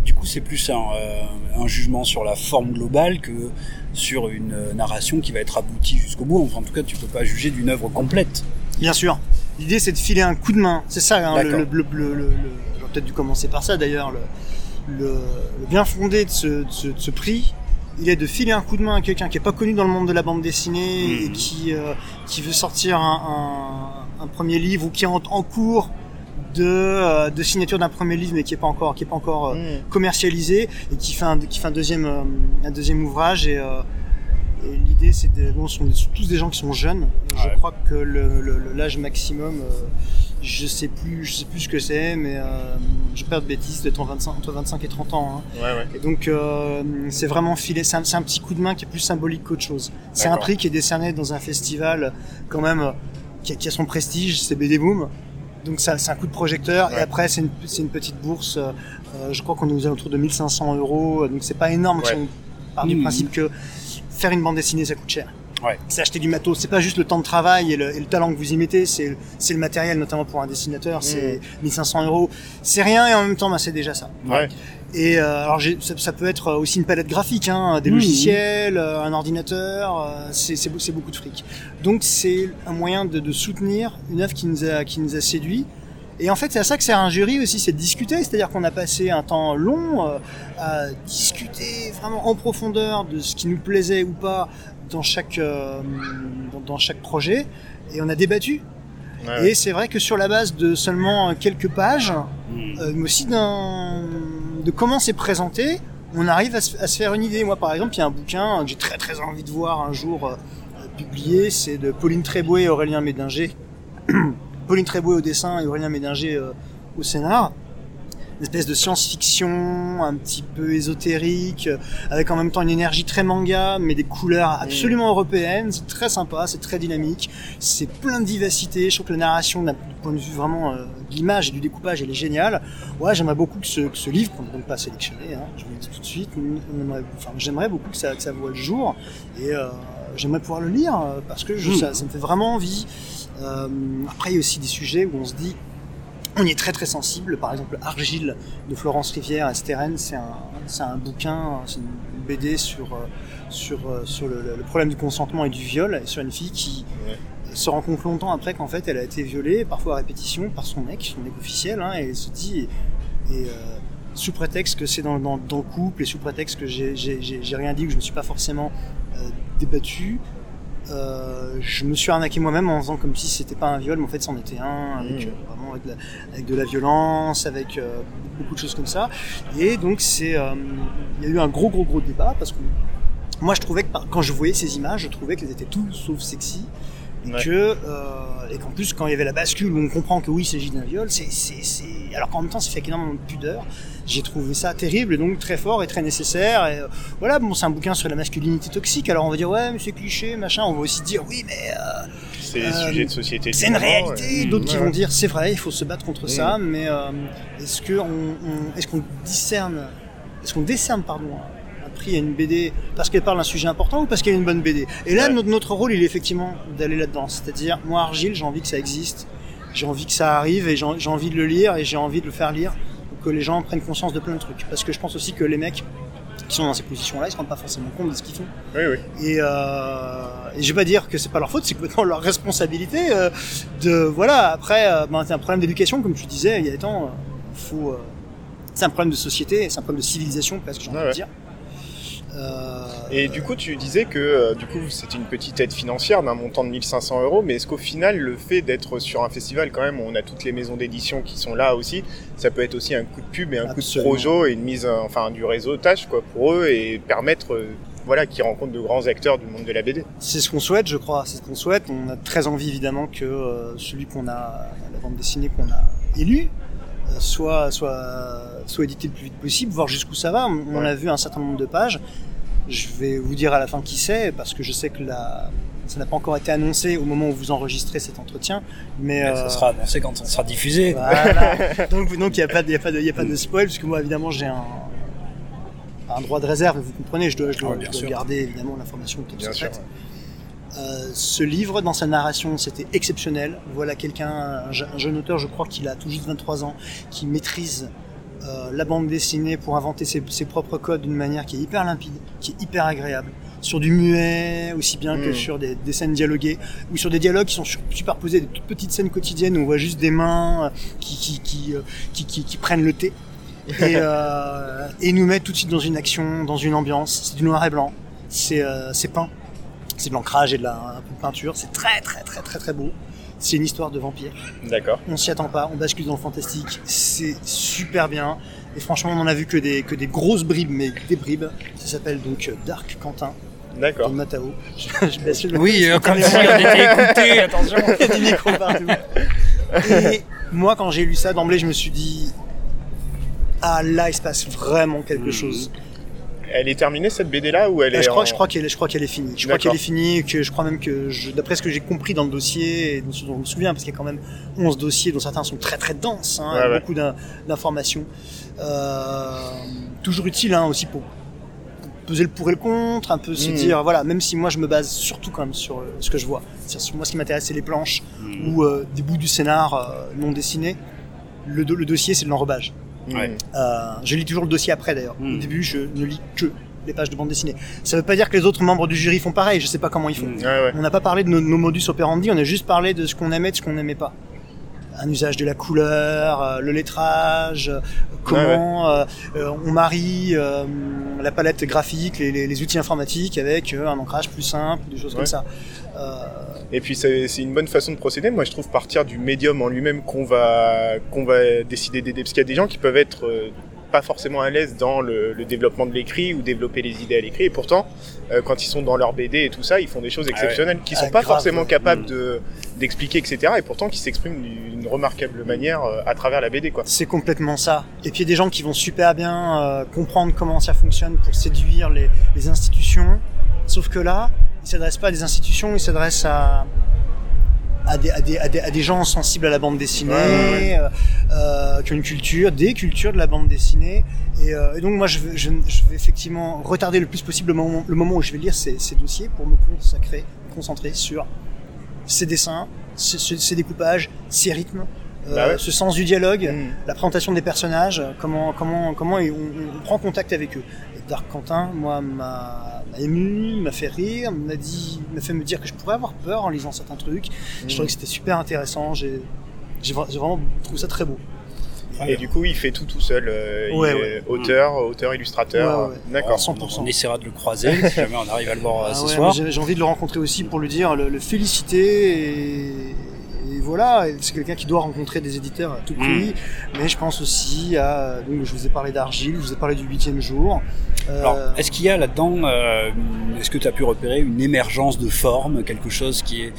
Du coup, c'est plus un, euh, un jugement sur la forme globale que sur une euh, narration qui va être aboutie jusqu'au bout. Enfin, en tout cas, tu peux pas juger d'une œuvre complète.
Bien sûr. L'idée, c'est de filer un coup de main. C'est ça, hein, le,
D'accord.
le, le, le- le- j'aurais peut-être dû commencer par ça d'ailleurs. Le, le, le bien fondé de ce, de, ce, de ce prix, il est de filer un coup de main à quelqu'un qui est pas connu dans le monde de la bande dessinée et qui, euh, qui veut sortir un, un, un premier livre ou qui est en, en cours de, euh, de signature d'un premier livre mais qui est pas encore, qui est pas encore euh,
Mmh.
commercialisé et qui fait un, qui fait un deuxième, euh, un deuxième ouvrage et, et l'idée c'est de, bon, ce sont tous des gens qui sont jeunes. Je crois que le, l'âge maximum, je sais plus, je sais plus ce que c'est, mais je perds de bêtises, d'être en 25, entre 25 et 30 ans. hein.
Ouais, ouais.
Et donc c'est vraiment filé, c'est un, c'est un petit coup de main qui est plus symbolique qu'autre chose. C'est un prix qui est décerné dans un festival quand même qui a, qui a son prestige, c'est BD Boom. Donc ça, c'est un coup de projecteur et après c'est une, c'est une petite bourse. euh, je crois qu'on est aux alentours de 1500 euros, donc c'est pas énorme.
Ouais.
si on part du
Mhm.
principe que faire une bande dessinée ça coûte cher.
Ouais.
C'est acheter du matos, c'est pas juste le temps de travail et le, et le talent que vous y mettez, c'est c'est le matériel notamment pour un dessinateur, c'est 1500 euros. C'est rien et en même temps bah, c'est déjà ça.
Ouais.
Et euh, alors j'ai- ça, ça peut être aussi une palette graphique, hein, des
Mhm.
logiciels, euh, un ordinateur, euh, c'est c'est beau- c'est beaucoup de fric. Donc c'est un moyen de, de soutenir une œuvre qui nous a qui nous a séduit. Et en fait, c'est à ça que sert un jury aussi, c'est de discuter. C'est-à-dire qu'on a passé un temps long euh, à discuter vraiment en profondeur de ce qui nous plaisait ou pas dans chaque euh, dans, dans chaque projet, et on a débattu.
Ouais,
Et c'est vrai que sur la base de seulement quelques pages,
Hmm.
euh, mais aussi d'un- de comment c'est présenté, on arrive à se, à se faire une idée. Moi, par exemple, il y a un bouquin que j'ai très très envie de voir un jour euh, publié, c'est de Pauline Tréboué et Aurélien Médinger. Pauline Tréboué au dessin et Aurélien Médinger euh, au scénar. Une espèce de science-fiction, un petit peu ésotérique, avec en même temps une énergie très manga, mais des couleurs absolument européennes. C'est très sympa, c'est très dynamique, c'est plein de vivacité. Je trouve que la narration, d'un point de vue vraiment euh, de l'image et du découpage, elle est géniale. Ouais, j'aimerais beaucoup que ce, que ce livre, qu'on ne donc pas sélectionné, hein, je vous le dis tout de suite, enfin, j'aimerais beaucoup que ça, que ça voit le jour, et euh, j'aimerais pouvoir le lire, euh, parce que je,
Mm.
ça, ça me fait vraiment envie. Euh, après, il y a aussi des sujets où on se dit, on y est très très sensible. Par exemple, Argile de Florence Rivière à Steren, c'est un, c'est un bouquin, c'est une BD sur, euh, sur, euh, sur le, le problème du consentement et du viol, et sur une fille qui
Ouais.
se rend compte longtemps après qu'en fait elle a été violée, parfois à répétition, par son mec, son mec officiel, hein, et elle se dit, et, et, euh, sous prétexte que c'est dans, dans, dans le couple, et sous prétexte que j'ai- rien dit, que je me suis pas forcément euh, débattu, euh, je me suis arnaqué moi-même en faisant comme si c'était pas un viol, mais en fait c'en était un, avec
Mmh.
euh, vraiment avec de, la, avec de la violence, avec euh, beaucoup de choses comme ça. Et donc c'est, il y a eu un gros gros gros débat parce que moi je trouvais que quand je voyais ces images, je trouvais qu'elles étaient tout sauf sexy. Et
Ouais.
que et qu'en plus quand il y avait la bascule où on comprend que oui il s'agit d'un viol, c'est c'est c'est alors qu'en même temps c'est fait avec énormément de pudeur. J'ai trouvé ça terrible et donc très fort et très nécessaire. Et euh, voilà bon c'est un bouquin sur la masculinité toxique. Alors on va dire ouais mais c'est cliché machin. On va aussi dire oui mais euh,
C'est des
Euh,
sujets de société. du
c'est une réalité.
ouais.
D'autres qui vont dire c'est vrai, il faut se battre contre ça, mais euh, est-ce que on, on- est-ce qu'on discerne, est-ce qu'on décerne pardon un prix à une BD parce qu'elle parle d'un sujet important ou parce qu'elle a une bonne BD Et là
Ouais.
notre, notre rôle il est effectivement d'aller là-dedans, c'est-à-dire moi Argile j'ai envie que ça existe, j'ai envie que ça arrive et j'ai envie de le lire et j'ai envie de le faire lire que les gens prennent conscience de plein de trucs parce que je pense aussi que les mecs qui sont dans ces positions-là, ils se rendent pas forcément compte de ce qu'ils font.
Oui, oui.
Et, euh, et je vais pas dire que c'est pas leur faute, c'est complètement leur responsabilité. euh, de voilà. Après, euh, ben, c'est un problème d'éducation, comme tu disais il y a des temps. faut, c'est un problème de société, c'est un problème de civilisation, presque j'ai envie de
ouais.
dire. Euh,
Et du coup, tu disais que euh, du coup, c'était une petite aide financière d'un montant de 1500 euros, mais est-ce qu'au final, le fait d'être sur un festival, quand même, on a toutes les maisons d'édition qui sont là aussi, ça peut être aussi un coup de pub et un
Absolument.
coup de projo et une mise, euh, enfin, du réseautage quoi pour eux et permettre, voilà, qu'ils rencontrent de grands acteurs du monde de la BD.
C'est ce qu'on souhaite, je crois. C'est ce qu'on souhaite. On a très envie, évidemment, que euh, celui qu'on a, la bande dessinée qu'on a élu, soit, soit, soit édité le plus vite possible, voir jusqu'où ça va. On, a vu un certain nombre de pages. Je vais vous dire à la fin qui c'est, parce que je sais que la, ça n'a pas encore été annoncé au moment où vous enregistrez cet entretien. Mais,
Mais ça
euh,
sera annoncé quand on sera diffusé.
Voilà. donc, donc il n'y a pas, de- y a pas de, il y a pas de spoil, parce que moi, évidemment, j'ai un, un droit de réserve. Vous comprenez, je dois, je dois,
Ouais, bien
je dois
sûr.
garder évidemment l'information top
Bien sûr.
Euh, ce livre, dans sa narration, c'était exceptionnel. Voilà quelqu'un, un, je- un jeune auteur, je crois qu'il a tout juste 23 ans, qui maîtrise euh, la bande dessinée pour inventer ses, ses propres codes d'une manière qui est hyper limpide, qui est hyper agréable. Sur du muet, aussi bien que
Mm.
sur des, des scènes dialoguées, ou sur des dialogues qui sont superposés, des toutes petites scènes quotidiennes où on voit juste des mains euh, qui, qui, qui, qui, qui, qui prennent le thé. Et, euh, et nous mettent tout de suite dans une action, dans une ambiance. C'est du noir et blanc, c'est euh, c'est peint, c'est de l'ancrage et de la un peu de peinture. C'est très très très très très beau. C'est une histoire de vampire.
D'accord.
On s'y attend pas, on bascule dans le fantastique. C'est super bien. Et franchement, on en a vu que des, que des grosses bribes, mais des bribes. Ça s'appelle donc euh, Dark Quentin
D'accord.
de Matao. Je, je baisse le-
Oui, euh, comme si on était écouté, attention.
Il y a des micros partout. Et moi, quand j'ai lu ça, d'emblée, je me suis dit, ah là, il se passe vraiment quelque chose.
Elle est terminée cette BD là ou elle
Euh,
est
je crois,
en-
je crois qu'elle, je crois qu'elle est finie. Je crois qu'elle est finie, que je crois même que, d'après ce que j'ai compris dans le dossier, et dont dont je me souviens, parce qu'il y a quand même 11 dossiers, dont certains sont très très denses, hein,
Ouais,
avec
ouais.
beaucoup d'in- d'informations. Euh, toujours utile hein, aussi pour peser le pour et le contre, un peu se
Mhm.
dire, voilà, même si moi je me base surtout quand même sur euh, ce que je vois. Sur moi, ce qui m'intéresse, c'est les planches ou euh, des bouts du scénar non dessinés. Le, do- le dossier, c'est de l'enrobage.
Ouais.
Euh, je lis toujours le dossier après d'ailleurs. Au début, je ne lis que les pages de bande dessinée. Ça veut pas dire que les autres membres du jury font pareil, je sais pas comment ils font.
Mm.
Ouais, ouais.
On n'a pas parlé de nos, nos modus operandi, on a juste parlé de ce qu'on aimait, de ce qu'on n'aimait pas. Un usage de la couleur, euh, le lettrage, euh, comment on marie la palette graphique, les, les- les outils informatiques avec un ancrage plus simple, des choses comme ça. Euh,
Et puis c'est une bonne façon de procéder. Moi, je trouve partir du médium en lui-même qu'on va qu'on va décider d'aider, parce qu'il y a des gens qui peuvent être euh, pas forcément à l'aise dans le, le développement de l'écrit ou développer les idées à l'écrit. Et pourtant, euh, quand ils sont dans leur BD et tout ça, ils font des choses exceptionnelles qui sont
Ah,
pas
grave.
forcément capables
Mm.
de d'expliquer, etc. Et pourtant, qui s'expriment d'une remarquable manière euh, à travers la BD, quoi.
C'est complètement ça. Et puis il y a des gens qui vont super bien comprendre comment ça fonctionne pour séduire les, les institutions. Sauf que là, ils s'adressent pas à des institutions, ils s'adressent à, à, des, à, des, à, des, à des gens sensibles à la bande dessinée,
Ouais,
euh, euh, qui ont une culture, des cultures de la bande dessinée. Et, euh, et donc moi, je vais, je, je vais effectivement retarder le plus possible le moment, le moment où je vais lire ces, ces dossiers pour me consacrer, me concentrer sur ces dessins, ces, découpages, ces rythmes, euh,
Bah ouais.
ce sens du dialogue
Mm.
la présentation des personnages, comment comment comment on, on prend contact avec eux. Dark Quentin, moi, m'a ému, m'a fait rire, m'a dit, m'a fait me dire que je pourrais avoir peur en lisant certains trucs. Je
Mm.
trouvais que c'était super intéressant. J'ai j'ai vra- j'ai vraiment trouvé ça très beau.
Et du coup, il fait tout tout seul. euh, il
Ouais,
est
ouais.
auteur, auteur, illustrateur.
Ouais, ouais.
D'accord.
100%.
On essaiera de le croiser si jamais on arrive à le voir euh,
Ah
ce
ouais,
soir.
j'ai envie de le rencontrer aussi pour lui dire, le, le féliciter et, et C'est quelqu'un qui doit rencontrer des éditeurs à tout prix. Mais je pense aussi à, donc je vous ai parlé d'Argile, je vous ai parlé du huitième jour. Euh,
Alors, est-ce qu'il y a là-dedans, euh, est-ce que tu as pu repérer une émergence de forme, quelque chose qui est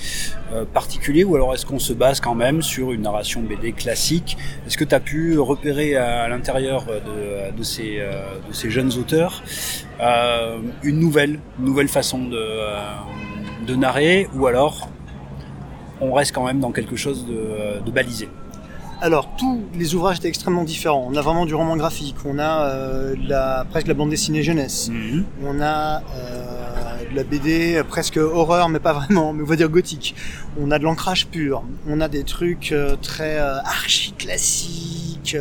euh, particulier, ou alors est-ce qu'on se base quand même sur une narration BD classique? Est-ce que tu as pu repérer à, à l'intérieur de, de, ces, de ces jeunes auteurs une nouvelle, une nouvelle façon de, de narrer, ou alors on reste quand même dans quelque chose de, de balisé
Alors, tous les ouvrages étaient extrêmement différents. On a vraiment du roman graphique, on a euh, la, presque la bande dessinée jeunesse,
Mhm.
on a euh, de la BD presque horreur, mais pas vraiment, mais on va dire gothique. On a de l'ancrage pur, on a des trucs euh, très archi classiques.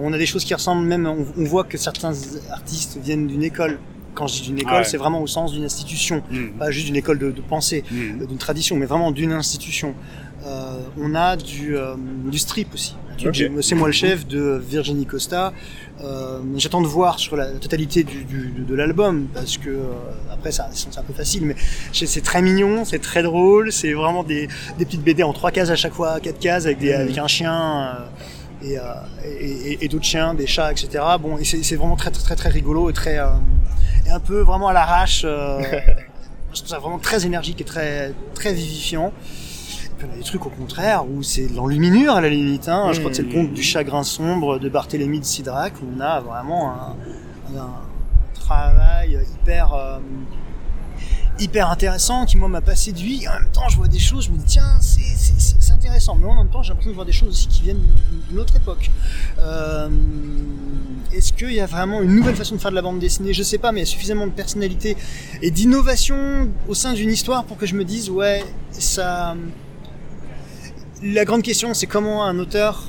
on a des choses qui ressemblent même. On, on voit que certains artistes viennent d'une école. Quand je dis d'une école,
Ouais.
c'est vraiment au sens d'une institution,
Mhm.
pas juste d'une école de, de pensée
Mhm.
d'une tradition, mais vraiment d'une institution. Euh, on a du, euh, du strip aussi, Un truc,
Ok.
j'ai- C'est moi le chef de Virginie Costa. Euh, J'attends de voir sur la totalité du, du- de, l'album parce que euh, après ça c'est un peu facile, mais c'est très mignon, c'est très drôle, c'est vraiment des, des petites BD en trois cases à chaque fois, quatre cases avec, des, avec un chien. Euh, et, et, et- et d'autres chiens, des chats, etc. Bon, et c'est vraiment très, très, très, rigolo et très, euh, et un peu vraiment à l'arrache. euh, je trouve ça vraiment très énergique et très, très vivifiant. Et puis on a des trucs au contraire où c'est de l'enluminure à la limite. Hein. Je crois que c'est le conte du chagrin sombre de Barthélemy de Sidrac où on a vraiment un, un travail hyper, euh, hyper intéressant qui moi m'a pas séduit. Et en même temps, je vois des choses, je me dis tiens, c'est- intéressant. Mais en même temps, j'ai l'impression de voir des choses aussi qui viennent d'une autre époque. Euh, Est-ce qu'il y a vraiment une nouvelle façon de faire de la bande dessinée? Je sais pas, mais il y a suffisamment de personnalité et d'innovation au sein d'une histoire pour que je me dise ouais, ça. La grande question, c'est comment un auteur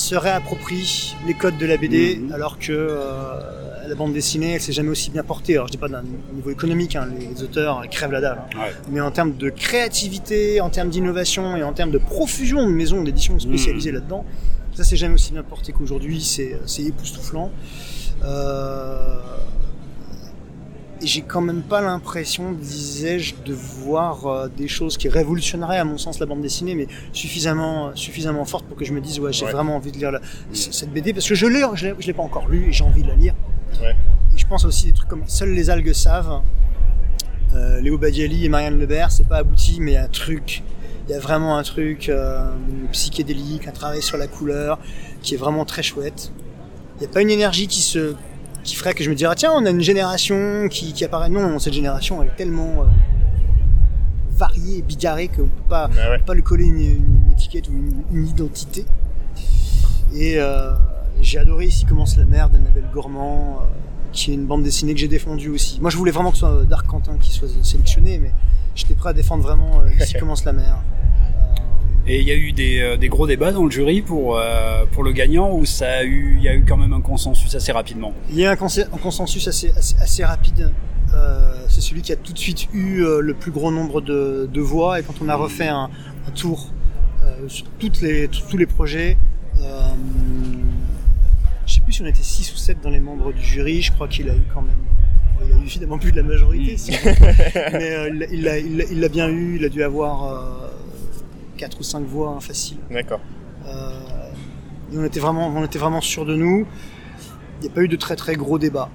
se réapproprie les codes de la BD
Mhm.
alors que euh, la bande dessinée, elle s'est jamais aussi bien portée. Alors je dis pas d'un niveau économique, hein, les auteurs crèvent la dalle. hein.
Ouais.
Mais en termes de créativité, en termes d'innovation et en termes de profusion de maisons d'édition spécialisées là-dedans, ça c'est jamais aussi bien porté qu'aujourd'hui, c'est c'est époustouflant. Euh, j'ai quand même pas l'impression, disais-je, de voir euh, des choses qui révolutionneraient à mon sens la bande dessinée, mais suffisamment, suffisamment forte pour que je me dise ouais j'ai
Ouais.
vraiment envie de lire la- c- cette BD parce que je l'ai, je l'ai, pas encore lu et j'ai envie de la lire.
Ouais.
Et je pense aussi des trucs comme Seules les algues savent. Euh, Léo Badiali et Marianne Lebert, c'est pas abouti, mais il y a un truc, il y a vraiment un truc euh, psychédélique, un travail sur la couleur qui est vraiment très chouette. Il n'y a pas une énergie qui se qui ferait que je me dirais tiens on a une génération qui, qui apparaît. Non cette génération elle est tellement euh, variée et bigarrée qu'on peut pas
Ah ouais.
peut pas lui coller une, une étiquette ou une, une identité. Et euh, j'ai adoré ici commence la mer d'Annabelle Gourmand euh, qui est une bande dessinée que j'ai défendue aussi. Moi je voulais vraiment que ce soit Dark Quentin qui soit sélectionné mais j'étais prêt à défendre vraiment ici commence la mer
Et il y a eu des, euh, des gros débats dans le jury pour, euh, pour le gagnant où ça a eu, il y a eu quand même un consensus assez rapidement.
Il y a un, un consensus assez, assez, assez rapide. Euh, c'est celui qui a tout de suite eu euh, le plus gros nombre de, de voix. Et quand on a refait un, un tour euh, sur toutes les, tous les projets, euh, je sais plus si on était 6 ou 7 dans les membres du jury. Je crois qu'il a eu quand même. Il a eu évidemment plus de la majorité, si- mais euh, il l'a- il l'a il l'a- il l'a bien eu. Il a dû avoir 4 ou 5 voix hein, facile.
D'accord.
Euh, on était vraiment, on était vraiment sûr de nous. Il n'y a pas eu de très très gros débats.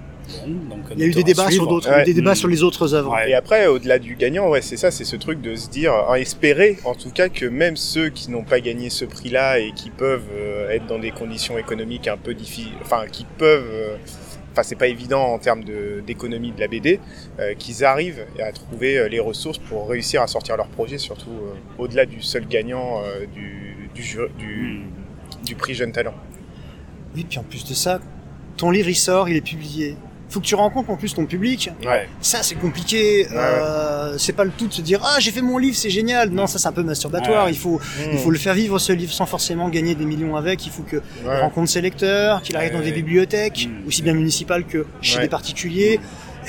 Donc,
Il y a eu des débats sur d'autres,
Ouais.
des débats sur les autres œuvres.
Ouais.
Et après, au-delà du gagnant, ouais, c'est ça, c'est ce truc de se dire, euh, espérer en tout cas que même ceux qui n'ont pas gagné ce prix-là et qui peuvent euh, être dans des conditions économiques un peu difficiles, enfin qui peuvent, euh, enfin c'est pas évident en termes de- d'économie de, la BD, euh, qu'ils arrivent à trouver euh, les ressources pour réussir à sortir leur projet, surtout euh, au-delà du seul gagnant euh, du, du, ju- du,
Mm.
du prix Jeune Talent.
Oui, puis en plus de ça, ton livre il sort, il est publié. Faut que tu rencontres en plus ton public.
Ouais.
Ça, c'est compliqué. Euh, c'est pas le tout de se dire ah j'ai fait mon livre, c'est génial. Non, ça c'est un peu masturbatoire. Il faut, il faut le faire vivre ce livre sans forcément gagner des millions avec. Il faut que il rencontre ses lecteurs, qu'il arrive dans des bibliothèques,
Mm.
aussi bien municipales que chez des particuliers.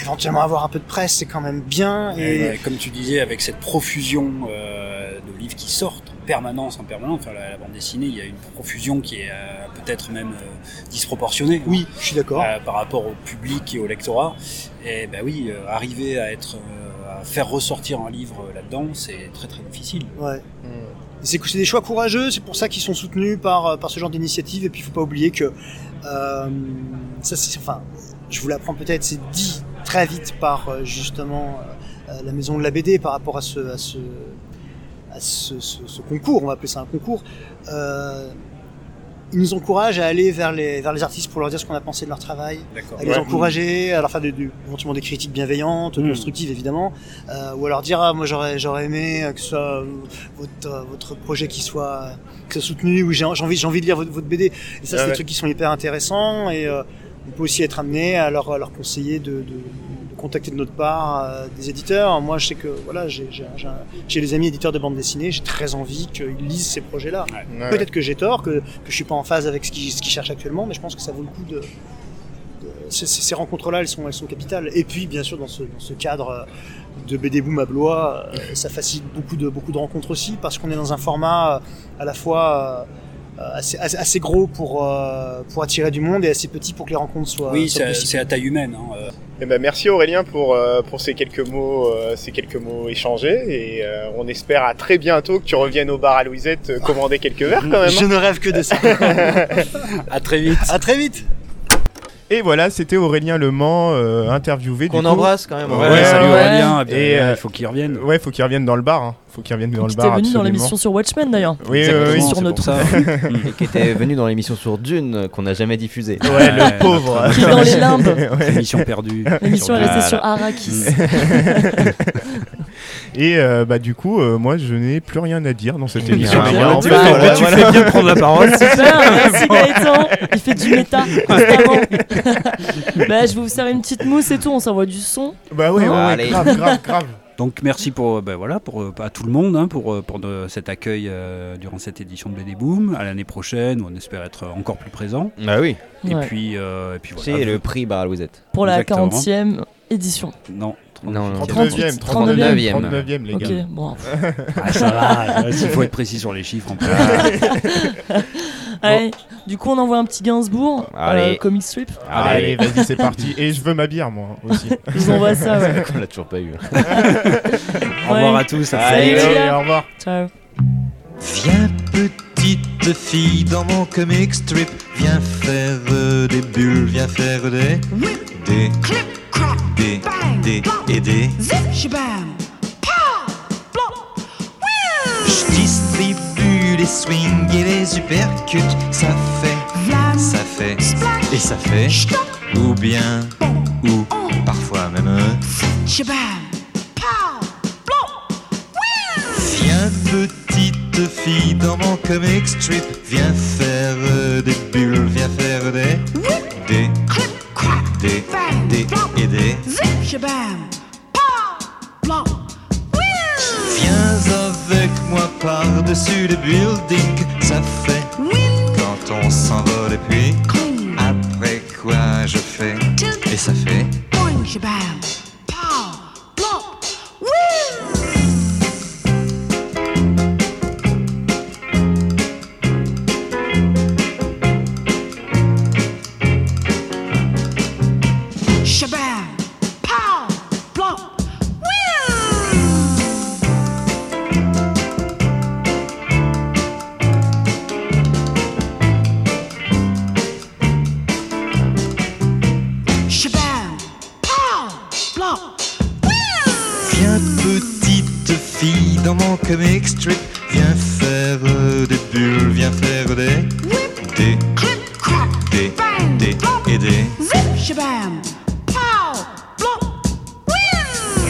Éventuellement avoir un peu de presse, c'est quand même bien.
Et,
Et,
comme tu disais, avec cette profusion euh, de livres qui sortent en permanence, en permanence, enfin, la, la bande dessinée, il y a une profusion qui est euh, peut-être même euh, disproportionnée.
oui, je suis d'accord.
euh, par rapport au public et au lectorat. Et ben oui, euh, arriver à être, euh, à faire ressortir un livre là-dedans, c'est très très difficile.
Ouais.
Mm.
C'est c'est des choix courageux, c'est pour ça qu'ils sont soutenus par, par ce genre d'initiative. Et puis il faut pas oublier que euh, ça, c'est, enfin, je vous l'apprends peut-être, c'est dit très vite par euh, justement euh, euh, la maison de la BD par rapport à ce, à ce, à ce, ce- ce concours. On va appeler ça un concours. Euh, ils nous encouragent à aller vers les, vers les artistes pour leur dire ce qu'on a pensé de leur travail à les
Ouais.
encourager, à leur faire des, des- éventuellement des critiques bienveillantes,
Mm.
constructives évidemment, euh, ou à leur dire ah moi j'aurais j'aurais aimé que ce soit votre votre projet qui soit que soit soutenu ou j'ai j'ai envie j'ai envie de lire votre, votre BD. Et ça
Ah
c'est
ouais.
des trucs qui sont hyper intéressants et euh, on peut aussi être amené à leur à leur conseiller de, de, de contacter de notre part euh, des éditeurs. Moi je sais que voilà j'ai les amis éditeurs de bande dessinée, j'ai très envie qu'ils lisent ces projets là.
Ouais.
Peut-être que j'ai tort, que, que je suis pas en phase avec ce qu'ils cherchent actuellement, mais je pense que ça vaut le coup de. de- ces, rencontres-là, elles sont, elles sont capitales. Et puis, bien sûr, dans ce, dans ce cadre de BD Boom à Blois, euh, ça facilite beaucoup de, beaucoup de rencontres aussi, parce qu'on est dans un format euh, à la fois euh, assez, assez, assez gros pour, euh, pour attirer du monde et assez petit pour que les rencontres soient.
Oui, c'est à taille humaine. hein, euh.
Eh ben, merci Aurélien pour, euh, pour ces quelques mots, euh, ces quelques mots échangés et euh, on espère à très bientôt que tu reviennes au bar à Louisette euh, commander quelques verres quand même.
Je
hein.
ne rêve que de ça.
À très vite.
à très vite.
Et voilà, c'était Aurélien Le Mans euh, interviewé.
Qu'on
du coup.
embrasse quand même.
Ouais,
Ouais, salut
ouais.
Aurélien.
Et,
Et,
euh,
il faut qu'il revienne.
Ouais, faut qu'il revienne dans le bar. Hein. Faut qu'il revienne dans
Qui
le
était
bar.
venu dans l'émission sur Watchmen d'ailleurs.
Oui, oui,
Exactement,
oui.
Sur notre-.
Et qui était venu dans l'émission sur Dune euh, qu'on n'a jamais diffusée.
Ouais, le pauvre.
Qui est dans les limbes.
Ouais.
Mission perdue.
L'émission est restée sur. Arrakis.
Et euh, bah du coup, euh, moi, je n'ai plus rien à dire dans cette émission. En
tu
voilà,
tu
voilà.
fais bien de prendre la parole.
Super, merci Gaëtan. Il fait du méta constamment. bah, je vais vous faire une petite mousse et tout, on s'envoie du son.
Bah ouais, ouais, ouais,
Allez.
grave, grave, grave.
Donc merci pour, ben voilà, pour, à tout le monde hein, pour, pour de- cet accueil euh, durant cette édition de BD Boom. À l'année prochaine, où on espère être encore plus présent.
Ah oui.
Et
Ouais.
puis, euh, et puis voilà.
C'est le prix Bar.
Pour la
Exactement.
40e édition.
Non.
Non, non.
39e,
39e.
39e, les
Ok,
gars.
bon.
Ah, ça va. Il faut être précis sur les chiffres. En plus.
Allez, du coup, on envoie un petit Gainsbourg,
Allez.
euh, comic strip.
Allez, vas-y, c'est parti. Et je veux ma bière, moi aussi.
Je vous envoie ça, ouais.
On l'a toujours pas eu.
Au revoir à tous.
Allez, au revoir.
Ciao.
Viens petite fille dans mon comic strip, viens faire des bulles, viens faire des des des des et des. Je distribue les swings et les uppercuts, ça fait, ça fait et ça fait, ou bien ou parfois même. Viens petite fille dans mon comic strip, viens faire euh, des bulles, viens faire des des des des et des. Viens avec moi par-dessus le building, ça fait quand on s'envole et puis après quoi je fais? Et ça fait. Mon comic strip, viens faire des bulles, viens faire des des des des et des.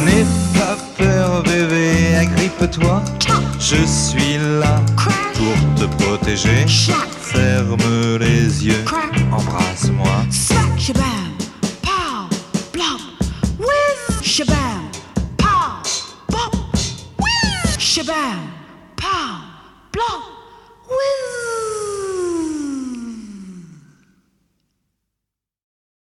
N'aie pas peur bébé, agrippe-toi, je suis là pour te protéger. Ferme les yeux, embrasse-moi.
Shabam, pow, blow, whiz.